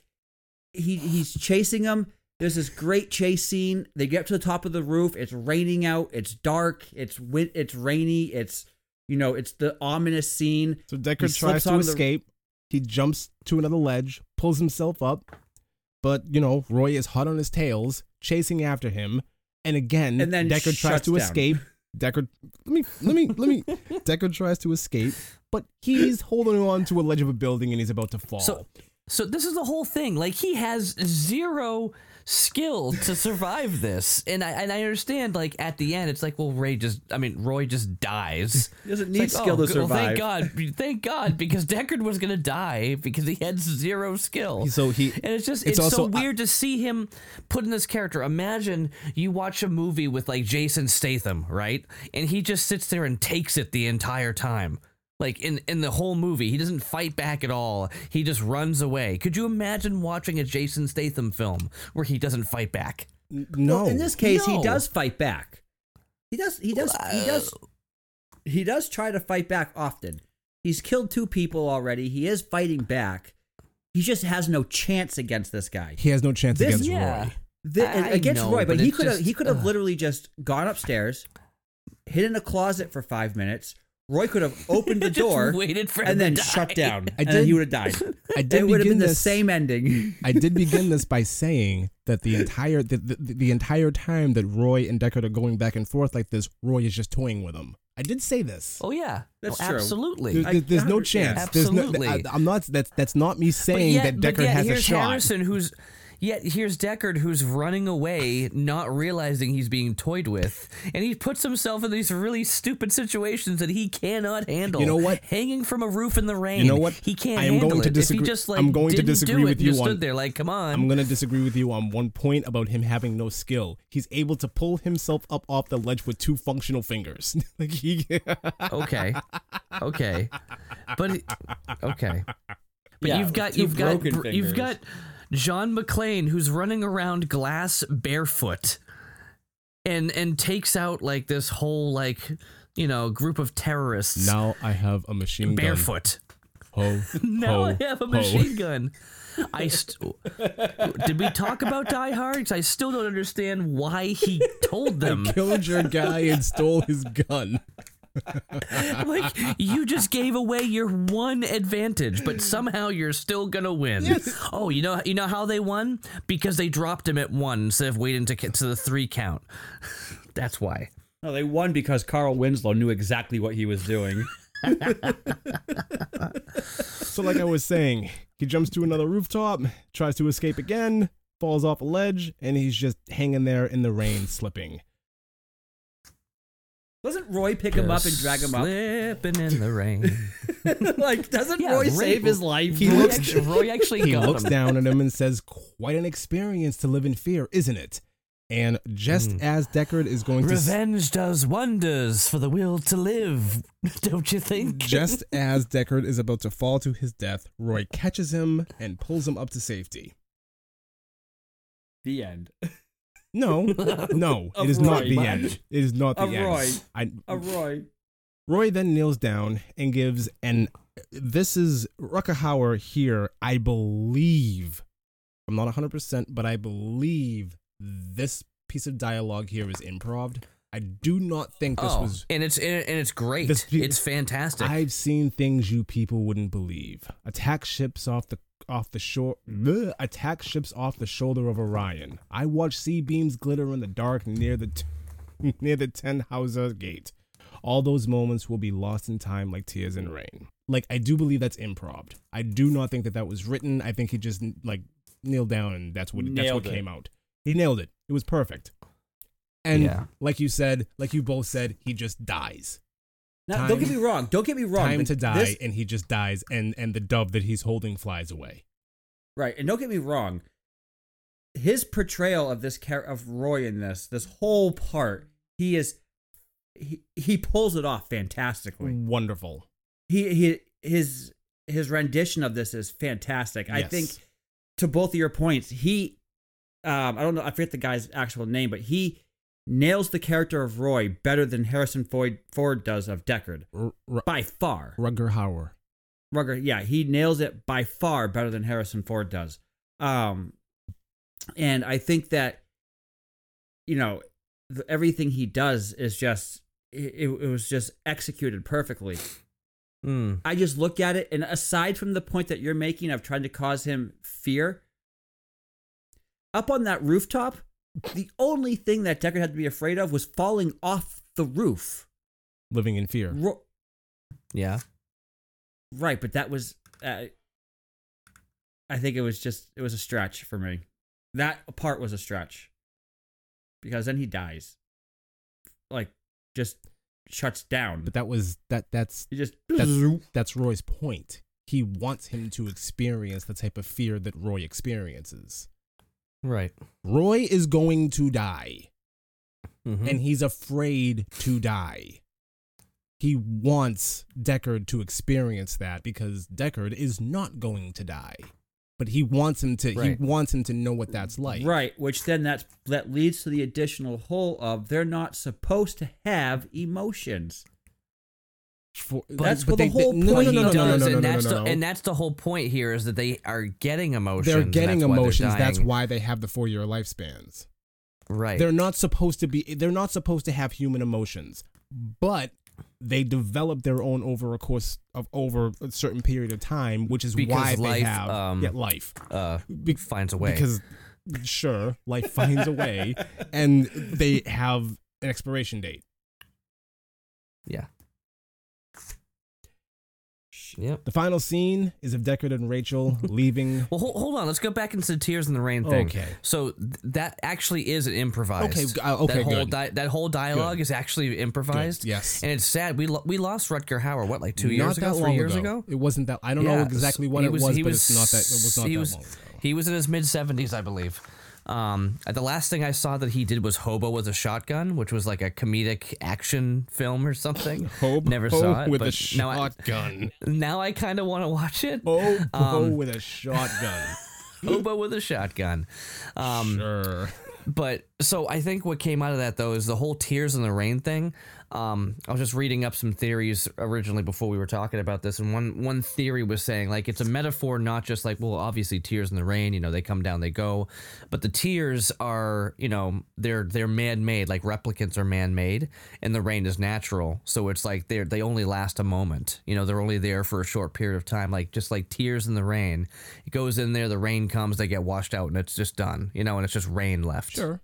he he's chasing him. There's this great chase scene. They get to the top of the roof. It's raining out. It's dark. It's It's rainy. It's you know. It's the ominous scene. So He Deckard tries to on the- escape. He jumps to another ledge, pulls himself up, but you know Roy is hot on his tails, chasing after him, and again, And then Deckard tries to down. escape. Deckard, let me, let me, let me. Deckard tries to escape, but he's holding on to a ledge of a building and he's about to fall. So, so this is the whole thing. Like he has zero skill to survive this, and I and I understand. Like at the end, it's like, well, Ray just, I mean, Roy just dies. He doesn't need like, oh, skill oh, to good- well, thank. God, thank God, because Deckard was gonna die because he had zero skill. So he- and it's just it's it's, so also- I- weird to see him put in this character. Imagine you watch a movie with like Jason Statham, right, and he just sits there and takes it the entire time. Like in in the whole movie, he doesn't fight back at all. He just runs away. Could you imagine watching a Jason Statham film where he doesn't fight back? No, Well, in this case, he does fight back. He does. He does. He does. Uh, he does try to fight back often. He's killed two people already. He is fighting back. He just has no chance against this guy. he has no chance This- against yeah. Roy. The, I- I against know, Roy, but, but he could have he could have literally just gone upstairs, hid in a closet for five minutes. Roy could have opened the door waited for and then shut down, I and then he did- would have died. I did it would have begin been the this- same ending. I did begin this by saying that the entire the, the, the entire time that Roy and Deckard are going back and forth like this, Roy is just toying with him. I did say this. Oh yeah, That's Oh, true. absolutely. There's, there's, there's no yeah, chance. There's no, absolutely. I, am not. That's that's not me saying yet- that but Deckard yet has a here's shot. Harrison, who's yet here's Deckard, who's running away, not realizing he's being toyed with, and he puts himself in these really stupid situations that he cannot handle. You know what? Hanging from a roof in the rain. You know what? He can't I am handle going to it. disagree- he just like I'm going to disagree do it with and you just on- stood there like, come on. I'm going to disagree with you on one point about him having no skill. He's able to pull himself up off the ledge with two functional fingers. like he, okay, okay, but okay. But Yeah, you've got you've got broken br- you've got John McClane who's running around glass barefoot, and and takes out like this whole like you know group of terrorists now I have a machine gun. barefoot. Ho, Now ho, I have a ho. machine gun. I st- did we talk about Die Hard? I still don't understand why he told them. Killed your guy and stole his gun. like you just gave away your one advantage, but somehow you're still gonna win. Oh, you know you know how they won because they dropped him at one instead of waiting to get to the three count. That's why. No, they won because Carl Winslow knew exactly what he was doing. So, like I was saying, he jumps to another rooftop, tries to escape again, falls off a ledge, and he's just hanging there in the rain, slipping. Doesn't Roy pick him up and drag him up? Slipping in the rain. like, doesn't Yeah, Roy Ray- save his life? He Roy, looks- actually, Roy actually He got looks him. down at him and says, Quite an experience to live in fear, isn't it? And just hmm. as Deckard is going to. s- Revenge does wonders for the will to live, don't you think? Just as Deckard is about to fall to his death, Roy catches him and pulls him up to safety. the end. No, no, Of it is not Roy. the end. It is not the Of end. Roy. I, A Roy. Roy then kneels down and gives, an. this is Rutger Hauer here, I believe, I'm not 100%, but I believe this piece of dialogue here is improv. I do not think this oh, was. and it's and it's great. This- it's fantastic. I've seen things you people wouldn't believe. Attack ships off the off the shore. bleh, attack ships off the shoulder of Orion. I watched C-beams glitter in the dark near the t- near the Tannhäuser Gate. All those moments will be lost in time like tears in rain. Like I do believe that's improv. I do not think that that was written. I think he just like kneeled down and that's what that's what it. came out. He nailed it. It was perfect. And Yeah. like you said, like you both said, he just dies Now, Time- don't get me wrong. Don't get me wrong. time to die this- and he just dies and and the dove that he's holding flies away right, and don't get me wrong. His portrayal of this of Roy in this this whole part, he is he, he pulls it off fantastically. Wonderful. He he his his rendition of this is fantastic. I think to both of your points, he um I don't know I forget the guy's actual name, but he nails the character of Roy better than Harrison Ford Ford does of Deckard R- by far. Rutger Hauer Rugger, yeah, he nails it by far better than Harrison Ford does. Um, and I think that you know the, everything he does is just it, it was just executed perfectly. Mm. I just look at it, and aside from the point that you're making of trying to cause him fear, up on that rooftop, the only thing that Deckard had to be afraid of was falling off the roof. Living in fear. Ro- Yeah. right, but that was, uh, I think it was just, it was a stretch for me. That part was a stretch because then he dies, like just shuts down. But that was that that's he just that's that's Roy's point. He wants him to experience the type of fear that Roy experiences. Right. Roy is going to die, Mhm. and he's afraid to die. He wants Deckard to experience that because Deckard is not going to die. But he wants him to Right. he wants him to know what that's like. Right, which then that's that leads to the additional hole of they're not supposed to have emotions. For- That's what the whole no, point no, no, no, he no, no, does, and that's the and that's the whole point here is that they are getting emotions. They're getting that's why they're emotions. That's why they have the four year lifespans. Right. They're not supposed to be they're not supposed to have human emotions. But they develop their own over a course of over a certain period of time, which is Because why they have um, yeah, life. uh, Be- finds a way. Because sure, life finds a way and they have an expiration date. yeah. Yep. The final scene is of Deckard and Rachel leaving Well, hold, hold on. Let's go back into the tears in the rain thing. Okay. So th- that actually is an improvised. Okay, uh, okay, That whole good. di- that whole dialogue Good. is actually improvised. Good, yes. And it's sad. We lo- we lost Rutger Hauer. What, like two Not years ago, three long years ago? It wasn't that I don't know exactly what he it was, but it's not that it was not that was, long ago. He was in his mid seventies, I believe. Um, the last thing I saw that he did was Hobo with a Shotgun, which was like a comedic action film or something. Hobo Never saw it with a but now I, shotgun. now I kind of want to watch it. Hobo Um, with a shotgun. Hobo with a shotgun. Um, sure. but so I think what came out of that though is the whole tears in the rain thing. Um, I was just reading up some theories originally before we were talking about this, and one one theory was saying like it's a metaphor, not just like well, obviously tears in the rain, you know, they come down, they go, but the tears are, you know, they're they're man made, like replicants are man made, and the rain is natural, so it's like they're they only last a moment, you know, they're only there for a short period of time, like just like tears in the rain, it goes in there, the rain comes, they get washed out, and it's just done, you know, and it's just rain left. Sure.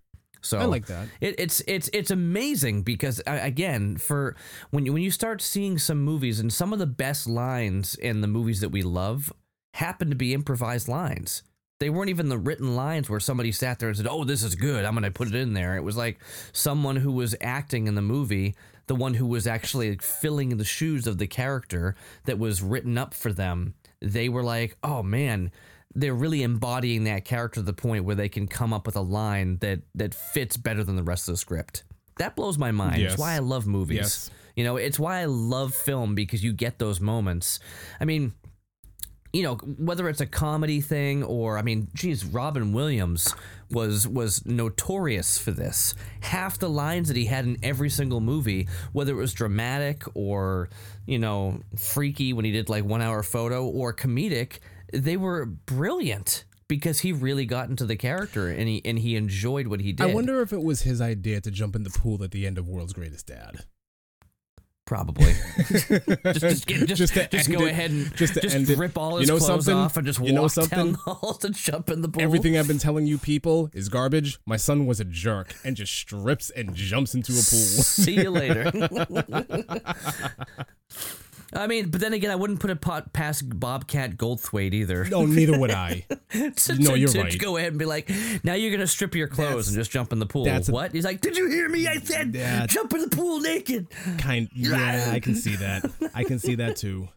So I like that. It, it's it's it's amazing because again, for when you when you start seeing some movies and some of the best lines in the movies that we love happen to be improvised lines. They weren't even the written lines where somebody sat there and said, "Oh, this is good. I'm going to put it in there." It was like someone who was acting in the movie, the one who was actually filling the shoes of the character that was written up for them. They were like, "Oh man, they're really embodying that character to the point where they can come up with a line that that fits better than the rest of the script. That blows my mind. Yes. It's why I love movies. Yes. You know, it's why I love film because you get those moments. I mean, you know, whether it's a comedy thing or I mean, geez, Robin Williams was was notorious for this. Half the lines that he had in every single movie, whether it was dramatic or, you know, freaky when he did like one hour photo or comedic, they were brilliant because he really got into the character and he and he enjoyed what he did. I wonder if it was his idea to jump in the pool at the end of World's Greatest Dad. Probably. just, just, get, just, Just just, go it- ahead and just just, to it. rip all You his know clothes something? off and just You know walk down something? the halls and jump in the pool. Everything I've been telling you people is garbage. My son was a jerk and just strips and jumps into a pool. See you later. I mean, but then again, I wouldn't put it pot past Bobcat Goldthwait either. no, neither would I. to, no, to- you're to right. go ahead and be like, now you're gonna strip your clothes That's- and just jump in the pool. that's a- what? He's like, did you hear me? I said, That- jump in the pool naked. Kind yeah, I can see that. I can see that too.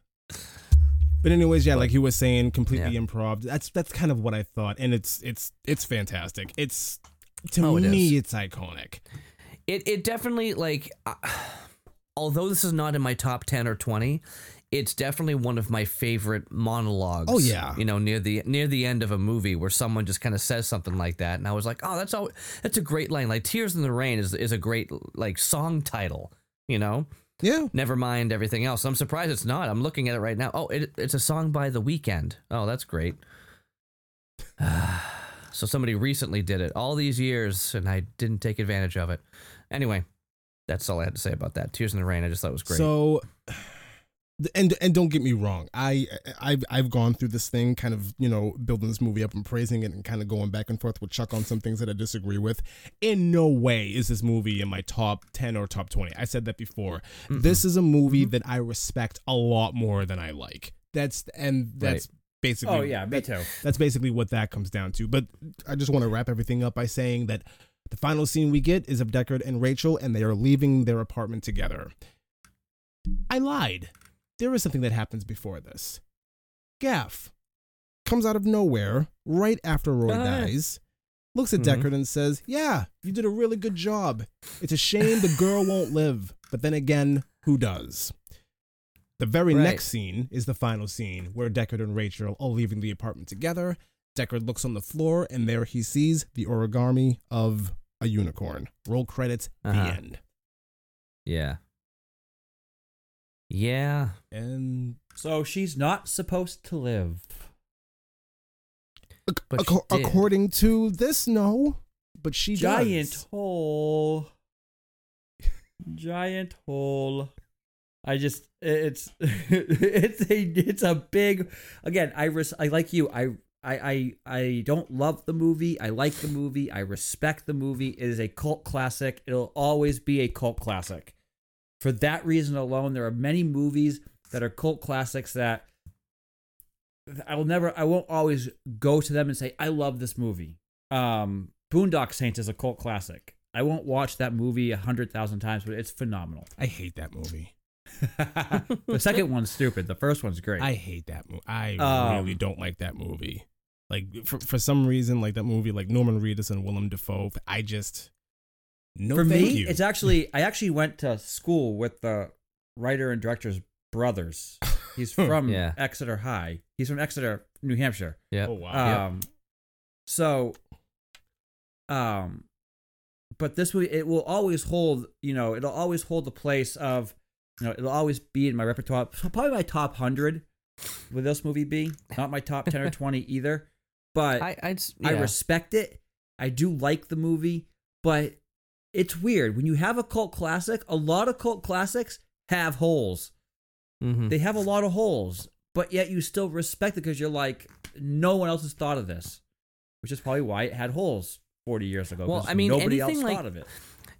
But anyways, yeah, like you were saying, completely Yeah. improv. That's that's kind of what I thought, and it's it's it's fantastic. It's to Oh, me, is. it's iconic. It it definitely like, uh, although this is not in my top ten or twenty, it's definitely one of my favorite monologues. Oh, yeah. you know near the near the end of a movie where someone just kind of says something like that, and I was like, oh, that's all. That's a great line. Like "Tears in the Rain" is is a great like song title. You know, Yeah, never mind everything else. I'm surprised it's not. I'm looking at it right now. Oh, it, it's a song by The Weeknd. Oh, that's great. So somebody recently did it all these years, and I didn't take advantage of it. Anyway, that's all I had to say about that. Tears in the Rain. I just thought it was great. So, and and don't get me wrong, I I've I've gone through this thing, kind of you know building this movie up and praising it, and kind of going back and forth with Chuck on some things that I disagree with. In no way is this movie in my top ten or top twenty. I said that before. This is a movie mm-hmm. that I respect a lot more than I like. That's and that's basically. Oh yeah, me too. That's basically what that comes down to. But I just want to wrap everything up by saying that the final scene we get is of Deckard and Rachel, and they are leaving their apartment together. I lied. There is something that happens before this. Gaff comes out of nowhere right after Roy Ah. dies, looks at Mhm. Deckard and says, Yeah, you did a really good job. It's a shame the girl won't live. But then again, who does? The very Right. next scene is the final scene where Deckard and Rachel are leaving the apartment together. Deckard looks on the floor and there he sees the origami of a unicorn. Roll credits, Uh-huh. the end. yeah, yeah. And So she's not supposed to live. ac- But acco- she did. according to this, no. But she Giant does. hole. Giant hole. I just it's it's a it's a big again I res, I like you I I I I don't love the movie I like the movie I respect the movie it is a cult classic it'll always be a cult classic for that reason alone there are many movies that are cult classics that I will never I won't always go to them and say I love this movie um Boondock Saints is a cult classic I won't watch that movie a hundred thousand times but it's phenomenal I hate that movie. the second one's stupid. The first one's great. I hate that movie. I Um, really don't like that movie. Like for for some reason, like that movie, like Norman Reedus and Willem Dafoe. I just no. For thank me, you. it's actually I actually went to school with the writer and director's brothers. He's from Yeah. Exeter High. He's from Exeter, New Hampshire. Yeah. oh wow. Um, so, um, but this movie it will always hold. You know, it'll always hold the place of. You know, it'll always be in my repertoire. Probably my top hundred. Would this movie be not my top ten or twenty either? But I I yeah. respect it. I do like the movie, but it's weird when you have a cult classic. A lot of cult classics have holes. Mhm. They have a lot of holes, but yet you still respect it because you're like, no one else has thought of this, which is probably why it had holes 40 years ago. Well, I mean, nobody else like- thought of it.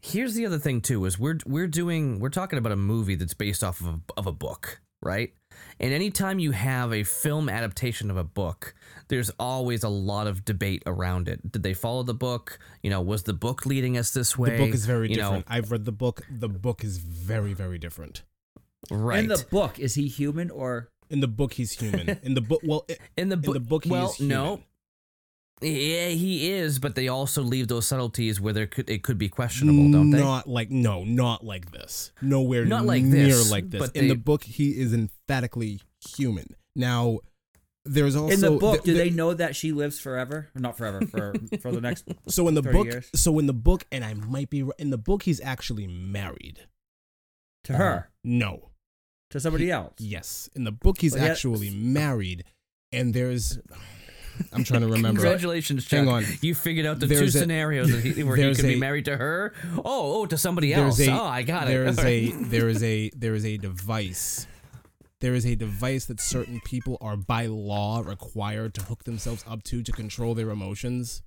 Here's the other thing too: is we're we're doing we're talking about a movie that's based off of a, of a book, right? And anytime you have a film adaptation of a book, there's always a lot of debate around it. Did they follow the book? You know, was the book leading us this way? the book is very you know, different. I've read the book. The book is very very different. right? In the book, is he human or? In the book, he's human. In the book, well, in the, in book, the book, he well, is no. Human. Yeah, he is, but they also leave those subtleties where there could it could be questionable, don't they? Not like no, not like this. Nowhere Not like near this, like this. but In they- the book, he is emphatically human. Now, there's also in the book, th- do they know that she lives forever? Or not forever for for the next. So in the book, years? so in the book, and I might be ri- in the book, he's actually married. To her, uh, No, to somebody else. yes, in the book, he's Well, yeah. actually married, and there's. I'm trying to remember. Congratulations, Chuck. Hang on. You figured out the two a- scenarios that he, where he there's could be married to her. Oh, oh, to somebody else. A, oh, I got it. there is a there is a there is a device. There is a device that certain people are by law required to hook themselves up to to control their emotions.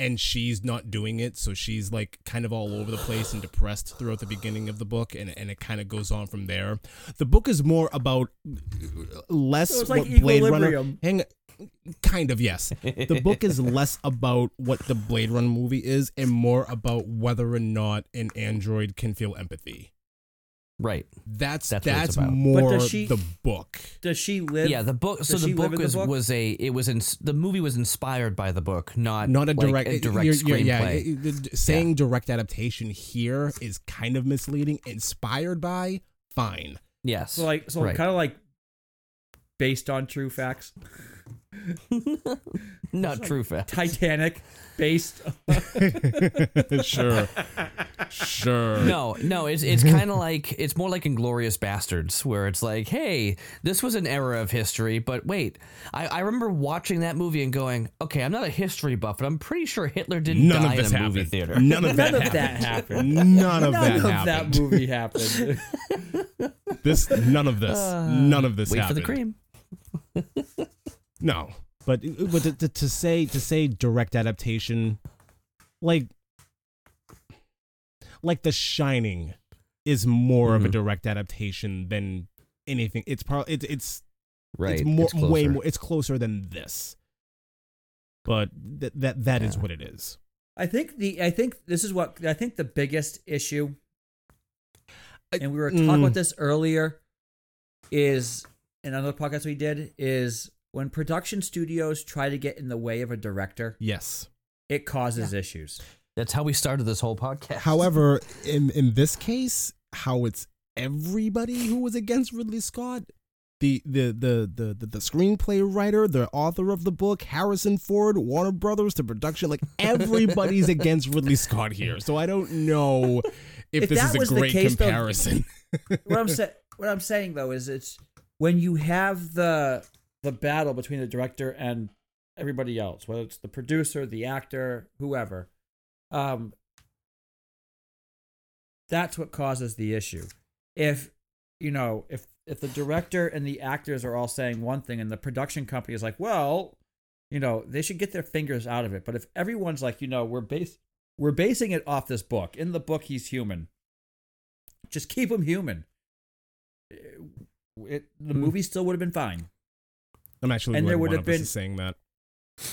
And she's not doing it, so she's like kind of all over the place and depressed throughout the beginning of the book, and, and it kind of goes on from there. The book is more about less So it's like what Blade Runner. Hang, kind of yes. The book is less about what the Blade Runner movie is, and more about whether or not an android can feel empathy. right. That's That's that's, what it's about. more But does she- the book. Does she live? Yeah, the book. So the book in the was book? was a it was in the movie was inspired by the book, not Not a like direct, a direct you're- you're- screenplay. it- it- it- saying direct adaptation here is kind of misleading. Inspired by, fine. yes. So like so Right. kind of like based on true facts. Not true fact. Titanic based. sure, sure. No, no, it's it's kind of like it's more like Inglourious Basterds, where it's like, hey, this was an era of history, but wait, I, I remember watching that movie and going, okay, I'm not a history buff, but I'm pretty sure Hitler didn't None die of this in a happened. movie theater. None of that None of happened. that happened. None of None that of happened. that movie happened. This, none of this, uh, none of this Wait happened. for the cream. No, but but to, to, to say to say direct adaptation, like like The Shining, is more of a Mhm. direct adaptation than anything. It's probably it's it's Right. it's more way closer. more. It's closer than this. But th- that that is Yeah. what it is. I think the I think this is what I think the biggest issue, and we were talking mm. about this earlier, is in another podcast we did is when production studios try to get in the way of a director, Yes. it causes issues. That's how we started this whole podcast. However, in in this case, how it's everybody who was against Ridley Scott, the the the the the, the screenplay writer, the author of the book, Harrison Ford, Warner Brothers, the production, like everybody's against Ridley Scott here. So I don't know if, If this that is a was the great case, though- comparison. what I'm saying, what I'm saying though is it's when you have the the battle between the director and everybody else, whether it's the producer, the actor, whoever, um, that's what causes the issue. If you know, if if the director and the actors are all saying one thing and the production company is like, well, you know, they should get their fingers out of it. But if everyone's like, you know, we're base we're basing it off this book. In the book, he's human. Just keep him human. It, the Hmm. movie still would have been fine. I'm actually And glad there would one have of us been- is saying that.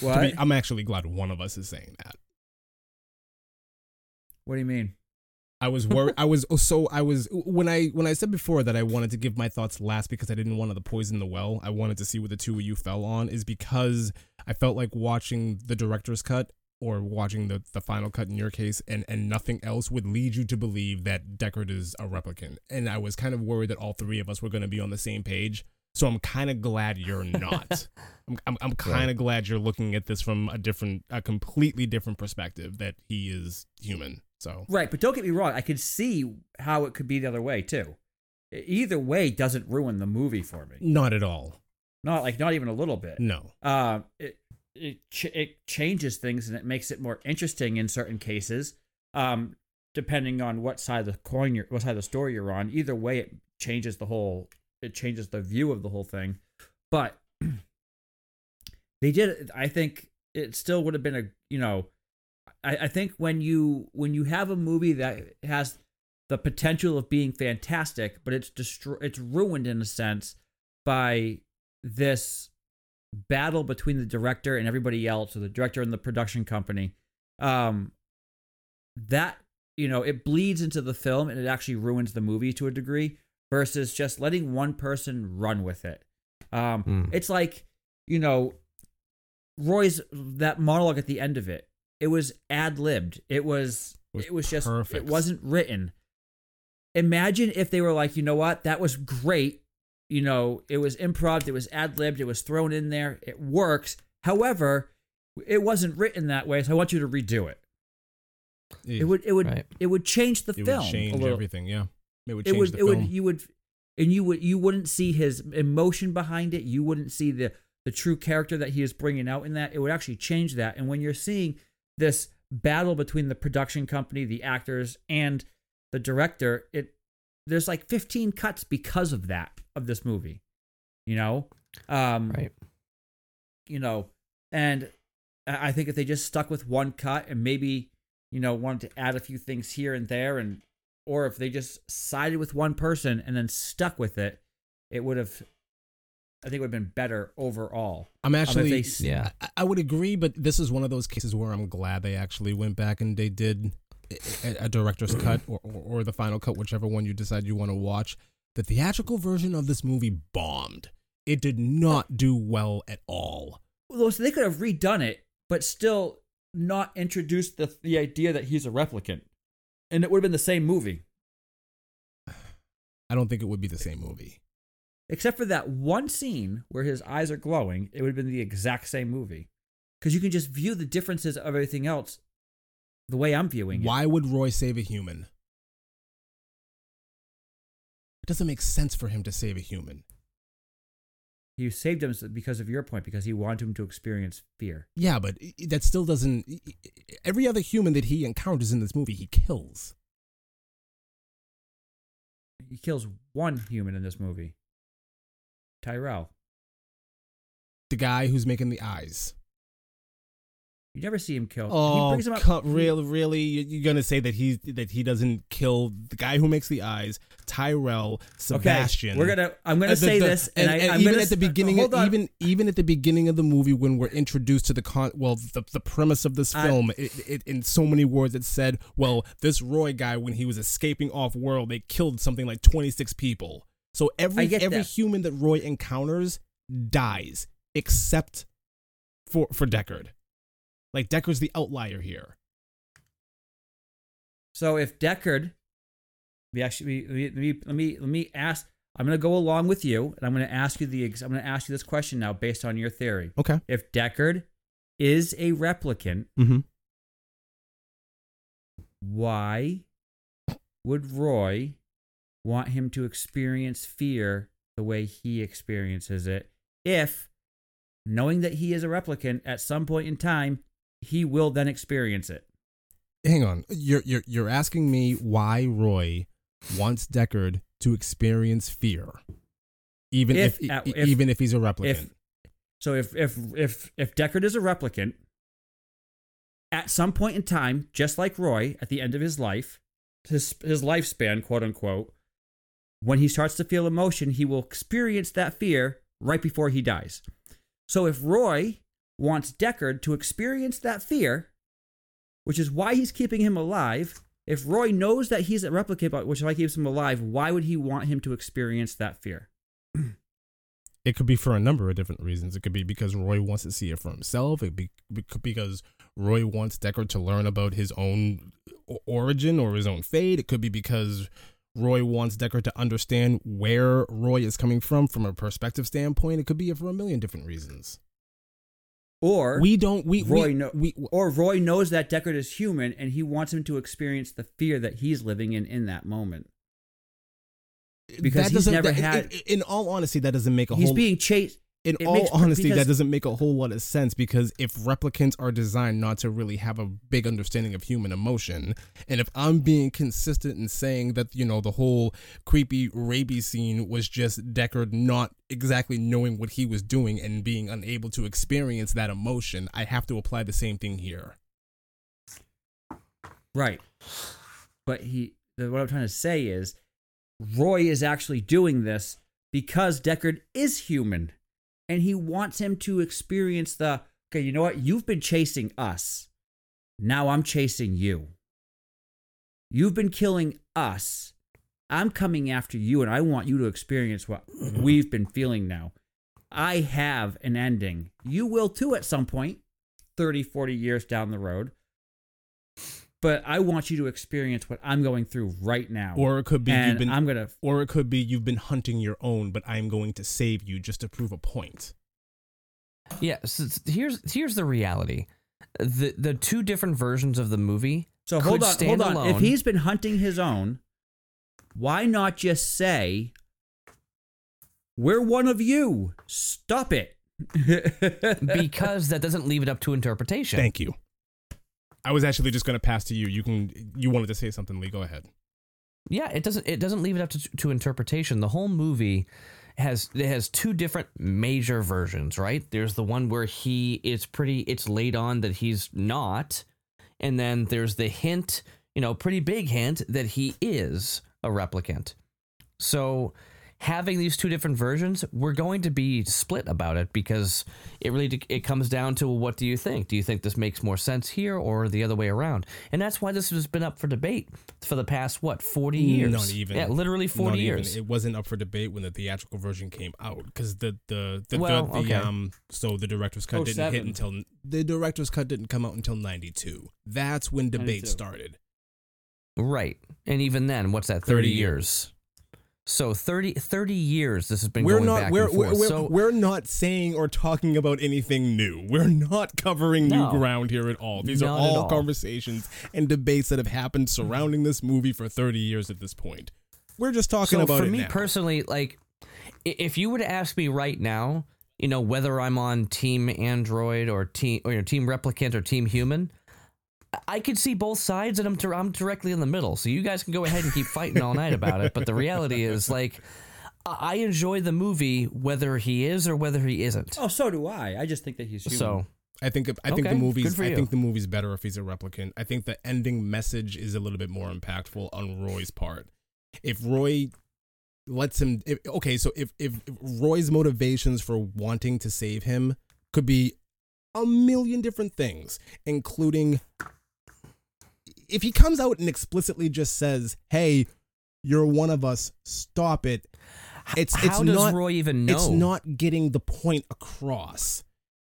What? be- I'm actually glad one of us is saying that. what do you mean? I was worried. I was oh, so I was when I when I said before that I wanted to give my thoughts last because I didn't want to poison the well. I wanted to see what the two of you fell on is because I felt like watching the director's cut or watching the the final cut in your case and and nothing else would lead you to believe that Deckard is a replicant. And I was kind of worried that all three of us were going to be on the same page. So I'm kind of glad you're not. I'm I'm, I'm kind of glad you're looking at this from a different, a completely different perspective that he is human. So Right, but don't get me wrong. I could see how it could be the other way too. Either way doesn't ruin the movie for me. not at all. Not like not even a little bit. No. Um, it it ch- it changes things and it makes it more interesting in certain cases. Um, depending on what side of the coin you're, what side of the story you're on. Either way, it changes the whole. It changes the view of the whole thing. But they did. I think it still would have been a you know. I, I think when you when you have a movie that has the potential of being fantastic, but it's destroy it's ruined in a sense by this battle between the director and everybody else, or the director and the production company. Um, that you know it bleeds into the film and it actually ruins the movie to a degree versus just letting one person run with it. Um, Mm. it's like you know Roy's that monologue at the end of it. It was ad libbed. It was It was just perfect. it wasn't written. Imagine if they were like, you know what, that was great. You know, it was improv, it was ad libbed, it was thrown in there, it works. However, it wasn't written that way, so I want you to redo it. It would it would Right. it would change the it film change little. everything. Yeah, it would It change would the it film. would you would and you would you wouldn't see his emotion behind it. You wouldn't see the the true character that he is bringing out in that. It would actually change that. And when you're seeing this battle between the production company, the actors, and the director, it there's like 15 cuts because of that of this movie. You know, um, Right. you know, and I I think if they just stuck with one cut and maybe, you know, wanted to add a few things here and there and or if they just sided with one person and then stuck with it, it would have I think it would have been better overall. I'm Um, actually, they Yeah. I, I would agree, but this is one of those cases where I'm glad they actually went back and they did a, a director's cut or, or, or the final cut, whichever one you decide you want to watch. The theatrical version of this movie bombed. It did not do well at all. Well, so they could have redone it, but still not introduced the the idea that he's a replicant. And it would have been the same movie. I don't think it would be the same movie. except for that one scene where his eyes are glowing, it would have been the exact same movie. Because you can just view the differences of everything else the way I'm viewing it. Why would Roy save a human? It doesn't make sense for him to save a human. He saved him because of your point, because he wanted him to experience fear. Yeah, but that still doesn't. Every other human that he encounters in this movie, he kills. He kills one human in this movie. Tyrell. The guy who's making the eyes. You never see him kill. he Oh, brings him up. he- really, really? You- You're gonna say that he that he doesn't kill the guy who makes the eyes, Tyrell, Sebastian. Okay, we're gonna. I'm gonna Uh, the- say the- this, and, I, I'm even gonna at the beginning, Hold on. even even at the beginning of the movie, when we're introduced to the con, well, the, the premise of this I- film, it, it, in so many words, it said, well, this Roy guy, when he was escaping off world, they killed something like 26 people. So every every that. human that Roy encounters dies, except for for Deckard. Like Deckard's the outlier here. So if Deckard, we actually let me, let me let me let me ask. I'm gonna go along with you, and I'm gonna ask you the. I'm gonna ask you this question now, based on your theory. Okay. If Deckard is a replicant, Mm-hmm. why would Roy want him to experience fear the way he experiences it? If knowing that he is a replicant at some point in time, he will then experience it. hang on. You're you're you're asking me why Roy wants Deckard to experience fear, even if, If- if- even if he's a replicant. if so if if if if Deckard is a replicant at some point in time just like Roy at the end of his life his his lifespan quote unquote when he starts to feel emotion he will experience that fear right before he dies so if Roy wants Deckard to experience that fear which is why he's keeping him alive if Roy knows that he's a replicant which why keeps him alive why would he want him to experience that fear it could be for a number of different reasons. It could be because Roy wants to see it for himself. It could be because Roy wants Deckard to learn about his own origin or his own fate. It could be because Roy wants Deckard to understand where Roy is coming from from a perspective standpoint. It could be for a million different reasons. Or We don't. We Roy we, know, we or Roy knows that Deckard is human, and he wants him to experience the fear that he's living in in that moment. because that he's never that- had- In, in all honesty, that doesn't make a He's whole. being chased. In it all makes- honesty, that doesn't make a whole lot of sense because if replicants are designed not to really have a big understanding of human emotion, and if I'm being consistent in saying that you know the whole creepy rabies scene was just Deckard not exactly knowing what he was doing and being unable to experience that emotion, I have to apply the same thing here. Right. But he, the- what I'm trying to say is, Roy is actually doing this because Deckard is human, and he wants him to experience the. Okay, you know what? You've been chasing us. Now I'm chasing you. You've been killing us. I'm coming after you, and I want you to experience what we've been feeling now. I have an ending. You will too at some point, 30, 40 years down the road. But I want you to experience what I'm going through right now. Or it could be and you've been, I'm gonna or it could be you've been hunting your own, but I'm going to save you just to prove a point. Yeah, so here's here's the reality. The the two different versions of the movie So could hold on, stand hold on. alone. If he's been hunting his own, why not just say, "We're one of you. Stop it." because that doesn't leave it up to interpretation. Thank you. I was actually just going to pass to you. You can. You wanted to say something, Lee. Go ahead. Yeah, it doesn't it doesn't leave it up to, to interpretation. The whole movie has it has two different major versions, right? There's the one where he it's pretty it's laid on that he's not, and then there's the hint, you know, pretty big hint that he is a replicant. So having these two different versions, we're going to be split about it because it really it comes down to what do you think? Do you think this makes more sense here or the other way around? And that's why this has been up for debate for the past what forty years? Not even. Yeah, literally Not forty even. years. It wasn't up for debate when the theatrical version came out because the the the, Well, the, the okay. um so the director's cut didn't hit until the director's cut didn't come out until ninety two. That's when debate 92. started. Right. And even then, what's that? 30 30, years. years. So 30, 30 years this has been we're going not back we're, and we're, we're, so we're not saying or talking about anything new. We're not covering No. new ground here at all. These are all all. conversations and debates that have happened surrounding this movie for 30 years at this point. We're just talking so about for me now. personally, like if you were to ask me right now, you know whether I'm on Team Android or Team or you know, Team Replicant or Team Human. I could see both sides, and I'm, dir- I'm directly in the middle. So you guys can go ahead and keep fighting all night about it. But the reality is, like, I I enjoy the movie whether he is or whether he isn't. Oh, so do I. I just think that he's human. So I think I think Okay, the movie's for I you. think the movie's better if he's a replicant. I think the ending message is a little bit more impactful on Roy's part. If Roy lets him if, okay, so if, if if Roy's motivations for wanting to save him could be a million different things, including if he comes out and explicitly just says, "Hey, you're one of us. Stop it." It's how it's does not Roy even know? it's not getting the point across.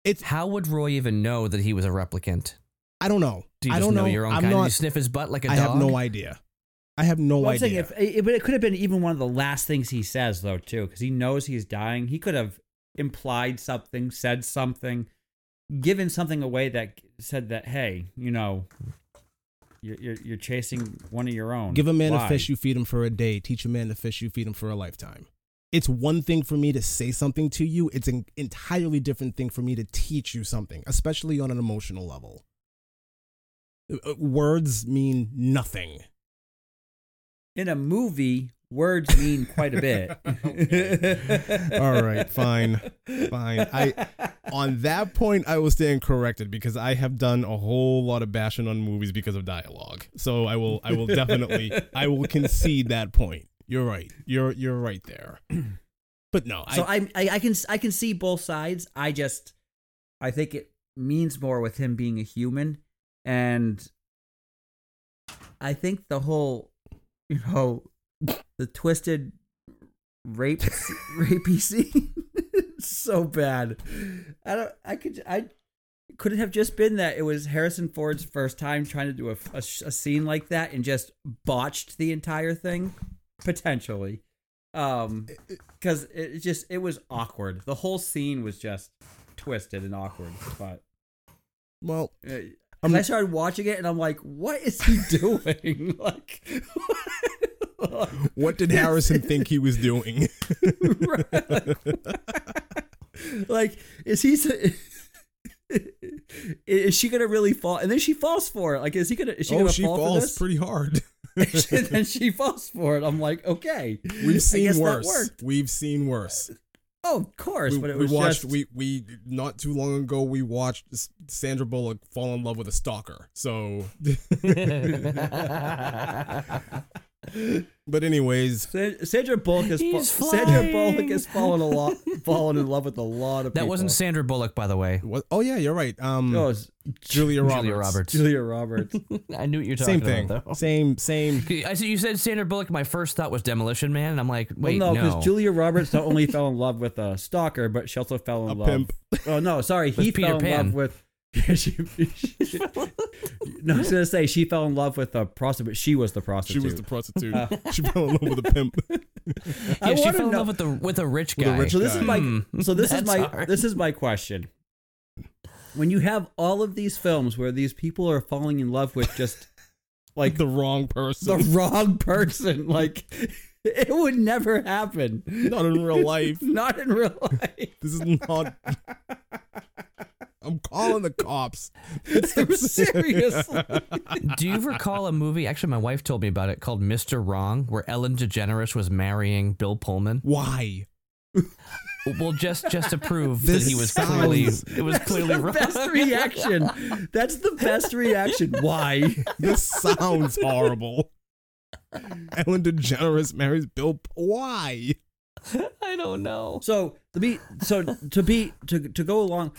It's How would Roy even know that he was a replicant? I don't know. Do you I just don't know, know. your own I'm kind? Do you not. sniff his butt like a I dog? have no idea. I have no Well, I'm saying idea. if, it, but it could have been even one of the last things he says though too, because he knows he's dying. He could have implied something, said something, given something away that said that hey, you know, you're you're, you're chasing one of your own. Give a man Why? a fish, you feed him for a day. Teach a man to fish, you feed him for a lifetime. It's one thing for me to say something to you. It's an entirely different thing for me to teach you something, especially on an emotional level. Uh, uh, Words mean nothing. in a movie. Words mean quite a bit. All right, fine, fine. I on that point I will stand corrected because I have done a whole lot of bashing on movies because of dialogue. So I will I will definitely I will concede that point. You're right. You're you're right there. But no, So I, I, I I can I can see both sides. I just I think it means more with him being a human, and I think the whole you know the twisted rape rapey scene so bad. I don't. I could. I could it have just been that it was Harrison Ford's first time trying to do a, a, a scene like that and just botched the entire thing potentially um because it just it was awkward the whole scene was just twisted and awkward but well, uh, i started watching it and i'm like what is he doing like what did Harrison think he was doing? like is he is she gonna really fall and then she falls for it like is he gonna is she oh, gonna she fall for falls this pretty hard. and then she falls for it i'm like okay We've seen worse. We've seen worse. oh of course We, but it we was watched just we we not too long ago we watched Sandra Bullock fall in love with a stalker. So But anyways, Sa- Sandra Bullock has fa- He's Sandra. Bullock has fallen a lot, fallen in love with a lot of That people. wasn't Sandra Bullock, by the way. what oh yeah, you're right. Um No, it's Julia Roberts. Julia Roberts. Julia Roberts. I knew what you're talking Same thing. about, though. Same same I said you said Sandra Bullock. My first thought was Demolition Man, and I'm like, well, wait, no, because no. Julia Roberts not only fell in love with a stalker, but she also fell in A love. pimp. Oh no, sorry, he With Peter fell in Pan. love with. Yeah, she, she- no, I was gonna say she fell in love with a prostitute. She was the prostitute. she was the prostitute. she fell in love with a pimp. I yeah, she fell in love with the with a rich With a guy. rich So this is my Hmm, so this is my hard. this is my question. When you have all of these films where these people are falling in love with just Like the wrong person. the wrong person, like it would never happen. not in real life. Not in real life. This is not I'm calling the cops. Seriously. Do you recall a movie? Actually, my wife told me about it called Mr. Wrong, where Ellen DeGeneres was marrying Bill Pullman. Why? Well, just just to prove This that he was sounds- clearly it was clearly the wrong. best reaction. That's the best reaction. Why? This sounds horrible. Ellen DeGeneres marries Bill. P- Why? I don't know. So to be so to be to to go along.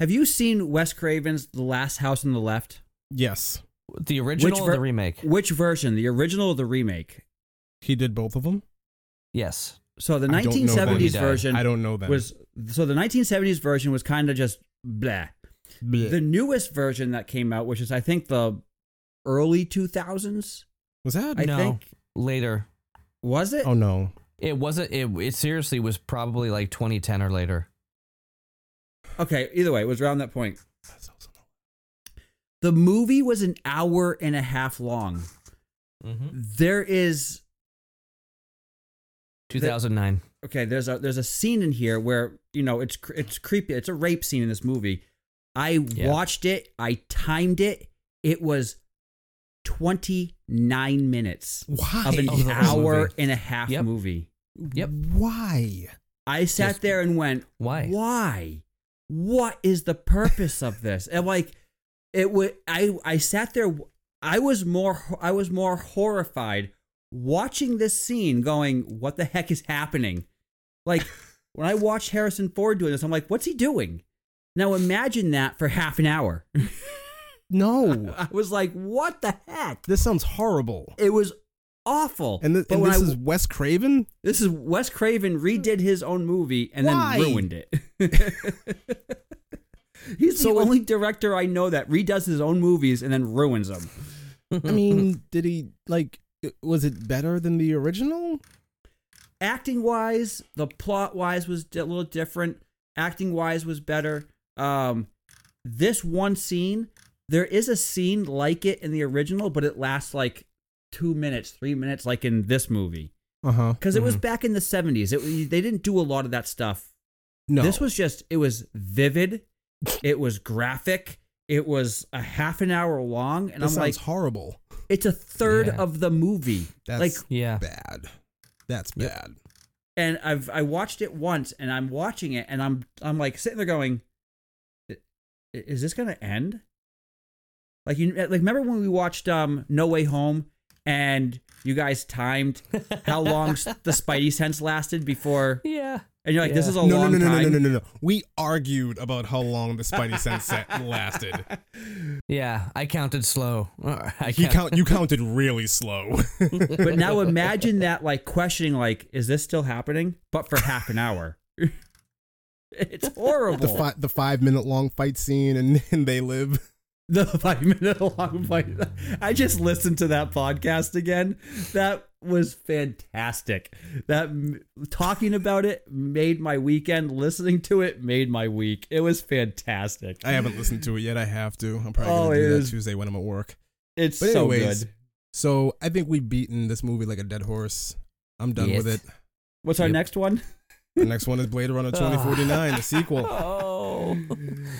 Have you seen Wes Craven's The Last House on the Left? Yes, The original or ver- the remake? Which version? The original or the remake? he did both of them. Yes. So the I don't know that. 1970s version I don't know that. was so the 1970s version was kind of just blah. Blech. The newest version that came out, which is I think the early 2000s, was that? I no. think Later. was it? oh no. It wasn't. It, it seriously was probably like 2010 or later. Okay, either way, it was around that point. The movie was an hour and a half long. Mm-hmm. There is 2009. okay. There's a there's a scene in here where you know it's it's creepy. It's a rape scene in this movie. I Yeah. watched it. I timed it. It was 29 minutes Why? of an Of the hour movie. and a half Yep. movie. Yep. Why? I sat Yes. there and went, Why? Why? What is the purpose of this? And like, it would. I I sat there. I was more. I was more horrified watching this scene, going, "What the heck is happening?" Like when I watched Harrison Ford doing this, I'm like, "What's he doing?" Now imagine that for half an hour. No. I was like, "What the heck?" this sounds horrible. It was awful. And, th- But and this I- is Wes Craven? This is Wes Craven redid his own movie and Why? then ruined it. He's So the only director I know that redoes his own movies and then ruins them. I mean, did he, like, was it better than the original? Acting wise, the plot wise was a little different. Acting wise was better. Um, this one scene, there is a scene like it in the original, but it lasts like two minutes, three minutes, like in this movie. Uh huh. Because it was back in the 70s. It, they didn't do a lot of that stuff No. This was just it was vivid, it was graphic, it was a half an hour long, and This I'm like, horrible. it's a third Yeah. of the movie. That's like Yeah. bad. That's bad. and I've I watched it once and I'm watching it and I'm I'm like sitting there going, is this gonna end? Like you like remember when we watched um No Way Home and you guys timed how long the Spidey sense lasted before Yeah. and you're like this is a No, no, long no, no, no, time. no, no, no, no. We argued about how long the Spidey sense set lasted. Yeah. I counted slow. I He count. You counted really slow. But now imagine that like questioning like is this still happening? But for half an hour. it's horrible. the fi- the five minute long fight scene and, and they live. The five minute long fight. I just listened to that podcast again. That was fantastic. That talking about it made my weekend. Listening to it made my week. It was fantastic. I haven't listened to it yet. I have to. I'm probably Oh, gonna do that Tuesday when I'm at work. It's But so good. So I think we've beaten this movie like a dead horse. I'm done with it. What's our Yep. next one? The next one is Blade Runner 2049, the sequel. Oh.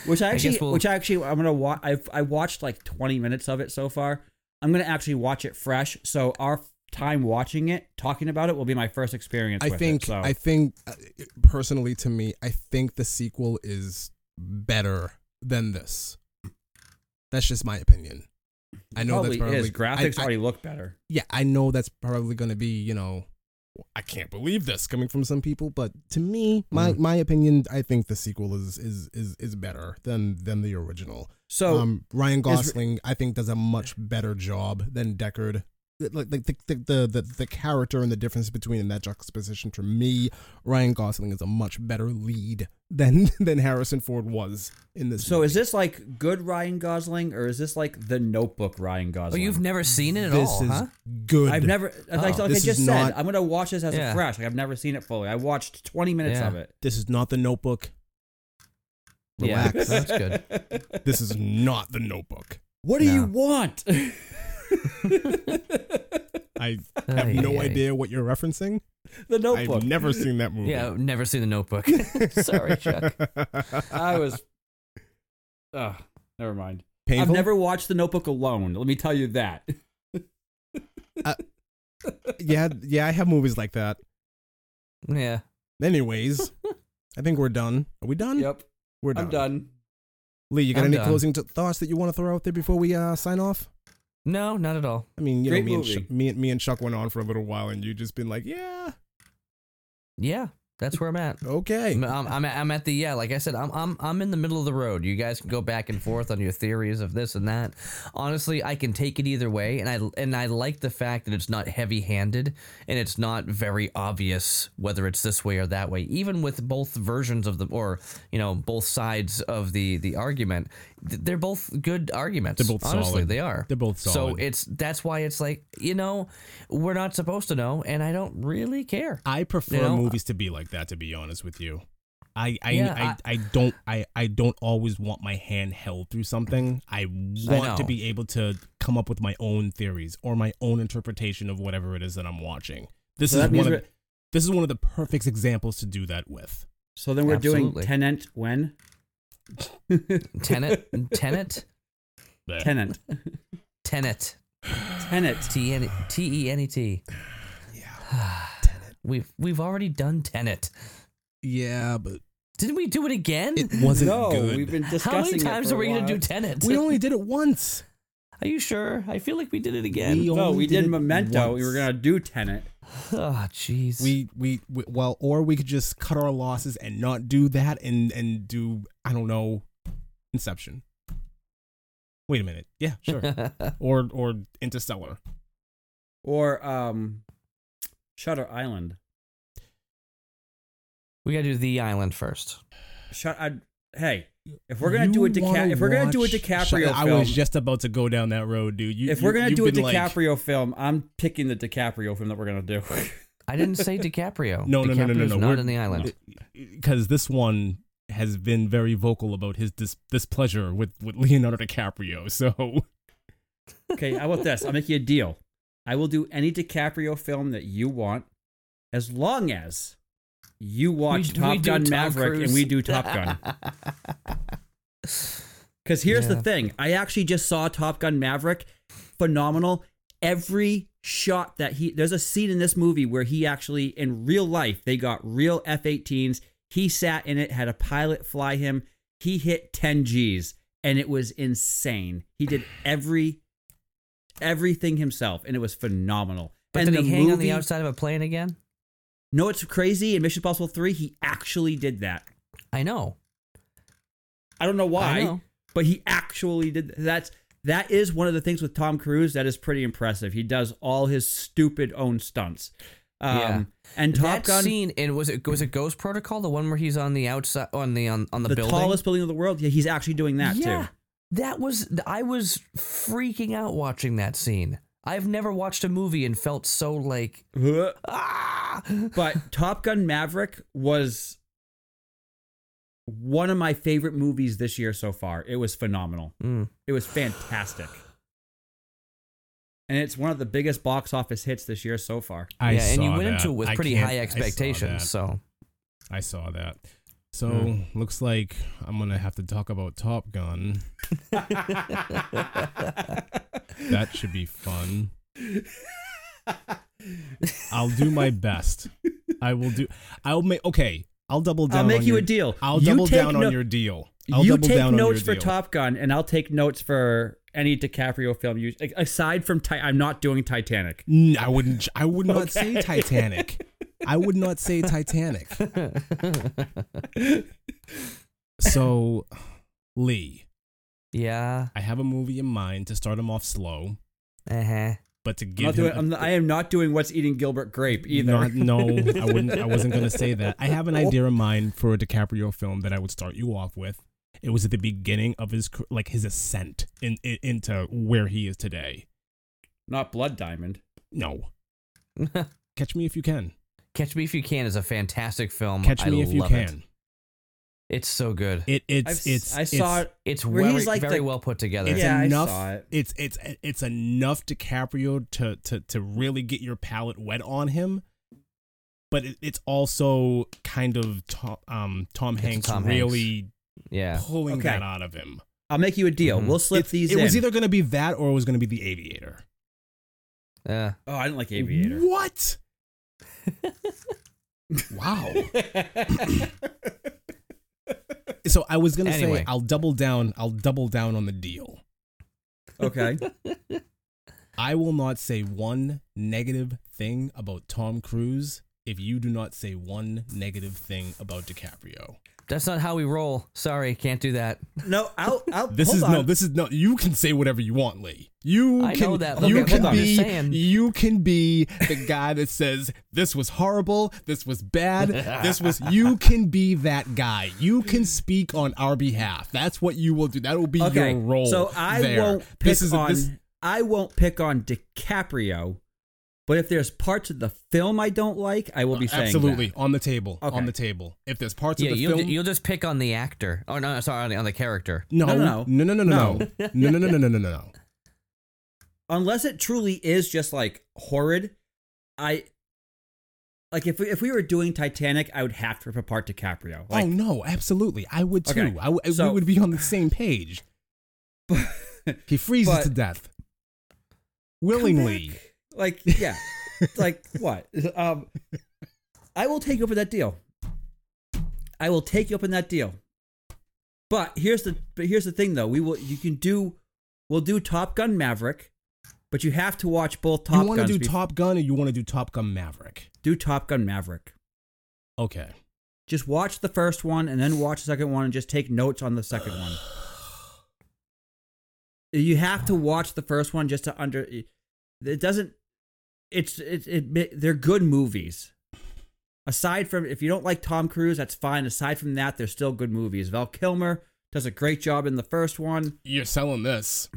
Which I I actually, guess we'll- which I actually, I'm gonna watch. I've I watched like 20 minutes of it so far. I'm gonna actually watch it fresh. So our time watching it, talking about it, will be my first experience. I with think It, so. I think uh, personally to me, I think the sequel is better than this. That's just my opinion. I know probably that's probably is. Graphics I- I- already look better. yeah, I know that's probably going to be, you know, I can't believe this coming from some people, but to me, my Mhm. my opinion, I think the sequel is is is is better than than the original. So um, Ryan is- Gosling, I think, does a much better job than Deckard. Like, like the, the, the, the, the character and the difference between in that juxtaposition for me, Ryan Gosling is a much better lead than than Harrison Ford was in this. So movie. is this like good Ryan Gosling or is this like the Notebook Ryan oh, Gosling? Oh, you've never seen it at this all, is huh? good. I've never like, oh. like I just is said. not- I'm gonna watch this as Yeah. a fresh. Like I've never seen it fully. I watched 20 minutes Yeah. of it. This is not the Notebook. Yeah, Relax. that's good. This is not the Notebook. What do you want? I have Ay, no ay, ay. idea what you're referencing. the Notebook. I've never seen that movie. Yeah, never seen the Notebook. Sorry, Chuck. I was. Ugh, never mind. Painful. I've never watched the Notebook alone. Let me tell you that. Yeah, yeah, I have movies like that. Yeah. Anyways, I think we're done. Are we done? yep, We're done. I'm done. Lee, you got I'm any done. closing t- thoughts that you want to throw out there before we uh, sign off? No, not at all. I mean, you Great know, me and, movie. Chuck, me, and- me and Chuck went on for a little while, and you just been like, yeah, Yeah, that's where I'm at. okay. I'm, I'm, I'm at, I'm at the yeah. Like I said, I'm I'm I'm in the middle of the road. You guys can go back and forth on your theories of this and that. Honestly, I can take it either way, and I and I like the fact that it's not heavy-handed and it's not very obvious whether it's this way or that way. Even with both versions of the or you know both sides of the the argument, th- they're both good arguments. They're both honestly, solid. they are. They're both solid. So solid. it's that's why it's like you know we're not supposed to know, and I don't really care. I prefer You know, movies to be like that. To be honest with you, I I, Yeah, I, I don't I, I don't always want my hand held through something. I want to be able to come up with my own theories or my own interpretation of whatever it is that I'm watching. This So is one of we're- this is one of the perfect examples to do that with. So then we're Absolutely. doing Tenant when? Tenet, Tenet, But Tenant. Tenet, Tenet. T N T E N E T. yeah, Tenet. We've we've already done Tenet. yeah, but Didn't we do it again? it wasn't no, good. we've been discussing How many it times for are we gonna do Tenet? we only did it once. Are you sure? I feel like we did it again. We No, we did it Memento. We were gonna do Tenet. Oh, jeez. we, we we well or we could just cut our losses and not do that and and do i don't know inception wait a minute yeah sure or or interstellar Or um Shutter Island. we gotta do the island first. Shut I, hey, if we're gonna do a You Dica- if we're gonna do a watch- DiCaprio Shut- i film, was just about to go down that road dude you, if you- we're gonna you've do a been like- DiCaprio film, I'm picking the DiCaprio film that we're gonna do. I didn't say DiCaprio. no no no no no no not we're- in the island. because this one has been very vocal about his dis- displeasure with with leonardo dicaprio so okay, how about this? I'll make you a deal. I will do any DiCaprio film that you want, as long as you watch We- Top we Gun Tom Maverick and we do Top Gun. Because here's the thing I actually just saw Top Gun Maverick. Phenomenal. Every shot that he, there's a scene in this movie where he actually, in real life, they got real F 18s. He sat in it, had a pilot fly him. He hit 10 G's and it was insane. He did every, everything himself and it was phenomenal. But and did he hang on the outside of a plane again? No, it's crazy. In Mission Impossible 3, he actually did that. I know. I don't know why, know. but he actually did. That's that is one of the things with Tom Cruise that is pretty impressive. He does all his stupid own stunts. Um, Yeah. And Top that Gun, scene and was it was it Ghost Protocol, the one where he's on the outside on the on, on the, the building? tallest building in the world. Yeah, he's actually doing that yeah, too. that was I was freaking out watching that scene. I've never watched a movie and felt so like ah. But Top Gun Maverick was one of my favorite movies this year so far. It was phenomenal. Mm. It was fantastic. And it's one of the biggest box office hits this year so far. I yeah, and you went that. into it with pretty high expectations. that. So I saw that. So Hmm. looks like I'm gonna have to talk about Top Gun. that should be fun. I'll do my best. I will do. I'll make. Okay, I'll double down. I'll make on you your, a deal. I'll You double take down no- on your deal. I'll you double take down on notes your for deal. Top Gun, and I'll take notes for any DiCaprio film. You aside from Ti- I'm not doing Titanic. N- I wouldn't. I would not Okay. say Titanic. I would not say Titanic. so, Lee, yeah, I have a movie in mind to start him off slow, uh huh. but to I'm give not him doing, a- I'm I am not doing what's eating Gilbert Grape either. Not, no, I wouldn't. I wasn't going to say that. I have an idea in mind for a DiCaprio film that I would start you off with. It was at the beginning of his like his ascent in, in into where he is today. not Blood Diamond. No, Catch Me If You Can. Catch Me If You Can is a fantastic film. Catch I Me If You love it. Can. It's so good. It I've, it's it's I saw it's, it. It's Where very, he's like very the- well put together. It's Yeah, I enough. saw it. It's it's it's enough DiCaprio to to to really get your palate wet on him, but it, it's also kind of Tom, um Tom Hanks Tom Hanks. Really yeah. pulling Okay. that out of him. I'll make you a deal. Mhm. We'll slip It's- these it in. was either going to be that or it was going to be The Aviator. Yeah. oh, I didn't like Aviator. What? wow. So I was going to Anyway. say I'll double down. I'll double down on the deal. okay. I will not say one negative thing about Tom Cruise if you do not say one negative thing about DiCaprio. That's not how we roll. Sorry, can't do that. No, I'll. I'll This hold is on. no. This is no. You can say whatever you want, Lee. You I can. know that, but You okay, can be. You can be the guy that says this was horrible. This was bad. This was. You can be that guy. You can speak on our behalf. That's what you will do. That will be okay. your role. So I there. won't pick This is on. this. I won't pick on DiCaprio, but if there's parts of the film I don't like, I will uh, be saying Absolutely that. on the table. Okay. On the table. If there's parts Yeah, of the you'll, film. you'll just pick on the actor. Oh no, sorry, on the, on the character. no, No, no, no, no, no, no, no, no, no, no, no, no, no, no, no. Unless it truly is just like horrid, I like if we, if we were doing Titanic, I would have to rip apart DiCaprio. Oh, like, oh no, absolutely. I would too. Okay, I w- so- we would be on the same page. He freezes But- to death come willingly. Like, yeah, like what? Um, I will take you up on that deal. I will take you up on that deal. But here's the but here's the thing though. We will you can do we'll do Top Gun Maverick, but you have to watch both Top Gun. you want to do Top Gun or you want to do Top Gun Maverick? do Top Gun Maverick. Okay. Just watch the first one and then watch the second one and just take notes on the second one. You have to watch the first one just to under. It doesn't. It's it, it they're good movies. Aside from if you don't like Tom Cruise, that's fine. Aside from that, they're still good movies. Val Kilmer does a great job in the first one. You're selling this.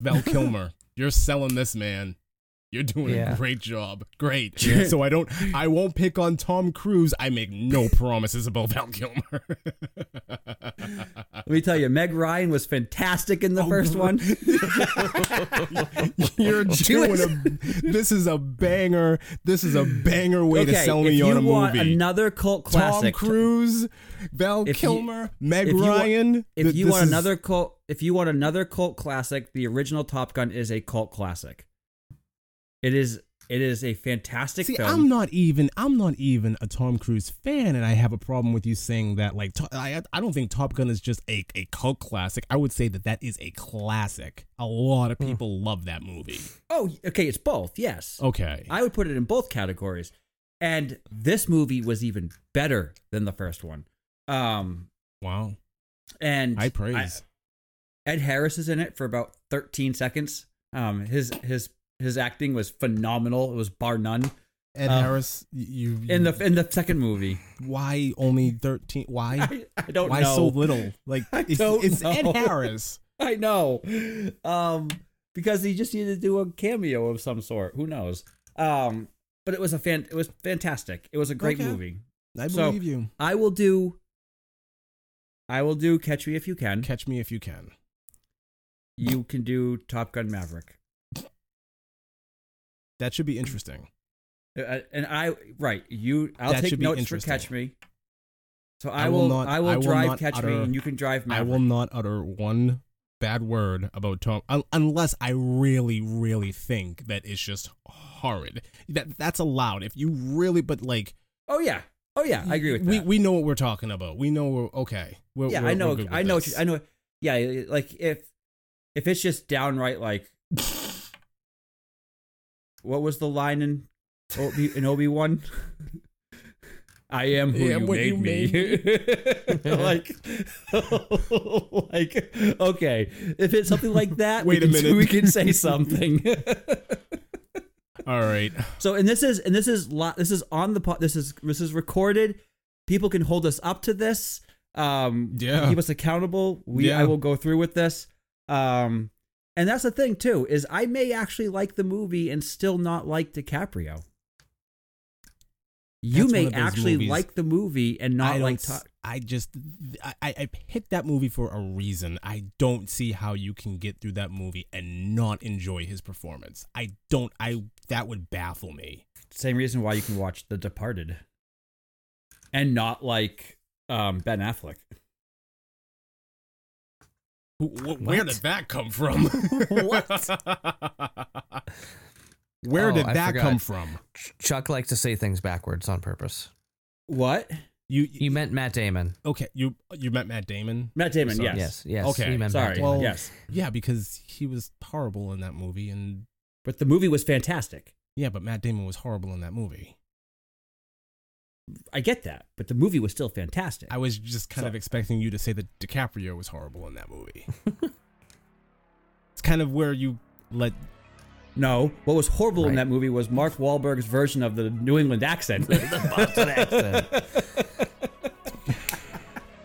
Val Kilmer. You're selling this, man. You're doing Yeah. a great job. Great. So I don't I won't pick on Tom Cruise. I make no promises about Val Kilmer. Let me tell you, Meg Ryan was fantastic in the Oh, first one. You're doing a this is a banger. This is a banger way to okay, sell if me you on a want movie. another cult classic. Tom Cruise, Val If you- Kilmer, Meg if you Ryan. if Th- you want is- another cult if you want another cult classic the original top gun is a cult classic it is it is a fantastic See, film I'm not even I'm not even a Tom Cruise fan, and I have a problem with you saying that. Like, I I don't think Top Gun is just a, a cult classic. I would say that that is a classic. A lot of people love that movie. oh okay it's both yes Okay, i would put it in both categories and this movie was even better than the first one um wow, and I praise. ed harris is in it for about 13 seconds um his his his acting was phenomenal it was bar none Ed uh, Harris, you, you in the in the second movie why only thirteen? Why i, I don't why know so little? Like I it's, don't it's know. Ed Harris. I know. Um, because he just needed to do a cameo of some sort. Who knows? Um, but it was a fan. It was fantastic. It was a great Okay. movie. I So- believe you. I will do. I will do Catch Me If You Can. Catch me if you can. You can do Top Gun Maverick. That should be interesting. Uh, and I right you. I'll That take notes for. Catch Me. So I, I will not- I will I will drive Catch Me, and you can drive me. I will not utter one bad word about Tom unless I really, really think that it's just horrid. That that's allowed. If you really, but like, Oh yeah. Oh yeah. I agree with we that. we we know what we're talking about. We know we're okay. We're, yeah, we're- I know. we're good with I know. What you, I know. Yeah, like if if it's just downright like, what was the line in Obi in Obi Wan? I am who Yeah, you made you me. like, like, okay. If it's something like that, Wait we a can, minute. we can say something. All right. So, and this is and this is this is on the pot. this is this is recorded. People can hold us up to this. Um, Yeah. keep us accountable. We Yeah. I will go through with this. Um, and that's the thing too is I may actually like the movie and still not like DiCaprio. You That's may one of those actually movies like the movie and not I like. To- I just I, I I picked that movie for a reason. I don't see how you can get through that movie and not enjoy his performance. I don't. I that would baffle me. Same reason why you can watch The Departed, and not like um, Ben Affleck. Wh- wh- Where did that come from? Where Oh, did I that forgot. come from? Chuck likes to say things backwards on purpose. What? You, You meant Matt Damon. okay? You you met Matt Damon? Matt Damon. Yes. Yes, yes. Okay, he meant Sorry. Matt Damon. Well- yes. Yeah, because he was horrible in that movie, and But the movie was fantastic. yeah, but Matt Damon was horrible in that movie. I get that, but the movie was still fantastic. I was just kind So- of expecting you to say that DiCaprio was horrible in that movie. it's kind of where you let. no, what was horrible in that movie was Mark Wahlberg's version of the New England accent. the Boston accent.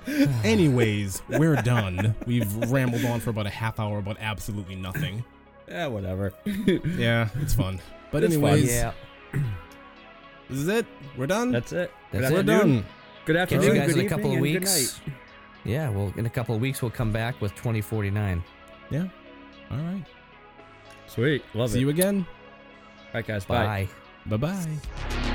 Anyways, we're done. We've rambled on for about a half hour about absolutely nothing. yeah, whatever. Yeah, it's fun. But It's fun. anyways, Yeah. this is it. We're done. That's it. That's we're it. done. Good Catch afternoon. you guys good in a couple of evening, good weeks. night. Yeah, well, in a couple of weeks we'll come back with 2049. Yeah. All right. Sweet. Love See it. See you again. All right, guys. Bye. Bye. Bye bye.